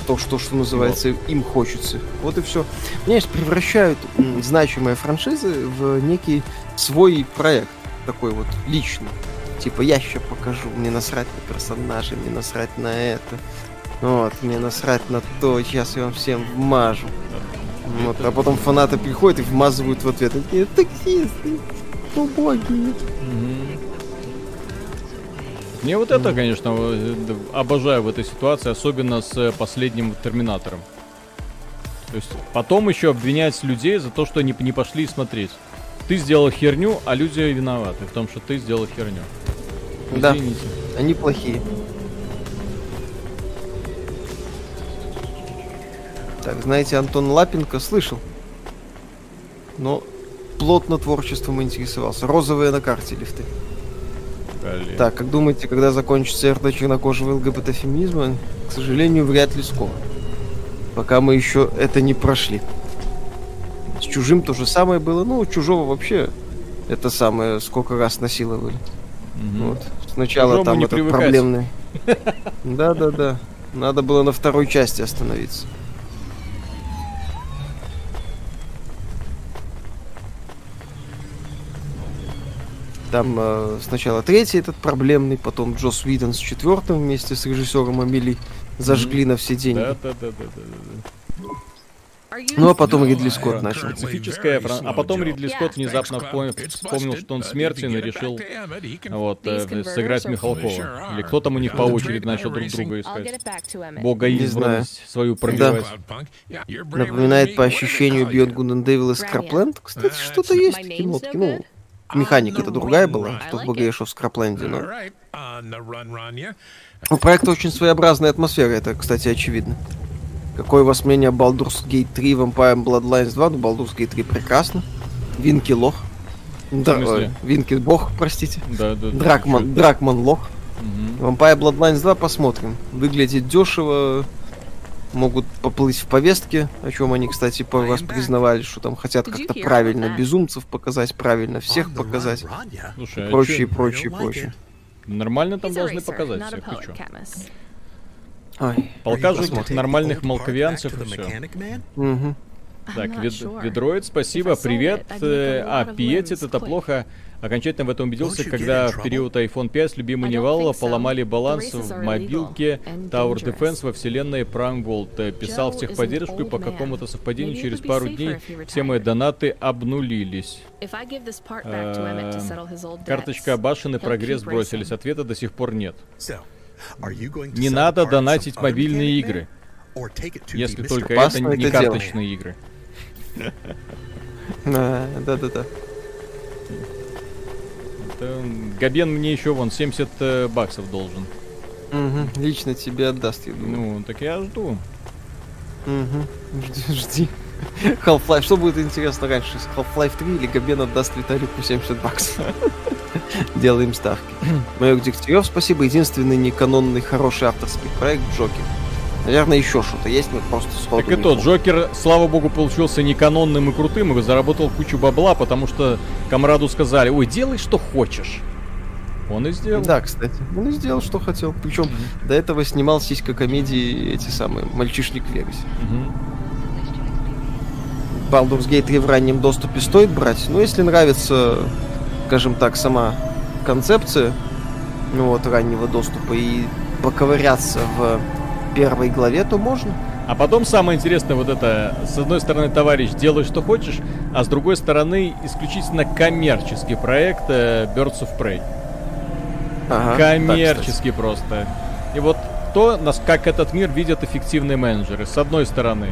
то, что, что называется, им хочется. Вот и все. Понимаешь, превращают м, значимые франшизы в некий свой проект. Такой вот личный. Типа, я сейчас покажу, мне насрать на персонажей, мне насрать на это. Вот, мне насрать на то, сейчас я вам всем вмажу. Вот, а потом фанаты приходят и вмазывают в ответ. Такие, таксисты, убогие. Мне вот это, конечно, э, обожаю в этой ситуации, особенно с э, последним Терминатором. То есть потом еще обвинять людей за то, что они не пошли смотреть. Ты сделал херню, а люди виноваты в том, что ты сделал херню. Да. Извините. Они плохие. Так, знаете, Антон Лапенко слышал. Но плотно творчеством интересовался. Розовые на карте лифты. Блин. Так, как думаете, когда закончится эрда чернокожего ЛГБТ-феминизма? К сожалению, вряд ли скоро. Пока мы еще это не прошли. С чужим то же самое было. Ну, чужого вообще это самое сколько раз насиловали. Мгм. Вот. Сначала Чужому там этот привыкать. проблемный. Да, да, да. Надо было на второй части остановиться. Там э, сначала третий этот проблемный, потом Джос Уидон с четвертым вместе с режиссером Амели зажгли на все деньги. Да, да, да, да, да, да. Ну а потом Ридли Скотт начал. Специфическая фран- А потом. Ридли Скотт внезапно вспомнил, что он смертен и решил вот, э, сыграть Михалкова. Или кто там у них по очереди начал друг друга искать. Бога знаю. избранность свою пробивать. Braver Напоминает по ощущению and Evil из. Скрапленд. Кстати, что-то есть в кинотке. Ну, good? механика-то On the другая была, что в like БГ, it. что в Скрапленде. Но у проекта очень своеобразная атмосфера, это, кстати, очевидно. Какое у вас мнение о Baldur's Gate 3, Vampire Bloodlines 2? Ну, Baldur's Gate 3 прекрасно. Винки лох. Да, ой, Винки бог, простите. Да, да, да. Дракман, Дракман лох. Мгм. Vampire Bloodlines 2 посмотрим. Выглядит дешево. Могут поплыть в повестке, о чем они, кстати, пару раз признавали, что там хотят как-то правильно безумцев показать, правильно всех показать. Слушай, а Прочее, чё, прочее, прочее. нормально там должны показать всех, ты чё? Ой. Нормальных молковианцев и все. Мгм. Так. Ведроид, спасибо, привет. Э, А, пиетит это плохо. Окончательно в этом убедился, когда в период iPhone 5 любимый think so. поломали баланс в мобилке Tower. Defense во вселенной Prime World. Э, Писал в техподдержку, и по какому-то совпадению через пару дней все мои донаты обнулились. Э, Карточка башен прогресс бросились. Ответа до сих пор нет. Не надо донатить мобильные игры, если только это не карточные игры. А, Да-да-да. Это, Габен мне еще вон 70 э, баксов должен. Мгм, Лично тебе отдаст, я думаю. Ну, так я жду. Мгм. Жди, жди. Half-Life. Что будет интересно раньше? Half-Life 3 или Габен отдаст Виталику 70 баксов? Делаем ставки. Майор Дегтярев, спасибо. Единственный неканонный хороший авторский проект Джокер. Наверное, еще что-то есть, мы просто сходу Так и тот. Джокер, слава богу, получился не канонным и крутым, и заработал кучу бабла, потому что комраду сказали, ой, делай что хочешь. Он и сделал. Да, кстати. Он и сделал, что хотел. Причем до этого снимал сиська-комедии эти самые «Мальчишник в Вегасе». Мгм. Baldur's Gate 3 в раннем доступе стоит брать, но если нравится, скажем так, сама концепция ну вот, раннего доступа и поковыряться в первой главе, то можно. А потом самое интересное вот это, с одной стороны, товарищ, делай что хочешь, а с другой стороны, исключительно коммерческий проект э, Birds of Prey. Ага, коммерческий просто. И вот то, как этот мир видят эффективные менеджеры. С одной стороны,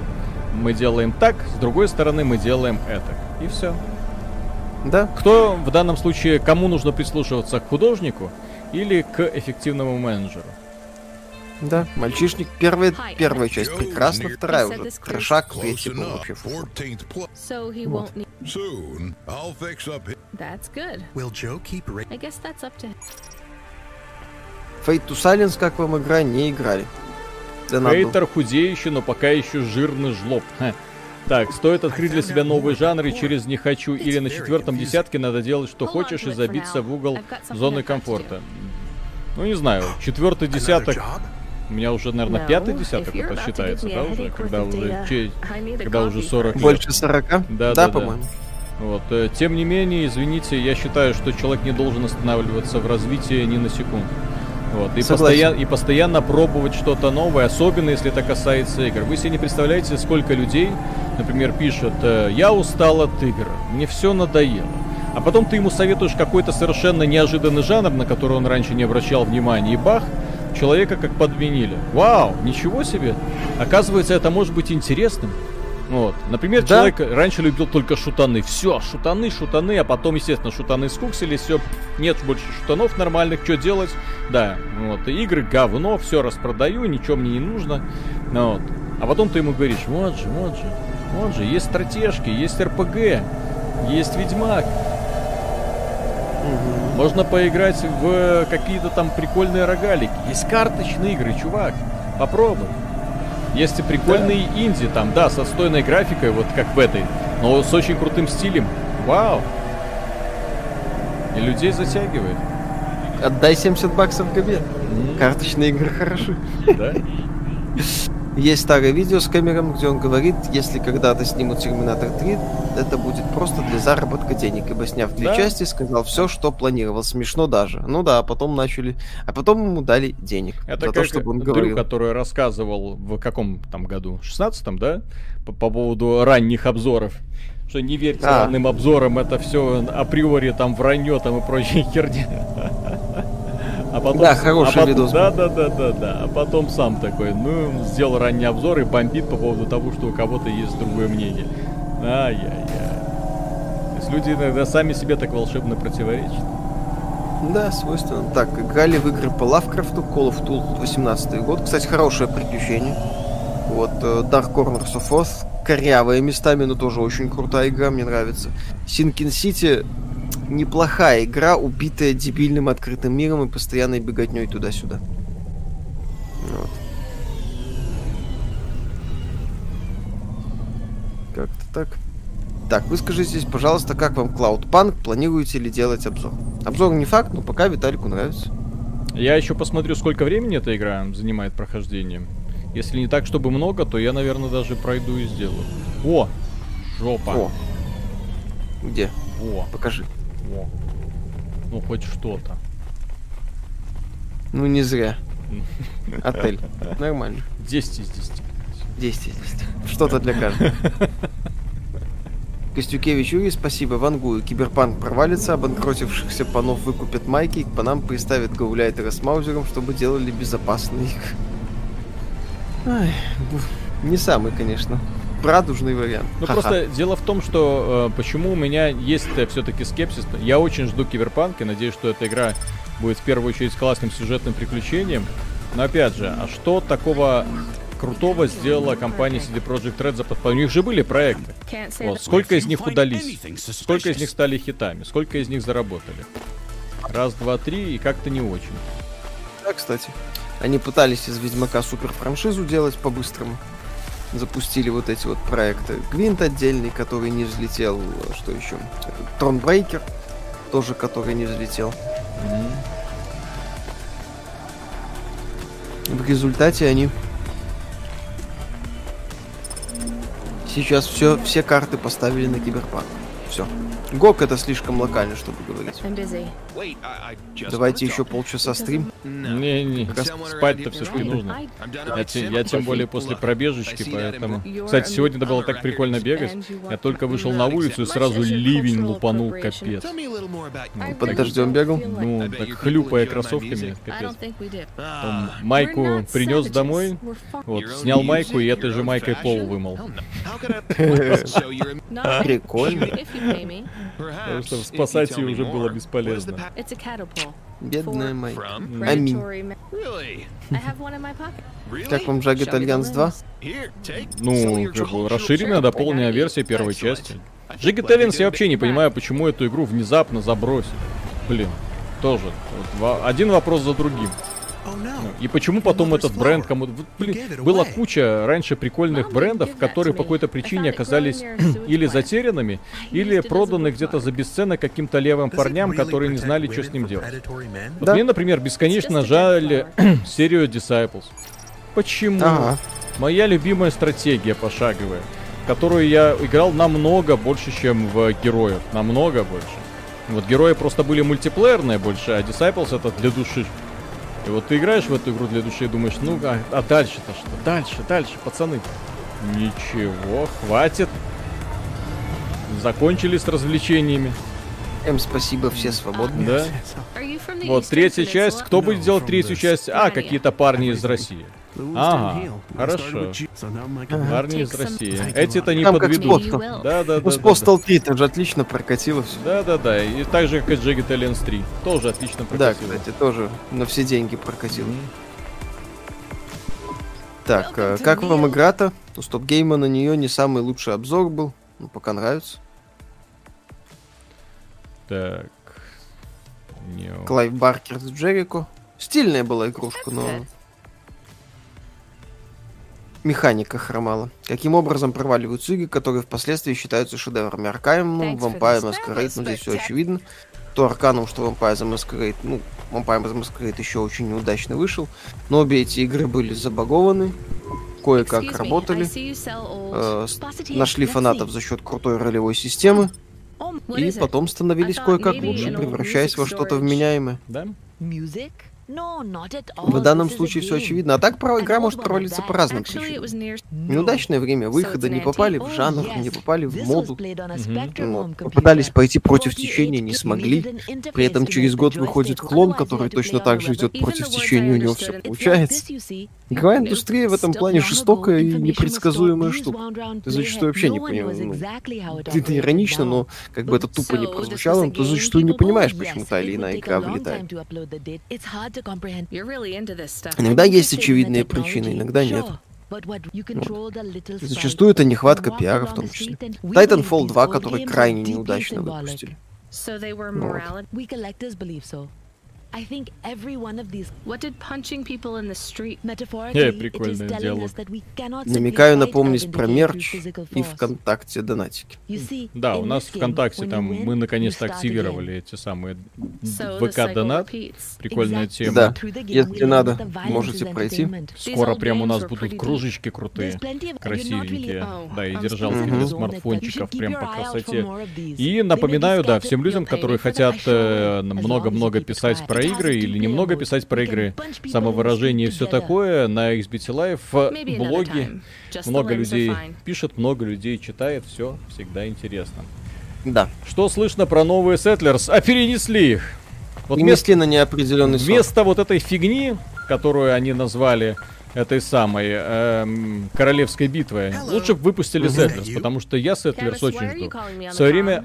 мы делаем так, с другой стороны, мы делаем это. И все. Да, Кто в данном случае, кому нужно прислушиваться, к художнику или к эффективному менеджеру? Да. Мальчишник первая, первая часть прекрасна, вторая уже трешак, третий был вообще фу. 14th plus. So he won't need. Soon, I'll fix up his That's good. Will Joe keep ra- I guess that's up to him. Fate to Silence, как вам игра, не играли. Хейтер худеющий, но пока еще жирный жлоб. Ха. Так, стоит открыть для себя новый жанр и через «не хочу» или на четвертом десятке надо делать, что хочешь, и забиться в угол зоны комфорта. Ну, не знаю, четвертый десяток? У меня уже, наверное, No, пятый десяток это считается, да, уже, когда уже, когда уже coffee 40 first. лет. Больше 40? Да, да, да, да. по-моему. Вот. э, Тем не менее, извините, я считаю, что человек не должен останавливаться в развитии ни на секунду. Вот. И, постоянно, и постоянно пробовать что-то новое, особенно если это касается игр. Вы себе не представляете, сколько людей, например, пишут, э, я устал от игр, мне все надоело. А потом ты ему советуешь какой-то совершенно неожиданный жанр, на который он раньше не обращал внимания, и бах, человека как подменили. Вау, ничего себе! Оказывается, это может быть интересным. Вот. Например, Да. человек раньше любил только шутаны. Все, шутаны, шутаны, а потом, естественно, шутаны скуксились, все, нет больше шутанов нормальных, что делать? Да, вот, игры говно, все распродаю, ничего мне не нужно. Ну, вот. А потом ты ему говоришь, вот же, вот же, вот же, есть стратежки, есть РПГ, есть Ведьмак. Можно поиграть в какие-то там прикольные рогалики. Есть карточные игры, чувак. Попробуй. Есть и прикольные инди там, да, со стойной графикой, вот как в этой, но с очень крутым стилем. Вау! И людей затягивает. Отдай 70 баксов Габе. М, Карточные игры хороши. Да? Есть старое видео с Кэмером, где он говорит, если когда-то снимут Терминатор 3, это будет просто для заработка денег, ибо сняв две Да. части, сказал все, что планировал. Смешно даже. Ну да, а потом начали... А потом ему дали денег Это за как то, чтобы он Дрю, говорил. который рассказывал в каком там году? 16-м, да? По, по поводу ранних обзоров. Что не верьте А. ранним обзорам, это все априори там вранье там и прочие херни. А потом, Да, хороший а видос Да, да, да, да, да. А потом сам такой, ну, сделал ранний обзор и бомбит по поводу того, что у кого-то есть другое мнение. Ай-яй-яй. То есть люди иногда сами себе так волшебно противоречат. Да, свойственно. Так, играли в игры по Лавкрафту, Call of Duty 18 год. Кстати, хорошее приключение. Вот, э, Dark Corners of Oz, корявая местами, но тоже очень крутая игра, мне нравится. Sinking City неплохая игра, убитая дебильным открытым миром и постоянной беготней туда-сюда. Вот. Как-то так. Так, выскажитесь, пожалуйста, как вам Cloudpunk? Планируете ли делать обзор? Обзор не факт, но пока Виталику нравится. Я еще посмотрю, сколько времени эта игра занимает прохождением. Если не так, чтобы много, то я, наверное, даже пройду и сделаю. О! Жопа. О. Где? Во, Покажи. Во. Ну, хоть что-то. Ну, не зря. Отель. Нормально. 10 из 10. 10 из 10. Что-то для каждого. Костюкевич Юрий, спасибо. Вангую. Киберпанк провалится, обанкротившихся панов выкупят майки, и к панам приставят гауляйтера с маузером, чтобы делали безопасные игры. Ай, бу- не самый, конечно. Радужный вариант. Ну Ха-ха. просто дело в том, что э, почему у меня есть все-таки скепсис. Я очень жду Киберпанк и надеюсь, что эта игра будет в первую очередь классным сюжетным приключением. Но опять же, а что такого крутого сделала компания CD Projekt Red за под... У них же были проекты. Вот, сколько из них удались? Сколько из них стали хитами? Сколько из них заработали? Раз, два, три, и как-то не очень. Да, кстати. Они пытались из Ведьмака супер франшизу делать по-быстрому. Запустили вот эти вот проекты. Гвинт отдельный, который не взлетел. Что еще? Тронбрейкер, тоже который не взлетел. В результате они сейчас все, все карты поставили на киберпанк. Все. Гок это слишком локально, чтобы говорить. Давайте еще полчаса стрим. Tell one спать-то все-таки нужно. Я, те- я тем более после пробежечки, поэтому... Кстати, сегодня это было так прикольно бегать. Я только вышел на улицу и сразу ливень лупанул, капец. You. Под дождем бегал? Ну, так хлюпая кроссовками, капец. Ah, We're майку принес домой, вот, снял майку и этой же майкой пол вымыл. Прикольно. Perhaps что спасать me уже было бесполезно. Бедная. From? Аминь. Как вам Jagged Alliance 2? lens. Here, take. Sell Ну, как бы расширенная, дополненная версия первой части. Теллинс did я вообще не понимаю, почему эту игру внезапно забросили. Блин, тоже. Вот во- один вопрос за другим. И почему потом этот бренд кому-то... Блин, была куча раньше прикольных брендов, которые по какой-то причине оказались или затерянными, или проданы где-то за бесценок каким-то левым парням, которые не знали, что с ним делать. Вот мне, например, бесконечно жаль dead серию Disciples. Почему? Ага. Моя любимая стратегия пошаговая, которую я играл намного больше, чем в героев. Намного больше. Вот герои просто были мультиплеерные больше, а Disciples это для души. И вот ты играешь в эту игру для души и думаешь, ну а, а дальше-то что? Дальше, дальше, пацаны. Ничего, хватит. Закончили с развлечениями. Всем спасибо, все свободны. Да? Вот третья часть. Кто будет делать третью часть? А, какие-то парни из России. Ага, хорошо. Парни из России. Эти-то не Там подведут. will. Да, да, Ну, да. с да, Postal 3 это же отлично прокатило все. Да, да, да. И так же, как и Jagged Alliance 3. Тоже отлично Да, прокатило. кстати, тоже на все деньги прокатило. Мгм. Так, э, как вам игра-то? У StopGame а на нее не самый лучший обзор был. Ну, пока нравится. Так. Клайв Баркер с Jericho. Стильная была игрушка, но. Механика хромала. Каким образом проваливаются игры, которые впоследствии считаются шедеврами Arcanum, ну, Vampire. Masquerade, ну, здесь все очевидно. То Arcanum, что Vampire the Masquerade, ну, Vampire the Masquerade еще очень неудачно вышел, но обе эти игры были забагованы, кое-как работали, э, нашли фанатов за счет крутой ролевой системы, и потом становились кое-как лучше, превращаясь во что-то вменяемое. Да? В данном случае все очевидно. А так игра может провалиться по разным причинам. Неудачное время выхода, не попали Oh, в жанр, yes. не попали в моду. computer. попытались пойти против 48 течения, не смогли. При этом через год выходит клон, который точно так же идет против течения, у него все получается. Игровая индустрия в этом плане жестокая и непредсказуемая штука. Ты зачастую вообще не понимаешь. ну, это иронично, но как бы это тупо не прозвучало, но ты зачастую не понимаешь, почему та или иная игра вылетает. Иногда есть очевидные причины, иногда нет. Sprite. Зачастую это нехватка пиара в том числе. Titanfall believe 2, these old который крайне неудачно выпустили. Ну вот. I think every one of these What did punching people in the street? metaphorically Э, it is telling us that we cannot Намекаю напомнить про мерч и. ВКонтакте донатики. You see, Да, у нас ВКонтакте там мы наконец-то активировали again. эти самые ВК донат. Прикольная Exactly. тема. Да. Если надо, можете пройти. Скоро прям у нас будут кружечки крутые, красивенькие, Oh, да, и держалки для смартфончиков прям по красоте. И напоминаю, да, всем людям, которые хотят э, много-много писать quiet. Про игры или немного писать про игры, самовыражение и все такое, на XBT Live the много людей пишет, много людей читает, все всегда интересно. Да. Что слышно про новые Settlers? А перенесли их. Вот вместо, на неопределенный срок. вместо вот этой фигни, которую они назвали этой самой эм, королевской Hello. лучше бы выпустили Settlers, потому что я Settlers очень жду. В свое время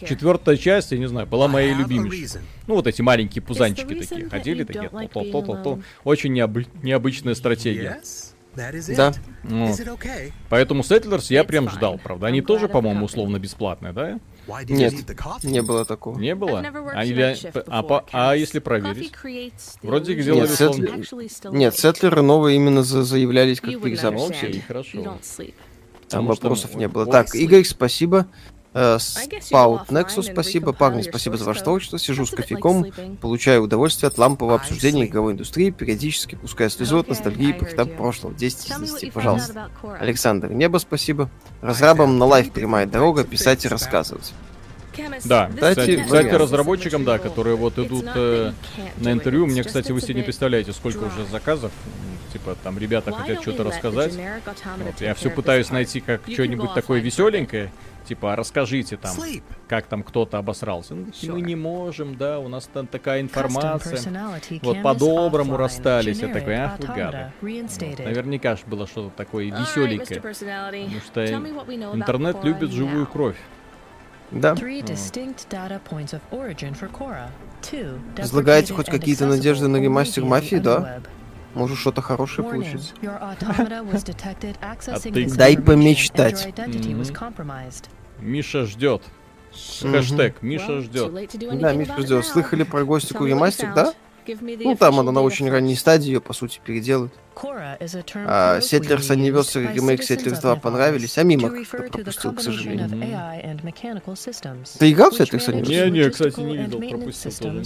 четвертая часть, я не знаю, была моей reason. Ну, вот эти маленькие пузанчики такие ходили, такие то-то-то-то. Очень необы- необычная стратегия. Да. Ну, okay? Поэтому Settlers я прям ждал, правда. Они тоже, по-моему, условно бесплатные, да? Нет, не было такого. Не было? А, или- shift а по- а если проверить? Вроде условно- I'm actually still Нет, awake. сеттлеры новые именно за- заявлялись как экзамену. understand. Окей, хорошо. Там Потому вопросов ну, не было. Так, Игорь, спасибо. Э, Спаут and спасибо. Парни, your спасибо за ваше творчество. Сижу с кофейком, получаю удовольствие от лампового обсуждения игровой индустрии, периодически пуская слезу от ностальгии по хитам прошлого. 10 из Tell me what 10, you found out пожалуйста. Александр Небо, спасибо. Разрабам на лайф прямая дорога, писать и рассказывать. Да, Кстати, кстати, разработчикам, да, которые вот идут э, на интервью, мне, кстати, вы себе не представляете, сколько уже заказов. Типа, там ребята хотят что-то рассказать. Вот, я все пытаюсь найти как что-нибудь такое веселенькое. Типа, а расскажите там, как там кто-то обосрался. Ну, Мы не можем, да, у нас там такая информация. Вот по-доброму расстались. Я такой, ах вы гады. Наверняка ж было что-то такое веселенькое. Потому что интернет любит живую кровь. Да. Возлагаете хоть какие-то надежды на ремастер via мафии, да? Может что-то хорошее получится. Дай помечтать. Миша ждет. Хэштег Миша ждет. Да, Миша ждет. Слыхали про Гостику ремастер, found. да? Ну, там она на очень ранней стадии, ее, по сути, переделают. А, Settlers Anniversary by ремейк Settlers of 2 Nepal понравились, а мимо как-то пропустил, к сожалению. Ты играл в Settlers Anniversary? Не, не, кстати, не видел, пропустил тоже.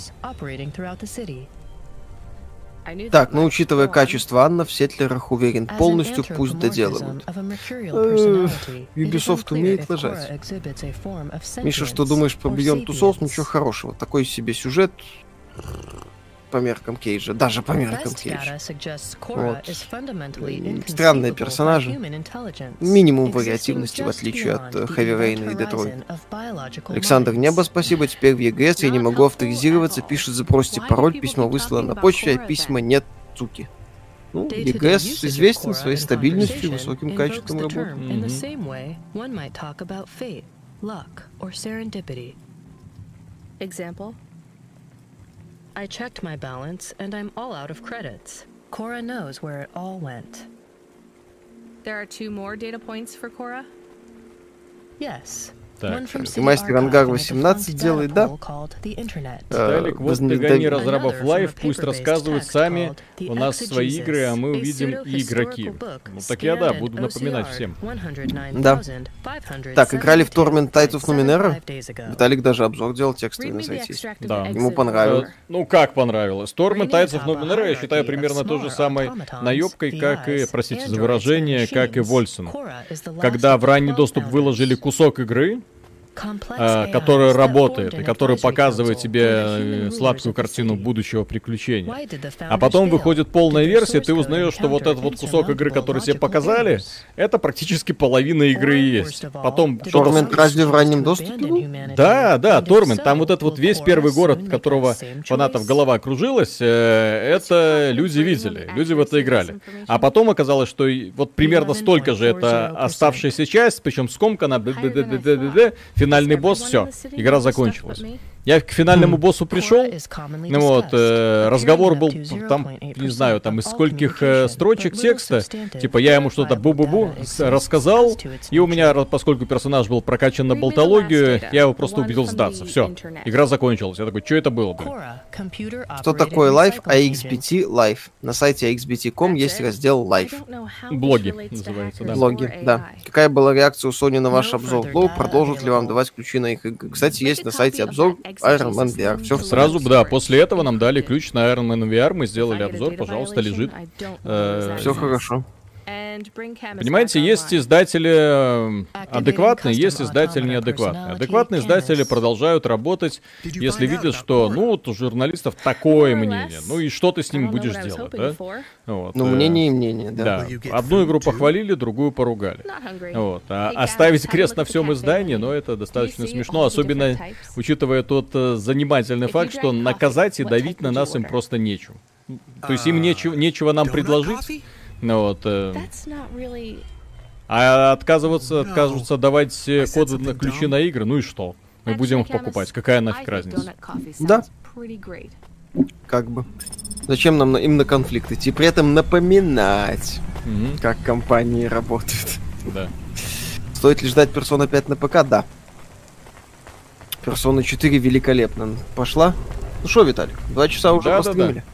Так, ну much. учитывая качество Анна, в Сетлерах уверен, полностью пусть доделывают. Э, Ubisoft умеет лажать. Миша, что думаешь про Beyond Two Souls? Ничего хорошего. Такой себе сюжет по меркам Кейджа. Даже по меркам Кейджа. Вот. странные персонажи. Минимум вариативности, в отличие от Rain и Детройт. horizon of biological Александр. Небо, спасибо. Теперь в ЕГС я не могу авторизироваться. Пишет, запросите пароль, письмо выслано на почте, а письма нет, суки. Ну, ЕГС известен своей стабильностью и высоким качеством работы. serendipity. Example? I checked my balance and I'm all out of credits. Cora knows where it all went. There are two more data points for Cora? Yes. Мастер Ангар and a 18 defunct делает, да? Э, Виталик, вот возне- ты гони да- разрабов лайв, пусть рассказывают сами. У нас свои игры, а мы увидим и игроки. Ну так я, да, буду напоминать всем. 109,572 Так, играли в Torment Tides of Numenera? 75 days ago. Виталик даже обзор делал текстовый на сайте. of Да. Ему понравилось. Ну как понравилось? Торм и Bringing Тайцев up a Номинера я считаю примерно of то же самой наебкой, как и, простите за выражение, как и. Вольсон. Когда of в ранний 12 доступ выложили кусок игры, AIs которая работает и которая показывает тебе э, сладкую картину будущего приключения. А потом выходит полная версия, ты узнаешь, что вот этот вот кусок игры, который тебе показали, это практически половина игры и есть. Потом founders разве в раннем доступе? Да, да, Тормент. Там вот этот вот весь первый город, make которого фанатов голова кружилась, э, это люди видели, люди в это играли. А потом оказалось, что вот примерно столько же это 11.40%. оставшаяся часть, причем скомкана, финальный босс, все, игра закончилась. Я к финальному боссу пришел, ну вот, э, разговор был там, to 0.8% не знаю, там из скольких э, строчек текста, типа я ему что-то бу-бу-бу рассказал, и у меня, поскольку персонаж был прокачан на болтологию, я его просто убедил сдаться. Все, игра закончилась. Я такой, что это было, блин? Computer Что такое agent. AXBT Live. На сайте axbt.com есть раздел Live. Блоги называется, да. Блоги, да. Какая была реакция у Sony на ваш обзор Low? Продолжат ли вам давать ключи на их игры? Кстати, есть на сайте обзор Iron Man VR. Все Сразу, да, после этого нам дали ключ на Iron Man VR, мы сделали обзор, пожалуйста, лежит. Э, Все хорошо. Понимаете, есть издатели э, адекватные, есть издатели неадекватные. Адекватные издатели продолжают работать, если видят, что, ну, вот у журналистов такое мнение. Ну и что ты с ним будешь делать, да? Вот, Ну, э, мнение и мнение, да. Да, одну игру похвалили, другую поругали. Вот. А оставить крест на всем издании, но это достаточно смешно, особенно учитывая тот э, занимательный факт, что наказать и давить на нас им просто нечего. То есть им нечего, нечего нам предложить. Ну вот. э, а отказываться, отказываться давать коды на ключи на игры, ну и что? Мы будем их покупать. Какая нафиг разница? Да. Как бы. Зачем нам на- им на конфликт идти? При этом напоминать, Мгм, как компании работают. Да. Стоит ли ждать Persona 5 на ПК? Да. Persona 4 великолепно. Пошла? Ну что, Виталик, два часа уже Да-да-да. постримили.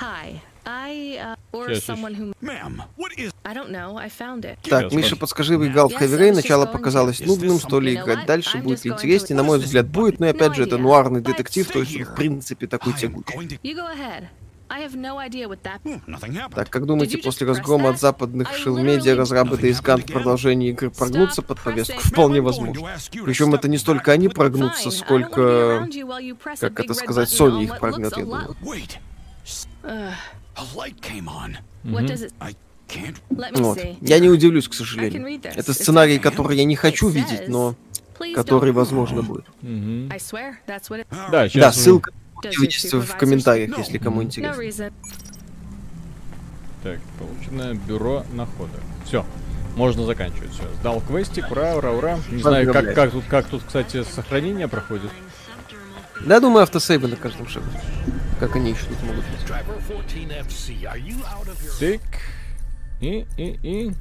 Hi, I uh, or someone who Ma'am, what is I don't know. I found it. Так, Миша, подскажи, выиграл в was начало показалось нудным, что ли играть дальше будет интереснее. На мой взгляд, будет, но опять же это нуарный детектив, то есть в принципе такой I am тягучий. going to... You go ahead. I have no idea what that. Hmm, nothing happened. Так, как думаете, после разгрома that? от западных шилмедиа literally- разрабы Days Gone в продолжении игры прогнутся под повестку? Вполне Ma'am, I'm going возможно. to ask you to Причем это не столько они прогнутся, сколько... Как это сказать, Sony on их прогнет, я думаю. Вот. Я не удивлюсь, к сожалению. Это сценарий, который я не хочу видеть, но который, возможно, будет. Да. Да, ссылка вычтите в комментариях, No. если кому No интересно. reason. Так, получено бюро находок. Все, можно заканчивать. Все, сдал квестик, ура, ура, ура. Не знаю, как, как тут, как тут, кстати, сохранение проходит. Да, думаю, автосейвы на каждом шагу. Как они еще тут могут быть. Driver 14FC, are you out of your... Тык. И, и, и.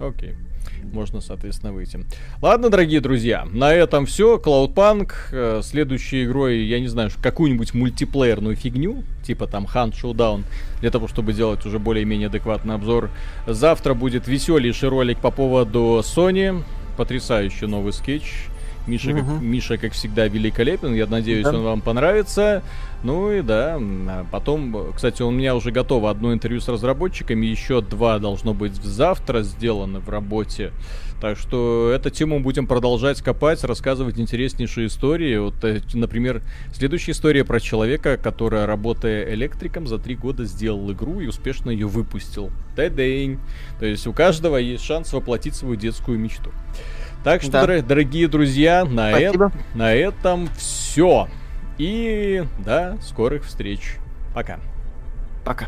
Окей. Можно, соответственно, выйти. Ладно, дорогие друзья, на этом все. Cloudpunk. э, Следующей игрой, я не знаю, какую-нибудь мультиплеерную фигню, типа там Hunt Showdown, для того, чтобы делать уже более-менее адекватный обзор. Завтра будет веселейший ролик по поводу Sony. Потрясающий новый скетч. Миша, как, Мгм. Миша, как всегда, великолепен. Я надеюсь, Да. он вам понравится. Ну и да, а потом, кстати, у меня уже готово одно интервью с разработчиками, еще два должно быть завтра сделаны в работе. Так что эту тему будем продолжать копать, рассказывать интереснейшие истории. Вот, э, например, следующая история про человека, который, работая электриком, за три года сделал игру и успешно ее выпустил. Та-день. То есть у каждого есть шанс воплотить свою детскую мечту. Так что, Да. дор- дорогие друзья, на, Спасибо. на этом все. И да, скорых встреч. Пока. Пока.